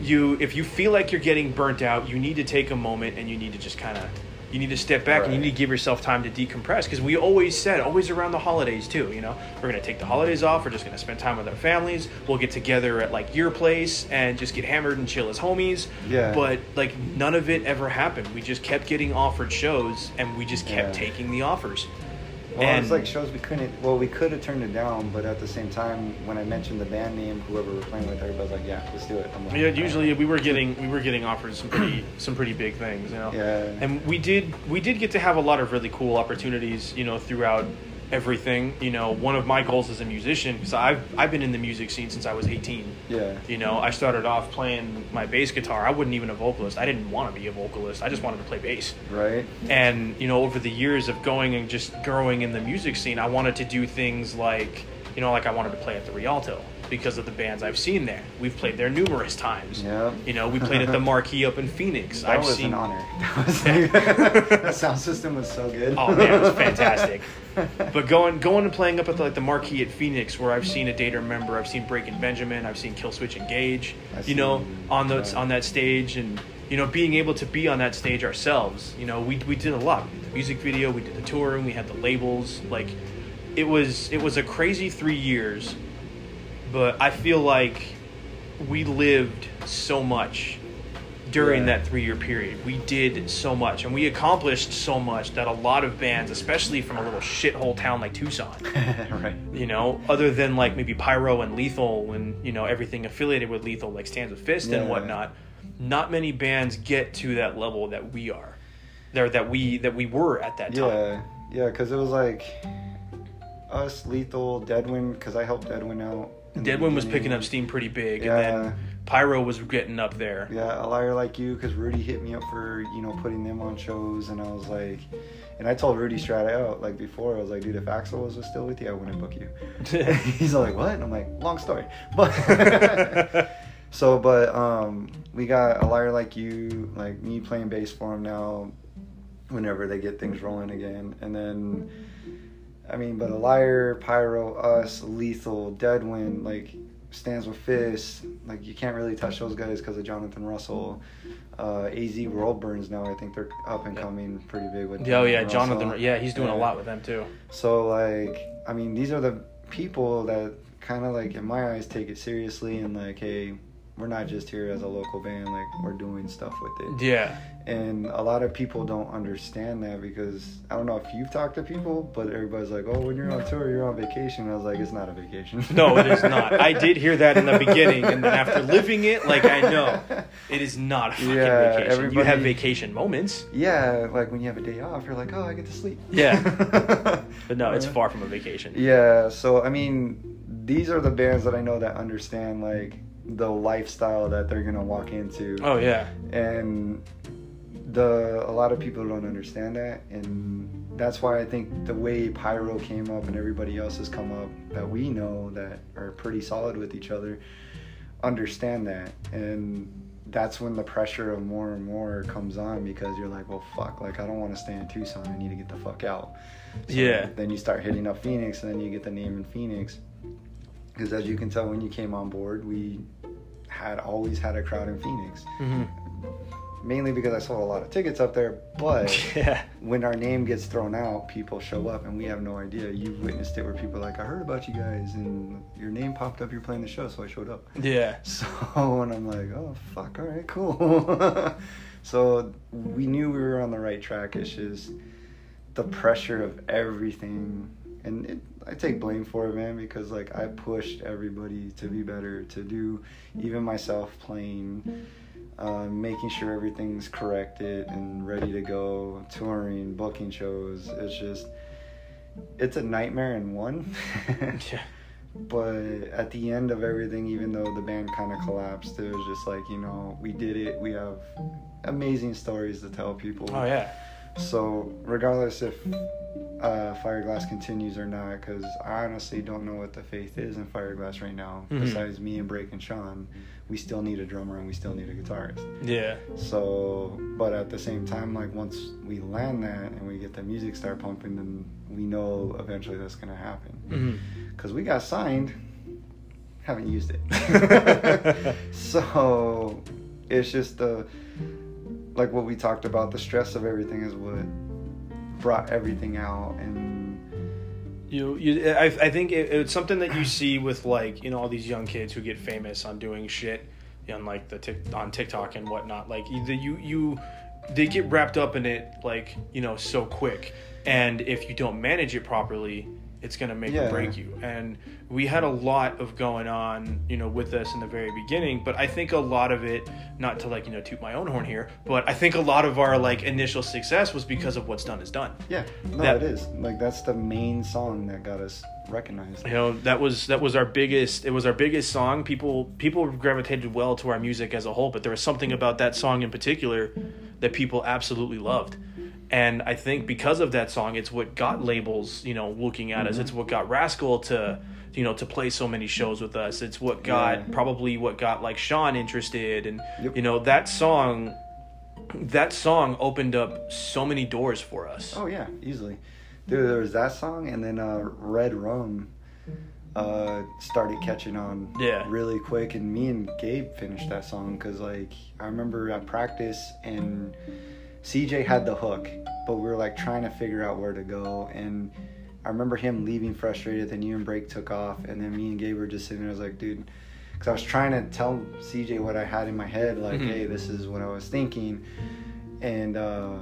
you if you feel like you're getting burnt out, you need to take a moment and you need to just kind of you need to step back right. and you need to give yourself time to decompress because we always said always around the holidays too you know? We're going to take the holidays off we're just going to spend time with our families we'll get together at like your place and just get hammered and chill as homies. Yeah. But like none of it ever happened. We just kept getting offered shows and we just kept yeah. taking the offers well, and, it's like shows we couldn't. Well, we could have turned it down, but at the same time, when I mentioned the band name, whoever we're playing with, everybody's like, "Yeah, let's do it." Like, yeah, usually we were getting we were getting offered some pretty some pretty big things, you know. Yeah. And we did we did get to have a lot of really cool opportunities, you know, throughout everything. You know, one of my goals as a musician, because I've I've been in the music scene since I was 18. Yeah. You know, I started off playing my bass guitar. I wasn't even a vocalist. I didn't want to be a vocalist. I just wanted to play bass. Right. And you know, over the years of going and just growing in the music scene, I wanted to do things like, you know, like I wanted to play at the Rialto because of the bands I've seen there. We've played there numerous times. Yeah. You know, we played at the Marquee up in Phoenix. That I've was seen... an honor. That, was like... that sound system was so good. Oh man, it was fantastic. but going going and playing up at the, like the Marquee at Phoenix, where I've seen a Day to Remember, I've seen Breaking Benjamin, I've seen Killswitch Engage. I You know, on the on that stage and you know, being able to be on that stage ourselves, you know, we, we did a lot. We did the music video, we did the touring, we had the labels. Like, it was it was a crazy three years but I feel like we lived so much during yeah. that three year period. We did so much and we accomplished so much that a lot of bands, especially from a little shithole town like Tucson, right? You know, other than like maybe Pyro and Lethal and you know everything affiliated with Lethal, like Stands with Fist yeah. and whatnot. Not many bands get to that level that we are, there that we that we were at that time. Yeah, yeah, because it was like us, Lethal, Deadwind, because I helped Deadwind out Deadwind was picking up steam pretty big, yeah. and then Pyro was getting up there. Yeah, a liar like you, because Rudy hit me up for you know putting them on shows, and I was like, and I told Rudy straight out like before, I was like, dude, if Axel was still with you, I wouldn't book you. He's like, what? And I'm like, long story, but. so, but um, we got a liar like you, like me playing bass for him now. Whenever they get things rolling again, and then I mean, but a liar, pyro, us, lethal, deadwind, like stands with fists. Like you can't really touch those guys because of Jonathan Russell. Uh, Az Worldburns now, I think they're up and coming pretty big with. Oh yeah, Russell. Jonathan. Yeah, he's doing yeah. a lot with them too. So like, I mean, these are the people that kind of like, in my eyes, take it seriously and like, hey, we're not just here as a local band. Like we're doing stuff with it. Yeah and a lot of people don't understand that because I don't know if you've talked to people, but everybody's like, "Oh, when you're on tour, you're on vacation." I was like, "It's not a vacation." no, it is not. I did hear that in the beginning, and then after living it, like I know, it is not a fucking yeah, vacation. You have vacation moments. Yeah, like when you have a day off, you're like, "Oh, I get to sleep." Yeah, but no, it's uh, far from a vacation. Yeah, so I mean, these are the bands that I know that understand like the lifestyle that they're gonna walk into. Oh yeah. and the a lot of people don't understand that and that's why i think the way pyro came up and everybody else has come up that we know that are pretty solid with each other understand that. And that's when the pressure of more and more comes on because you're like well fuck like i don't want to stay in tucson i need to get the fuck out. So Yeah. then you start hitting up phoenix and then you get the name in phoenix. Because as you can tell when you came on board we had always had a crowd in phoenix. Hmm mainly because I sold a lot of tickets up there. But Yeah. when our name gets thrown out, people show up, and we have no idea. You've witnessed it where people are like, "I heard about you guys, and your name popped up. You're playing the show, so I showed up." Yeah. So and I'm like, "Oh fuck, all right, cool." so we knew we were on the right track. It's just the pressure of everything, and it, I take blame for it, man, because like I pushed everybody to be better, to do, even myself playing uh, making sure everything's corrected and ready to go, touring, booking shows. It's just, it's a nightmare in one. Yeah. but at the end of everything, even though the band kind of collapsed, it was just like, you know, we did it. We have amazing stories to tell people. Oh yeah. So, regardless if uh, Fireglass continues or not, because I honestly don't know what the faith is in Fireglass right now. Mhm. Besides me and Break and Sean, we still need a drummer and we still need a guitarist. Yeah. So, but at the same time, like once we land that and we get the music start pumping, then we know eventually that's gonna happen. Mm-hmm. Because we got signed, haven't used it. so, it's just the like what we talked about. The stress of everything is what brought everything out, and You, you, I, I think it, it's something that you see with like you know all these young kids who get famous on doing shit on like the tick on TikTok and whatnot. Like you you they get wrapped up in it like you know so quick, and if you don't manage it properly, it's gonna make Yeah. or break you. And we had a lot of going on you know with us in the very beginning, but I think a lot of it, not to like you know toot my own horn here, but I think a lot of our like initial success was because of what's done is done. yeah, no, That- it is like that's the main song that got us recognized. you know that was that was our biggest it was our biggest song people people gravitated well to our music as a whole but there was something about that song in particular that people absolutely loved and i think because of that song it's what got labels you know looking at us Mm-hmm. it's what got rascal to you know to play so many shows with us it's what got Yeah. probably what got like sean interested and Yep. you know that song that song opened up so many doors for us Oh yeah, easily. Dude, there was that song, and then uh, Red Rum uh, started catching on Yeah. really quick, and me and Gabe finished that song because like I remember at practice and CJ had the hook, but we were like trying to figure out where to go, and I remember him leaving frustrated. Then you and Break took off, and then me and Gabe were just sitting there. I was like, dude. Because I was trying to tell CJ what I had in my head, like, Mhm. hey, this is what I was thinking. And uh,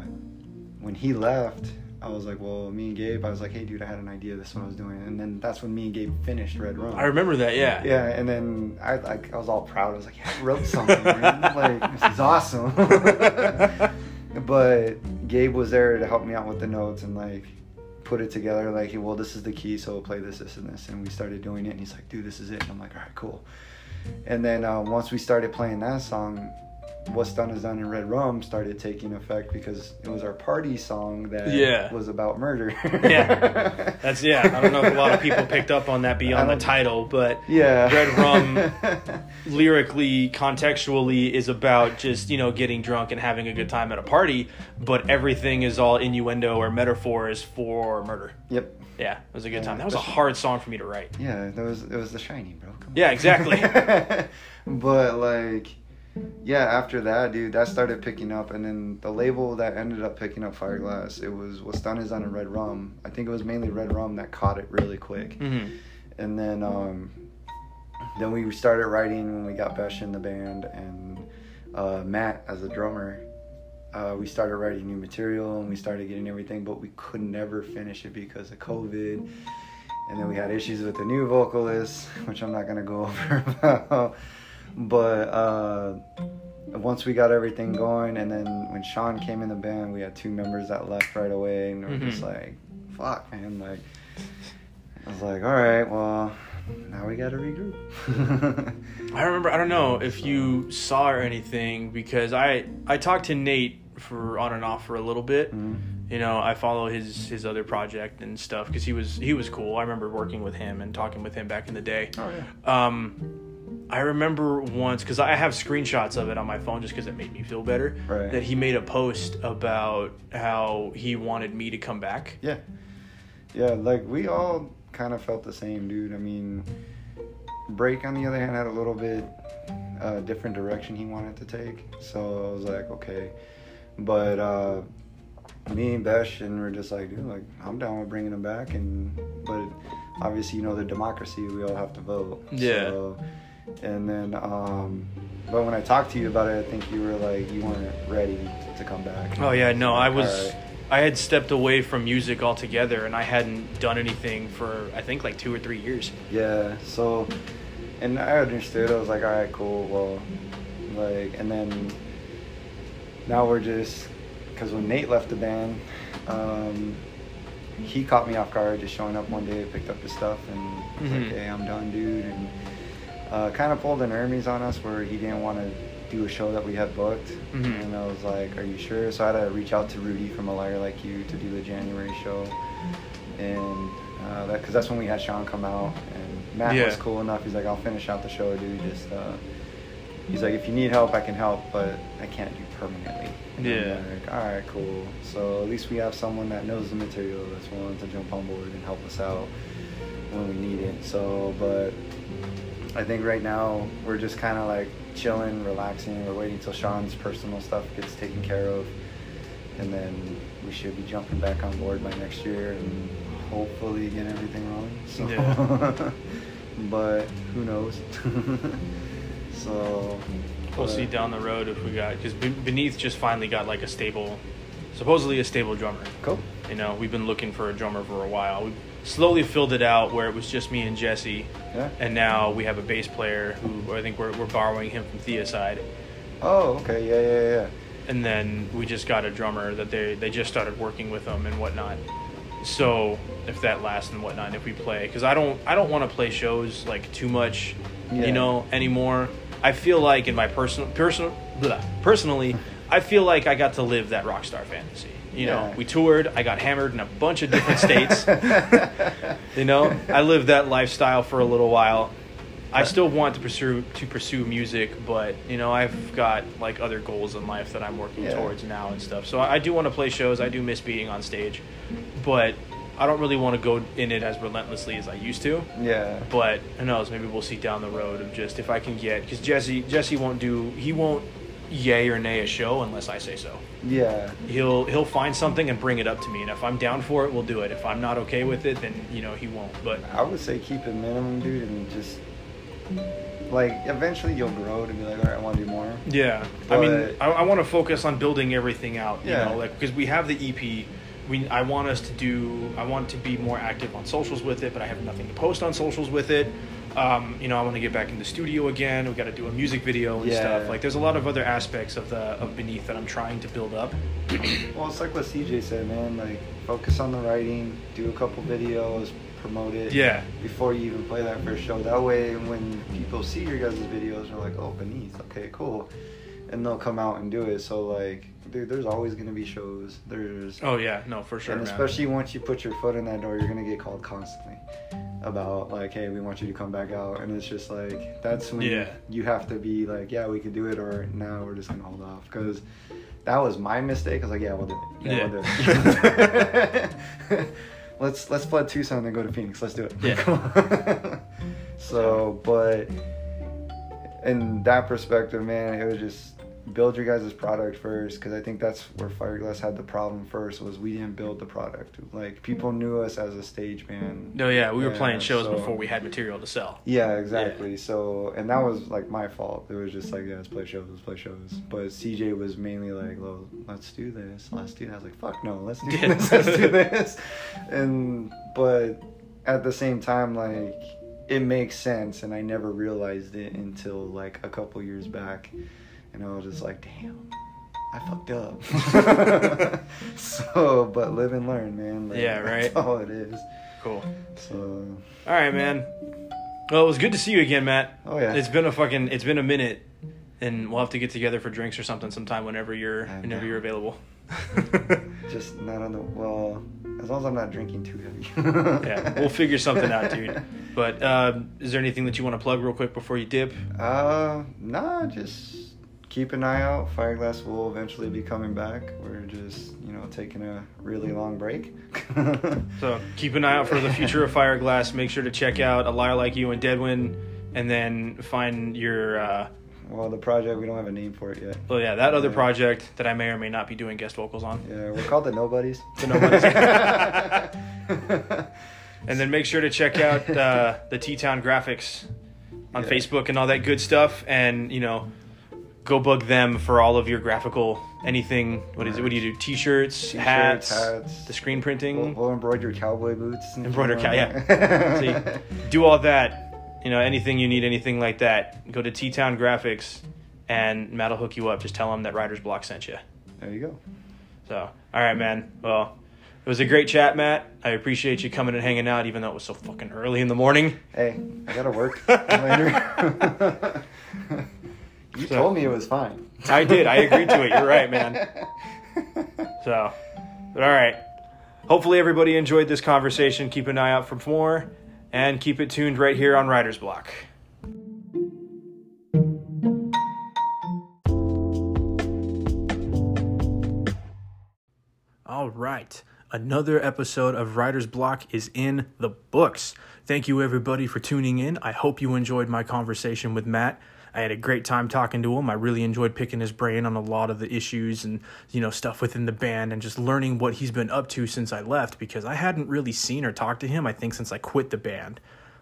when he left, I was like, well, me and Gabe, I was like, hey, dude, I had an idea. This is what I was doing. And then that's when me and Gabe finished Red Rum. i remember that yeah Yeah, and then I like I was all proud. I was like, yeah, I wrote something. man. like this is awesome. but Gabe was there to help me out with the notes and like put it together. Like, well, this is the key, so we'll play this, this, and this. And we started doing it. And he's like, dude, this is it. And I'm like, all right, cool. And then uh, once we started playing that song, What's Done Is Done in Red Rum started taking effect because it was our party song that Yeah. was about murder. Yeah. That's yeah. I don't know if a lot of people picked up on that beyond the title, but yeah. Red Rum lyrically, contextually is about just, you know, getting drunk and having a good time at a party, but everything is all innuendo or metaphors for murder. Yep. Yeah, it was a good Yeah, time. That was a hard song for me to write. Yeah, that was it was The Shining, bro. Yeah, exactly. but like, yeah, after that, dude, that started picking up, and then the label that ended up picking up Fireglass, it was What's Done Is Done in Red Rum. I think it was mainly Red Rum that caught it really quick, hmm and then um, then we started writing when we got Besh in the band and uh, Matt as a drummer. Uh, we started writing new material and we started getting everything, but we could never finish it because of COVID. And then we had issues with the new vocalist, which I'm not gonna go over about. But uh, once we got everything going, and then when Sean came in the band, we had two members that left right away, and we we're just Mhm. like, "Fuck, man!" Like, I was like, "All right, well, now we got to regroup. I remember. I don't know if you saw or anything because I I talked to Nate for on and off for a little bit. Mhm. You know, I follow his his other project and stuff because he was he was cool. I remember working with him and talking with him back in the day. Oh yeah. Um, I remember once because I have screenshots of it on my phone just because it made me feel better. Right. That he made a post about how he wanted me to come back. Yeah. Yeah, like we all kind of felt the same, dude. I mean, Break on the other hand had a little bit uh, different direction he wanted to take, so I was like, okay. But uh, me and Besh and we're just like, dude, like I'm down with bringing him back, and but obviously you know the democracy, we all have to vote. Yeah. So, and then, um, but when I talked to you about it, I think you were like you weren't ready to come back. Oh yeah, no, I was. alright. I had stepped away from music altogether, and I hadn't done anything for I think like two or three years. Yeah, so, and I understood. I was like, all right, cool. Well, like, and then now we're just, because when Nate left the band, um, he caught me off guard just showing up one day, picked up his stuff, and was Mhm. like, hey, I'm done, dude. And uh, kind of pulled an Aramis on us where he didn't want to do a show that we had booked. Mhm. And I was like, are you sure? So I had to reach out to Rudy from A Liar Like You to do the January show. And uh, that, because that's when we had Sean come out. And Matt Yeah. was cool enough. He's like, I'll finish out the show, dude. Just, uh, he's like, if you need help, I can help, but I can't do permanently. And I'm Yeah. like, all right, cool. So at least we have someone that knows the material that's willing to jump on board and help us out when we need it. So, but I think right now we're just kind of like chilling, relaxing. We're waiting till Sean's personal stuff gets taken care of, and then we should be jumping back on board by next year and hopefully get everything rolling. So, Yeah. but who knows? so We'll but- see down the road if we got because Beneath just finally got like a stable, supposedly a stable drummer. Cool. You know, we've been looking for a drummer for a while. We slowly filled it out where it was just me and Jesse, Yeah. and now we have a bass player who I think we're, we're borrowing him from Theoside. Oh, okay. Yeah, yeah, yeah. and then we just got a drummer that they they just started working with them and whatnot. So if that lasts and whatnot, if we play, because I don't I don't want to play shows like too much, Yeah. you know, anymore. I feel like in my personal personal blah, personally, I feel like I got to live that rock star fantasy. You know, Yeah. we toured. I got hammered in a bunch of different states. you know, I lived that lifestyle for a little while. I still want to pursue to pursue music, but you know I've got like other goals in life that I'm working Yeah. towards now and stuff. So I, I do want to play shows. I do miss being on stage, but I don't really want to go in it as relentlessly as I used to. Yeah. But who knows? Maybe we'll see down the road of just if I can get because Jesse Jesse won't do he won't yay or nay a show unless I say so. Yeah. He'll he'll find something and bring it up to me, and if I'm down for it, we'll do it. If I'm not okay with it, then you know he won't. But I would say keep it minimum, dude, and just like eventually you'll grow to be like, all right, I want to do more. Yeah, I mean, I, I want to focus on building everything out. You Yeah. know, like because we have the EP. We, I want us to do. I want to be more active on socials with it, but I have nothing to post on socials with it. Um, you know, I want to get back in the studio again. We got to do a music video and Yeah. stuff. Like, there's a lot of other aspects of the of Beneath that I'm trying to build up. Well, it's like what CJ said, man. Like, focus on the writing, do a couple videos, promote it. Yeah. Before you even play that first show. That way, when people see your guys' videos, they're like, oh, Beneath, okay, cool. And they'll come out and do it. So, like, dude, there's always going to be shows. There's. Oh yeah, no, for sure. and man. especially once you put your foot in that door, you're going to get called constantly about, like, hey, we want you to come back out. And it's just like, that's when Yeah. you have to be like, yeah, we could do it, or now we're just going to hold off. Because that was my mistake. I was like, yeah, we'll do it. Yeah, Yeah. we'll do it. let's let's flood Tucson and go to Phoenix. Let's do it. Yeah. So, but in that perspective, man, it was just build your guys' product first because I think that's where Fireglass had the problem first was we didn't build the product. Like people knew us as a stage band. No, yeah, we were playing shows so- before we had material to sell. Yeah, exactly. So, and that was like my fault. It was just like, yeah, let's play shows, let's play shows. But CJ was mainly like, well, let's do this, let's do that. I was like, fuck no, let's do Yeah. this, let's do this. And, but at the same time, like, it makes sense. And I never realized it until like a couple years back. And I was just like, damn. I fucked up. so, but live and learn, man. Like, Yeah, right. That's all it is. Cool. So, All right, man. Well, it was good to see you again, Matt. Oh, yeah. It's been a fucking. It's been a minute, and we'll have to get together for drinks or something sometime whenever you're whenever you're available. Just not on the well. As long as I'm not drinking too heavy. yeah, we'll figure something out, dude. But um, is there anything that you want to plug real quick before you dip? Uh, nah, just keep an eye out. Fireglass will eventually be coming back. We're just, you know, taking a really long break. So keep an eye out for the future of Fireglass. Make sure to check out A Liar Like You and Deadwind, and then find your. Uh, well, the project we don't have a name for it yet. well, yeah, that other Yeah. project that I may or may not be doing guest vocals on. Yeah, we're called the Nobodies. The Nobodies. And then make sure to check out uh, the T Town graphics on Yeah. Facebook and all that good stuff. And you know, go bug them for all of your graphical anything. What is it? What do you do? T-shirts, T-shirts, hats, hats. the screen printing. We'll, embroider cowboy boots. and Embroider cow- there. See, do all that. You know, anything you need, anything like that. Go to T Town Graphics, and Matt will hook you up. Just tell him that Writer's Block sent you. There you go. So, all right, man. Well, it was a great chat, Matt. I appreciate you coming and hanging out, even though it was so fucking early in the morning. Hey, I gotta work later. you So- told me it was fine. I did. I agreed to it. You're right, man. So, but all right. Hopefully, everybody enjoyed this conversation. Keep an eye out for more, and keep it tuned right here on Writer's Block. All right. Another episode of Writer's Block is in the books. Thank you, everybody, for tuning in. I hope you enjoyed my conversation with Matt. I had a great time talking to him. I really enjoyed picking his brain on a lot of the issues and, you know, stuff within the band and just learning what he's been up to since I left because I hadn't really seen or talked to him, I think, since I quit the band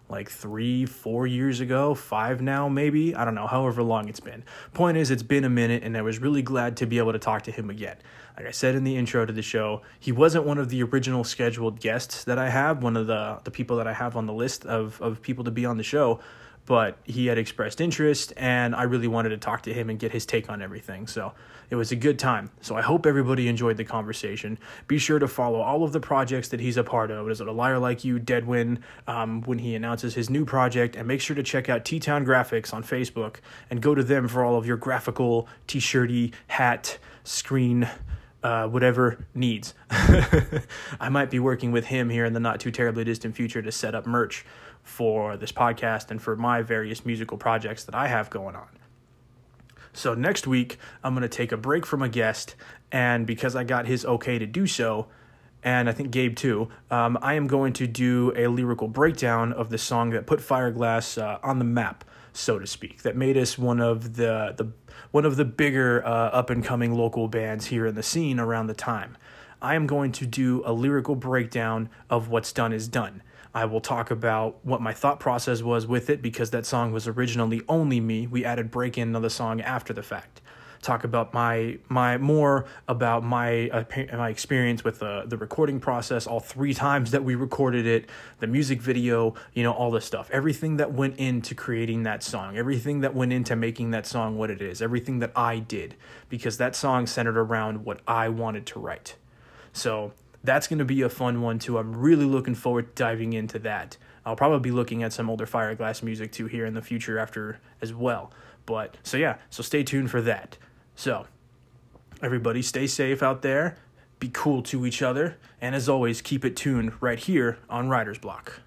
like three, four years ago, five now, maybe. I don't know, however long it's been. Point is, it's been a minute, and I was really glad to be able to talk to him again. Like I said in the intro to the show, he wasn't one of the original scheduled guests that I have, one of the, the people that I have on the list of, of people to be on the show, but he had expressed interest, and I really wanted to talk to him and get his take on everything. So it was a good time. So I hope everybody enjoyed the conversation. Be sure to follow all of the projects that he's a part of. Is it A Liar Like You, Deadwind, um, when he announces his new project, and make sure to check out T Town Graphics on Facebook and go to them for all of your graphical, t shirty, hat, screen, uh, whatever needs. I might be working with him here in the not too terribly distant future to set up merch for this podcast and for my various musical projects that I have going on. So next week, I'm going to take a break from a guest, and because I got his okay to do so, and I think Gabe too, um, I am going to do a lyrical breakdown of the song that put Fireglass uh, on the map, so to speak, that made us one of the the one of the bigger uh, up and coming local bands here in the scene around the time. I am going to do a lyrical breakdown of what's done is done. I will talk about what my thought process was with it because that song was originally only me. We added break in another song after the fact. Talk about my my more about my uh, my experience with the the recording process, all three times that we recorded it, the music video, you know, all this stuff, everything that went into creating that song, everything that went into making that song what it is, everything that I did, because that song centered around what I wanted to write. So that's going to be a fun one too. I'm really looking forward to diving into that. I'll probably be looking at some older Fireglass music too here in the future after as well. But so yeah, so stay tuned for that. So everybody stay safe out there, be cool to each other, and as always keep it tuned right here on Writer's Block.